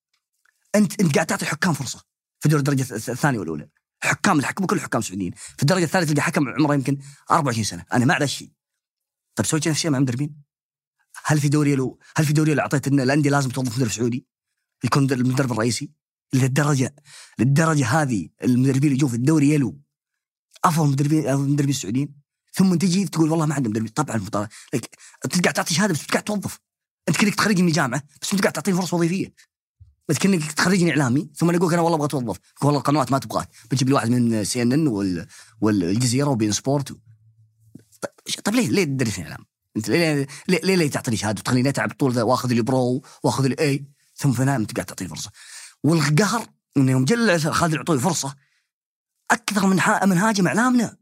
انت انت قاعد تعطي الحكام فرصة في دوري الدرجة الث- الثانية والأولى. حكام الحكم كل حكام سعوديين. في الدرجة الثالثة تلقى حكم عمره يمكن 24 سنة. أنا ما على شيء طيب سويت نفس الشيء مع المدربين هل في دوري يلو هل في دوري يلو أعطيت إن الأندية لازم توظف مدرب سعودي؟ يكون مدرب- المدرب الرئيسي؟ للدرجه للدرجة هذه المدربين اللي يجون في الدوري يلو. أفضل مدربين المدربين السعوديين ثم تجي تقول والله ما عندنا مدربين. طبعا المطالع لك انت قاعد تعطي شهادة بس قاعد توظف. أنت كانك تخرجني من الجامعة بس أنت قاعد تعطيني فرصه وظيفية. بس كأنك تخرجني إعلامي ثم أقول أنا والله أبغى أتوظف. والله القنوات ما تبغاك. بتجيب لي واحد من CNN والجزيره و beIN Sport. و... طيب, طيب ليه ليه تدرسني إعلام؟ أنت ليه ليه, ليه, ليه تعطيني شهادة وتخليني أتعب طول ذا؟ وآخذ لي Pro وآخذ لي A ثم في أنت قاعد تعطيني فرصة. والقهر إنه يوم جل خالد العطوي فرصة أكثر من من هاجم إعلامنا.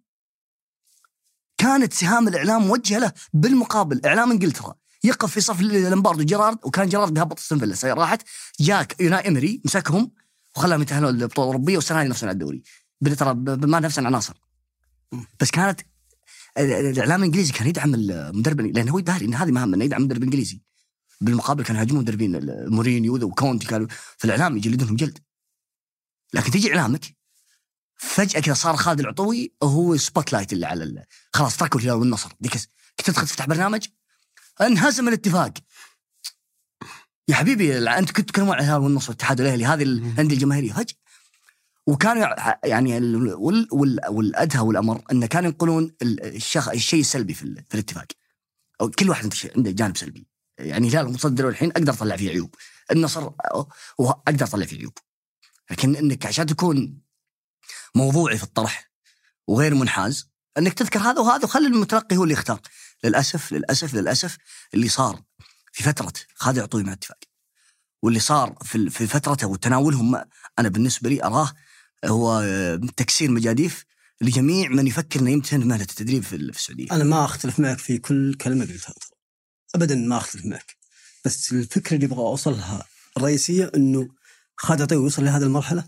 كانت سهام الإعلام موجهة له بالمقابل. إعلام إنجلترا. يقف في صف لامبارد وجيرارد وكان جيرارد بيهبط استون فيلا راحت جاك يوناي إمري مسكهم وخلاهم يتأهلون للبطولة الأوروبية والسنة هذه ينافسون على الدوري. ترى ما نفس العناصر بس كانت ال- ال- الإعلام الإنجليزي كان يدعم المدرب لأنه هو داري ان هذه مهمة إنه يدعم المدرب الانجليزي بالمقابل كانوا يهاجمون مدربين مورينيو وكونتي كانوا في الاعلام يجلدونهم جلد. لكن تيجي إعلامك فجأة كذا صار خالد العطوي هو spotlight اللي على خلاص تركوا الهلال والنصر. ديك كنت تدخل تفتح برنامج؟ انهزم الاتفاق. يا حبيبي انت كنت تتكلمون عن الهلال والنصر والاتحاد والاهلي هذه الأندية الجماهيرية. فجاه وكانوا يع- يعني ال- وال وال والأدهى والأمر انه كانوا ينقلون ال- الشخ الشيء السلبي في, في الاتفاق. أو كل واحد عنده جانب سلبي. يعني الهلال متصدر الحين أقدر أطلع فيه عيوب. النصر أقدر أطلع فيه عيوب. لكن إنك عشان تكون موضوعي في الطرح وغير منحاز إنك تذكر هذا وهذا وخلي المتلقي هو اللي يختار. للأسف للأسف للأسف اللي صار في فترة خالد العطوي مع الاتفاق. واللي صار في في فترته وتناولهم أنا بالنسبة لي أراه هو تكسير مجاديف لجميع من يفكر إنه يمتهن مهنة التدريب في السعودية. أنا ما أختلف معك في كل كلمة قلتها ابدا ما أختلف معك. بس الفكرة اللي أبغى أوصلها الرئيسية إنه خالد العطوي يوصل لهذه المرحلة.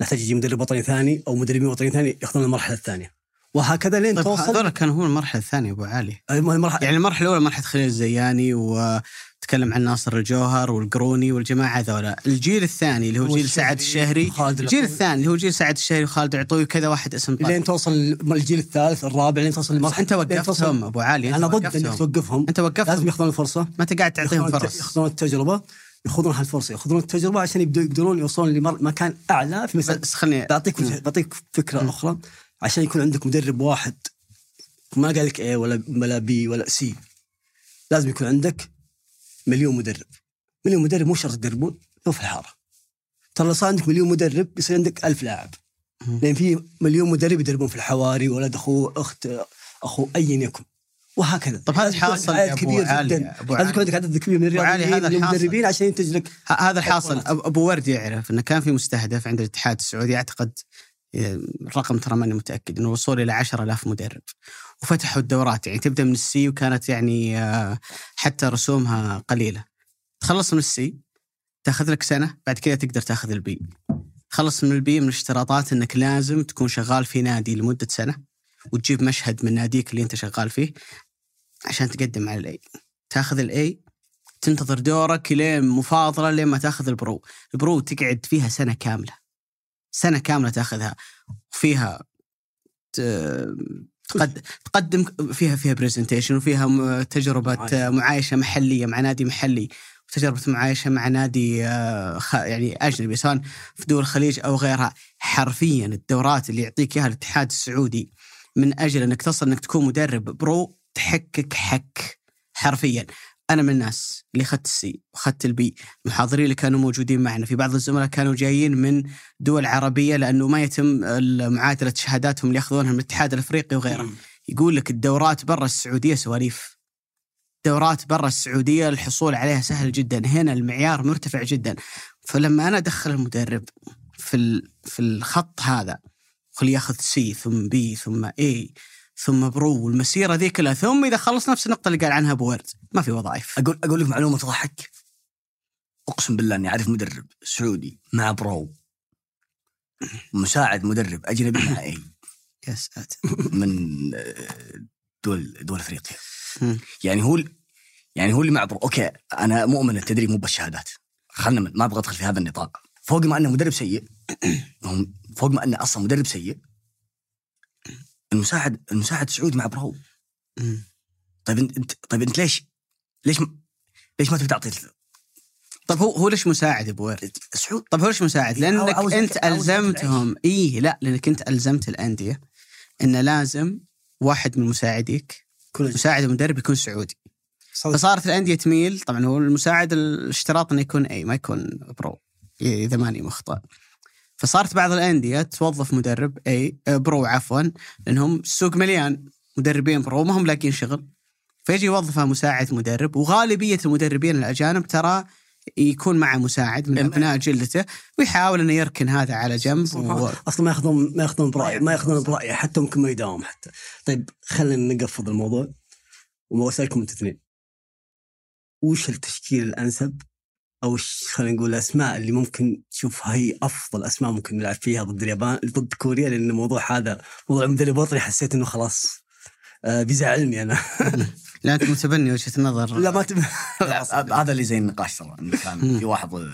نحتاج يجي مدرب وطني ثاني أو مدربين وطنيين ثاني ياخذون المرحلة الثانية. وهكذا لين طيب توصل. هذول كانوا هو المرحلة الثانية أبو علي. المرحلة. يعني المرحلة الأولى مرحلة خليل الزياني وتكلم عن ناصر الجوهر والقروني والجماعة هذولا، الجيل الثاني اللي هو جيل سعد الشهري. الجيل. الثاني اللي هو جيل سعد الشهري وخالد العطوي وكذا واحد اسم طارق. لين توصل الجيل الثالث الرابع لين توصل لمرحله أنت وقفتهم أبو علي أنا ضد. إنك توقفهم. أنت وقفتهم. لازم ياخذون الفرصة. ما أنت قاعد تعطيهم فرص. ياخذون التجربة ياخذون هالفرصة ياخذون التجربة عشان يقدرون يوصلون لمكان أعلى في مسألة بس خلني بعطيك بعطيك فكرة أخرى. عشان يكون عندك مدرب واحد. ما قال لك A ولا ولا B ولا C لازم يكون عندك مليون مدرب. مليون مدرب مو شرط تدربون لو في الحارة. ترى لو صار عندك مليون مدرب بيصير عندك ألف لاعب. لأن في مليون مدرب يدربون في الحواري ولد اخوه أخت أخو ايا يكن. وهكذا. طب هذا الحاصل عدد كبير علي، جدا. أبو. يكون عندك عدد كبير من. المدربين عشان ينتج لك هذا الحاصل. أبو ورد يعرف إنه كان في مستهدف عند الاتحاد السعودي. أعتقد الرقم ترى ماني متأكد إنه الوصول إلى 10000 مدرب. وفتحوا الدورات يعني تبدأ من السي وكانت يعني آه، حتى رسومها قليلة. تخلص من ال C تأخذ لك سنة بعد كذا تقدر تأخذ ال B. خلص من ال B من الاشتراطات إنك لازم تكون شغال في نادي لمدة سنة وتجيب مشهد من ناديك اللي أنت شغال فيه عشان تقدم على ال A تأخذ ال A تنتظر دورك لين مفاضلة لين ما تأخذ ال pro. ال pro تقعد فيها سنة كاملة. سنة كاملة تأخذها. وفيها تقدم فيها فيها presentation وفيها تجربة معايشة. معايشة محلية مع نادي محلي. وتجربه معايشة مع نادي آه، يعني أجنبي سواء في دول الخليج أو غيرها. حرفيا الدورات اللي يعطيك إياها الاتحاد السعودي من أجل إنك تصل إنك تكون مدرب pro تحكك حك حرفيا. أنا من الناس اللي أخذت ال C واخذت ال B. المحاضرين اللي كانوا موجودين معنا. في بعض الزملاء كانوا جايين من دول عربية لأنه ما يتم معادله شهاداتهم اللي يأخذونها من الاتحاد الأفريقي وغيره يقول لك الدورات برا السعودية سواليف. دورات برا السعودية الحصول عليها سهل جدا. هنا المعيار مرتفع جدا. فلما أنا أدخل المدرب في في الخط هذا خليه يأخذ C ثم B ثم A ثم pro والمسيره ذي كلها ثم إذا خلص نفس النقطة اللي قال عنها أبو ورد ما في وظائف. أقول أقول لك معلومة تضحك. أقسم بالله إني أعرف مدرب سعودي مع pro. مساعد مدرب أجنبي مع A. يا ساتر. من آه، دول دول أفريقيا. يعني هو يعني هو اللي مع pro. okay أنا مؤمن التدريب مو بالشهادات خلنا من ما أبغى أدخل في هذا النطاق. فوق ما أنه مدرب سيء فوق ما أنه أصلا مدرب سيء المساعد المساعد سعودي مع pro مم. طيب انت طيب انت ليش ليش ليش ما تبي تعطي طب هو هو ليش مساعد أبو ورد؟ سعود طب هو ليش مساعد؟ لأنك عاوز- أنت عاوز ألزمتهم اي لا لأنك أنت ألزمت الأندية إن لازم واحد من مساعديك كل مساعد المدرب يكون سعودي صدق. فصارت الأندية تميل طبعا هو المساعد الاشتراط إنه يكون A ما يكون pro إذا ماني مخطئ فصارت بعض الأندية توظف مدرب A آه، pro عفوا لأنهم السوق مليان مدربين pro ما هم لاقين شغل. فيجي يوظفه مساعد مدرب وغالبية المدربين الأجانب ترى يكون معه مساعد من أبناء جلدته ويحاول إنه يركن هذا على جنب و... أصلا ما ياخذون ما يأخذون براي ما يأخذون برأي حتى ممكن ما يداوم حتى. طيب خلينا نقفض الموضوع وأسألكم أنتم اثنين. وش التشكيل الأنسب؟ أو خلينا نقول الاسماء اللي ممكن تشوفها هي أفضل أسماء ممكن نلعب فيها ضد اليابان ضد كوريا لأن الموضوع هذا موضوع المدرب الوطني حسيت إنه خلاص آه بيزعلني أنا. لا أنت متبني وجهة النظر. لا ما تب... هذا اللي زي النقاش ترى إنه كان في واحد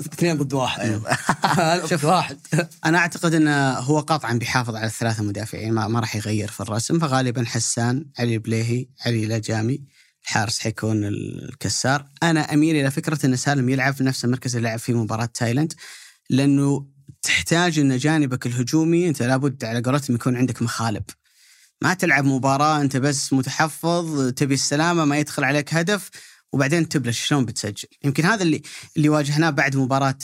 اثنين ضد واحد. شوف واحد. أنا أعتقد إنه هو قطعا بيحافظ على الثلاثة مدافعين ما, ما راح يغير في الرسم فغالبا حسان علي البليهي علي لجامي الحارس حيكون الكسار. أنا أميل إلى فكرة إن سالم يلعب في نفس المركز اللي لعب فيه مباراة تايلاند لأنه تحتاج إن جانبك الهجومي أنت لابد على قولتهم يكون عندك مخالب. ما تلعب مباراة أنت بس متحفظ تبي السلامة ما يدخل عليك هدف وبعدين تبلش شلون بتسجل. يمكن هذا اللي اللي واجهناه بعد مباراة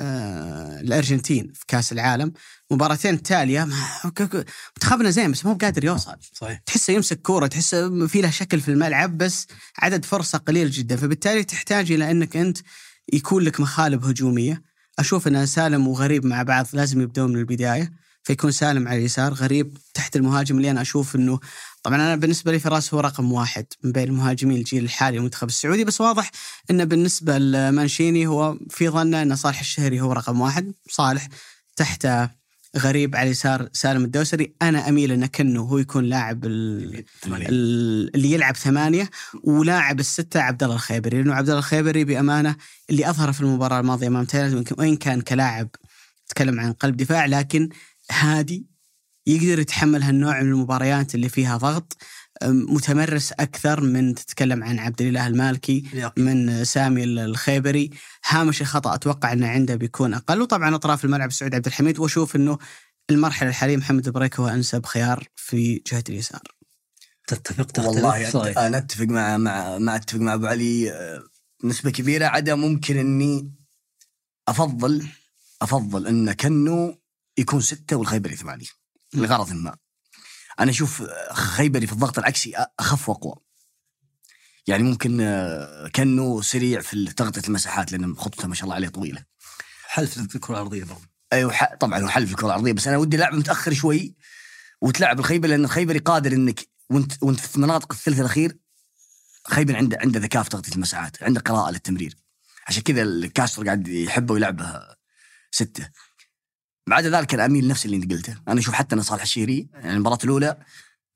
الأرجنتين في كأس العالم. مباراتين التالية منتخبنا زين بس مو بقادر يوصل. صحيح. تحسه يمسك كورة تحسه في له شكل في الملعب بس عدد فرصة قليل جدا. فبالتالي تحتاج إلى إنك أنت يكون لك مخالب هجومية. أشوف إن سالم وغريب مع بعض لازم يبدون من البداية. فيكون سالم على اليسار غريب تحت المهاجم اللي أنا أشوف إنه طبعا أنا بالنسبة لي فراس هو رقم واحد من بين المهاجمين الجيل الحالي للمنتخب السعودي بس واضح إنه بالنسبة لمانشيني هو في ظنه ان صالح الشهري هو رقم واحد صالح تحت غريب على اليسار سالم الدوسري. أنا أميل ان كنو هو يكون لاعب ال- ال- اللي يلعب ثمانية ولاعب الستة عبد الله الخيبري لأنه عبد الله الخيبري بأمانة اللي أظهر في المباراة الماضية أمام تايلاند وإن كان كلاعب تكلم عن قلب دفاع لكن هادي يقدر يتحمل هالنوع من المباريات اللي فيها ضغط متمرس أكثر من تتكلم عن عبد الإله المالكي من سامي الخيبري. هامش الخطا أتوقع إنه عنده بيكون أقل. وطبعا أطراف الملعب سعود عبد الحميد. وأشوف إنه المرحلة الحالية محمد البريك هو أنسب خيار في جهة اليسار. تتفق تختلف والله صحيح. أنا أتفق مع مع مع أتفق مع أبو علي آه، نسبة كبيرة عدا ممكن إني افضل أفضل ان كنو يكون ستة والخيبري ثمانية لغرض ما. أنا أشوف خيبري في الضغط العكسي أخف وأقوى. يعني ممكن آه، كنو سريع في تغطية المساحات لأن خطته ما شاء الله عليه طويلة. حلف الكرة الأرضية برضه أيوه ح- طبعا هو حل في الكرة الأرضية بس أنا ودي لعب متأخر شوي وتلعب الخيبري لأن الخيبري قادر إنك وانت وأنت في مناطق الثلث الأخير خيبري عنده عنده ذكاء في تغطية المساحات عنده قراءة للتمرير. عشان كذا الكاستر قاعد يحبه ويلعبها ستة. بعد ذلك أنا اميل نفس اللي أنت قلته. أنا أشوف حتى إن صالح الشهري يعني المباراة الأولى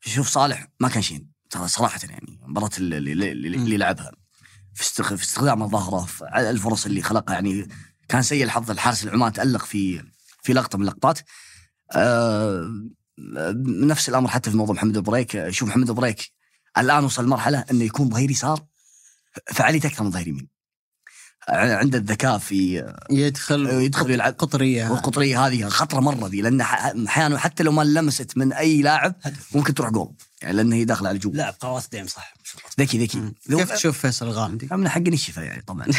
شوف صالح ما كان شين ترى صراحة يعني المباراه اللي, اللي, اللي, اللي لعبها في استخ- في استخدام الظهره في الفرص اللي خلقها يعني كان سيء الحظ الحارس العمان تألق في في لقطة من اللقطات. آه نفس الأمر حتى في موضوع محمد بريك شوف محمد بريك الآن وصل مرحلة إنه يكون ظهير يسار فعاليته أكثر من ظهير يمين. عنده الذكاء في يدخل يدخل يلعب قطريه والقطرية هذه خطرة مرة ذي لأن أحيانا حتى لو ما لمست من أي لاعب ممكن تروح جول. يعني لأن هي داخلة على الجول لاعب قرارات دائم صح. ذكي ذكي. كيف تشوف فيصل الغامدي؟ من حق الشفاء يعني طبعا.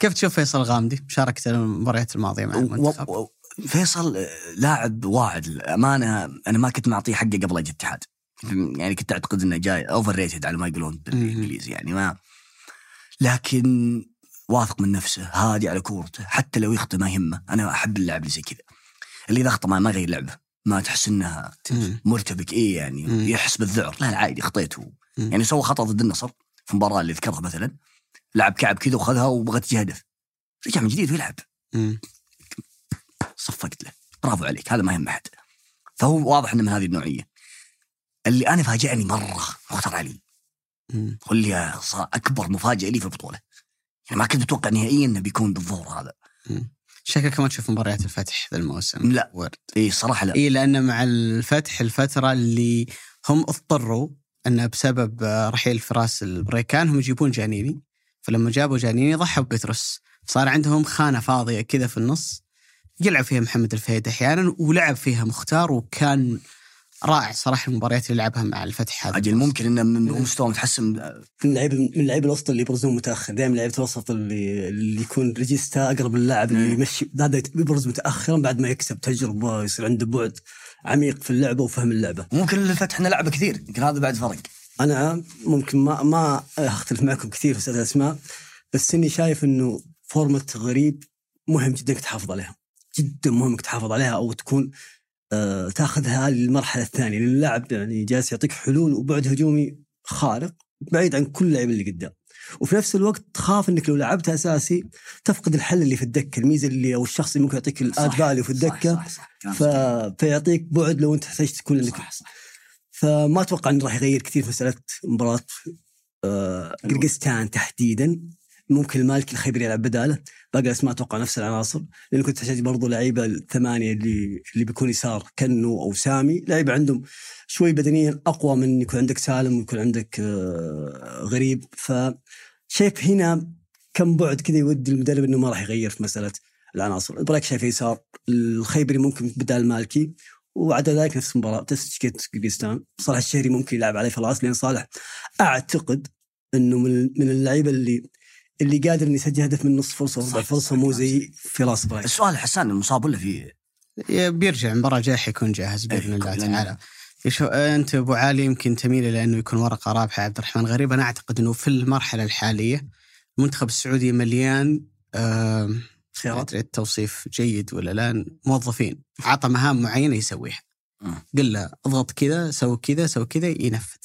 كيف تشوف فيصل الغامدي؟ مشاركته المباريات الماضية مع المنتخب. و- و- فيصل لاعب واعد. الامانه أنا ما كنت معطيه حقه قبل أجي الاتحاد يعني كنت أعتقد إنه جاي overrated على ما يقولون بالإنجليزي يعني ما لكن واثق من نفسه هادي على كورته حتى لو يخطئ ما يهمه. أنا أحب اللاعب اللي زي كذا. اللي إذا أخطأ ما يغير لعبه. ما تحس إنها. مرتبك. إيه يعني مم. يحس بالذعر. لا لا عادي خطيت. يعني سوى خطأ ضد النصر في المباراه اللي ذكرها مثلا. لعب كعب كذا وخذها وبغى تجي هدف رجع من جديد ويلعب. مم. صفقت له. برافو عليك هذا ما يهم أحد. فهو واضح إنه من هذه النوعية. اللي أنا فاجأني مرة مختار علي. واللي صار أكبر مفاجأة لي في البطولة. يعني ما كنت أتوقع نهائيا إنه بيكون بالظهور هذا. شكلك ما تشوف مباريات الفتح ذا الموسم. لا. ورد إي الصراحه لا. إي لأن مع الفتح الفترة اللي هم اضطروا إنه بسبب آه، رحيل فراس البريكان هم يجيبون جانيني. فلما جابوا جانيني ضحوا ببتروس صار عندهم خانة فاضية كذا في النص. يلعب فيها محمد الفهيد أحيانا ولعب فيها مختار وكان رائع صراحة المباريات اللي لعبها مع الفتح هذا أجل ممكن إنه من من مستوى متحسن. من اللعيبه من اللعيبه الوسط اللي يبرزون متأخر دائما لعيبة الوسط اللي اللي يكون regista أقرب للاعب اللي يمشي هذا يبرز متاخرا بعد ما يكسب تجربة يصير عنده بعد عميق في اللعبة وفهم اللعبة. ممكن الفتح إنه لعبه كثير يمكن هذا بعد فرق. أنا ممكن ما ما أختلف معكم كثير في الاسماء بس إني شايف إنه فورمة غريب مهم جدا إنك تحافظ عليها. جدا مهم إنك تحافظ عليها أو تكون تاخذها للمرحلة الثانية لأن اللاعب يعني جالس يعطيك حلول وبعد هجومي خارق بعيد عن كل اللعيبه اللي قدام. وفي نفس الوقت تخاف إنك لو لعبت أساسي تفقد الحل اللي في الدكة الميزة اللي أو الشخص اللي ممكن يعطيك الاد فاليو في الدكة. صح صح صح. ف... فيعطيك بعد لو أنت احتجت تكون انك صح صح فما أتوقع إنه راح يغير كثير في مسألة مباراة آه، قرقستان تحديدا. ممكن المالكي الخيبري يلعب بداله. باقي الأسماء أتوقع نفس العناصر لأن كنت تحتاج برضو لعيبة الثمانية اللي اللي بيكون يسار كنو أو سامي. لعيبة عندهم شوي بدنيا أقوى من يكون عندك سالم ويكون عندك آه، غريب. فشايف هنا كم بعد كذا يودي المدرب إنه ما راح يغير في مسألة العناصر. البراك شايف يسار؟ الخيبري ممكن بدال مالكي. وعدا ذلك نفس المباراة نفس تشكيلة قرقستان صالح الشهري ممكن يلعب عليه في الراس لأن صالح أعتقد إنه من من اللعيبة اللي اللي قادر إنه يسجل هدف من نص فرصة وربع فرصة مو. زي فراس برايس. السؤال حسان المصاب ولا في؟ بيرجع المباراة الجاية حيكون جاهز إيه، الله لأن- تعالى. شو أنت أبو علي يمكن تميل إلى أنه يكون ورقة رابحة عبد الرحمن غريب. أنا أعتقد أنه في المرحلة الحالية المنتخب السعودي مليان خيارات. التوصيف جيد ولا لا موظفين. عطى مهام معينة يسويها. مم. قل له اضغط كذا سوي كذا سوي كذا ينفذ.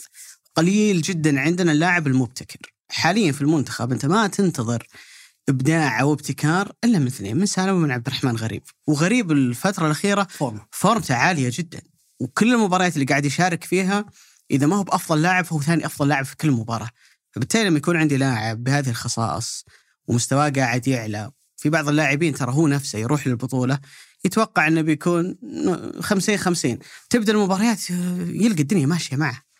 قليل جدا عندنا اللاعب المبتكر. حاليا في المنتخب أنت ما تنتظر إبداع أو ابتكار إلا من اثنين من سالم ومن عبد الرحمن غريب. وغريب الفترة الأخيرة فورمه فورمته عالية جدا. وكل المباريات اللي قاعد يشارك فيها إذا ما هو بأفضل لاعب فهو ثاني أفضل لاعب في كل مباراة. فبالتالي لما يكون عندي لاعب بهذه الخصائص ومستواه قاعد يعلى في بعض اللاعبين ترى هو نفسه يروح للبطولة يتوقع إنه بيكون 50 50 تبدأ المباريات يلقى الدنيا ماشية معه.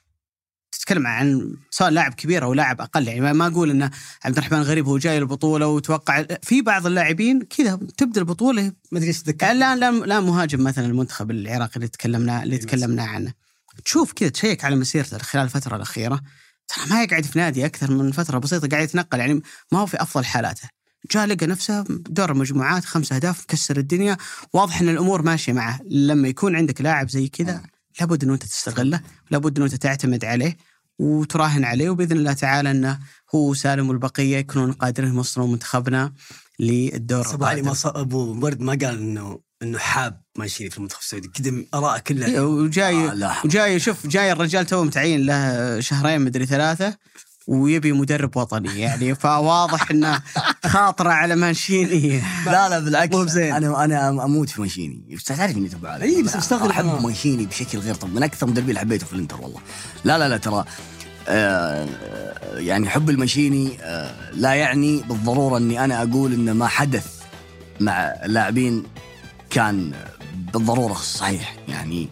تتكلم عن سواء لاعب كبير أو لاعب أقل يعني ما- أقول إن عبد الرحمن غريب هو جاي البطوله وتوقع في بعض اللاعبين كذا تبدأ البطولة. ما ادري إيش تذكر لا لا لا مهاجم مثلا المنتخب العراقي اللي تكلمنا اللي تكلمنا عنه. تشوف كذا تشيك على مسيرته خلال الفترة الأخيرة. ترى ما يقعد في نادي أكثر من فترة بسيطة قاعد يتنقل يعني ما هو في أفضل حالاته. جاء لقى نفسه دور المجموعات خمس أهداف مكسر الدنيا. واضح إن الأمور ماشية معه. لما يكون عندك لاعب زي كذا لابد انه أنت تستغله لابد انه أنت تعتمد عليه. وتراهن عليه وبإذن الله تعالى إنه هو سالم والبقية يكونون قادرين يوصلون منتخبنا للدور ابو علي ما أبو ورد ما قال انه إنه حاب مانشيني في المنتخب السعودي. كذا اراءه كلها. إيه، وجاي آه،. وجاي شوف جاي الرجال تو متعين له شهرين مدري ثلاثة. ويبي مدرب وطني يعني فواضح إنه خاطرة على مانشيني. لا لا بالعكس. مو بزين. أنا أنا أموت في مانشيني. بس تعرف إني تبع إي، بس مستغرب أحب. مانشيني بشكل غير طبيعي. من أكثر المدربين اللي حبيته في الإنتر والله. لا لا لا ترى آه يعني حب المانشيني آه لا يعني بالضرورة إني أنا أقول ان ما حدث مع اللاعبين كان بالضرورة صحيح. يعني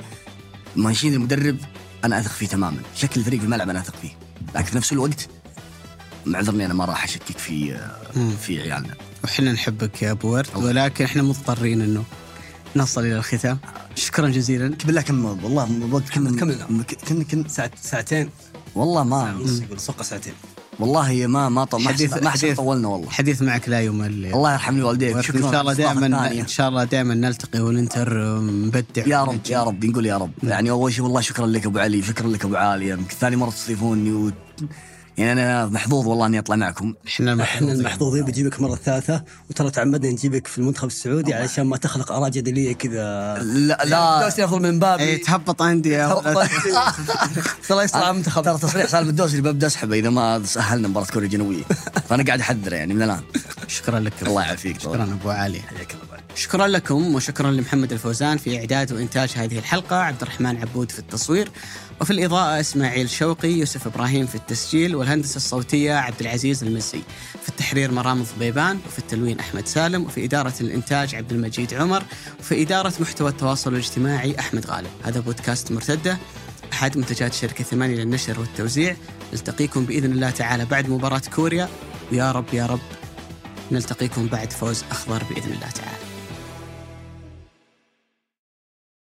مانشيني المدرب أنا أثق فيه تماما. شكل الفريق في الملعب أنا أثق فيه. لكن في نفس الوقت معذرني أنا ما راح أشكك في. في عيالنا. وحنا نحبك يا أبو ورد ولكن إحنا مضطرين إنه نصل إلى الختام. شكرا جزيلا. بالله كم والله كم كنا ساعة ساعتين؟ والله ما ونص يقول ساعتين. والله ما ما ط- ما حديث- حديث ما حديث حديث. طولنا والله. الحديث معك لا يمل الله يرحم لي والديك. ان شكرا. شاء الله دائما. إن شاء الله دائما نلتقي والانتر مبدع يا رب يا رب. نقول يا رب. يعني أول شيء والله شكرا لك أبو علي شكرا لك أبو يمكن ثاني مرة تستضيفوني و... يعني أنا محظوظ والله إني أطلع معكم. إحنا إحنا المحظوظين بنجيبك مرة ثالثة وترى تعمدنا نجيبك في المنتخب السعودي علشان ما تخلق اراء جدليه كذا. لا لا. الدوسري افضل من بابي. اي تهبط عندي يا ولد. ترى يصنع منتخب. ترى تصريح سالم الدوسري ببدا اسحبه إذا ما سهلنا مباراة كوريا الجنوبية. فأنا قاعد احذره يعني من الآن. شكرا لك. الله يعافيك شكرا أبو علي. حياك الله. شكرا لكم وشكرا لمحمد الفوزان في إعداد وإنتاج هذه الحلقة عبد الرحمن عبود في التصوير. وفي الإضاءة إسماعيل شوقي يوسف إبراهيم في التسجيل والهندسة الصوتية عبد العزيز المزي في التحرير مرام ضبيبان وفي التلوين أحمد سالم وفي إدارة الإنتاج عبد المجيد عمر وفي إدارة محتوى التواصل الاجتماعي أحمد غالب. هذا بودكاست مرتدة أحد منتجات شركة ثمانية للنشر والتوزيع. نلتقيكم بإذن الله تعالى بعد مباراة كوريا. ويا رب يا رب نلتقيكم بعد فوز أخضر بإذن الله تعالى.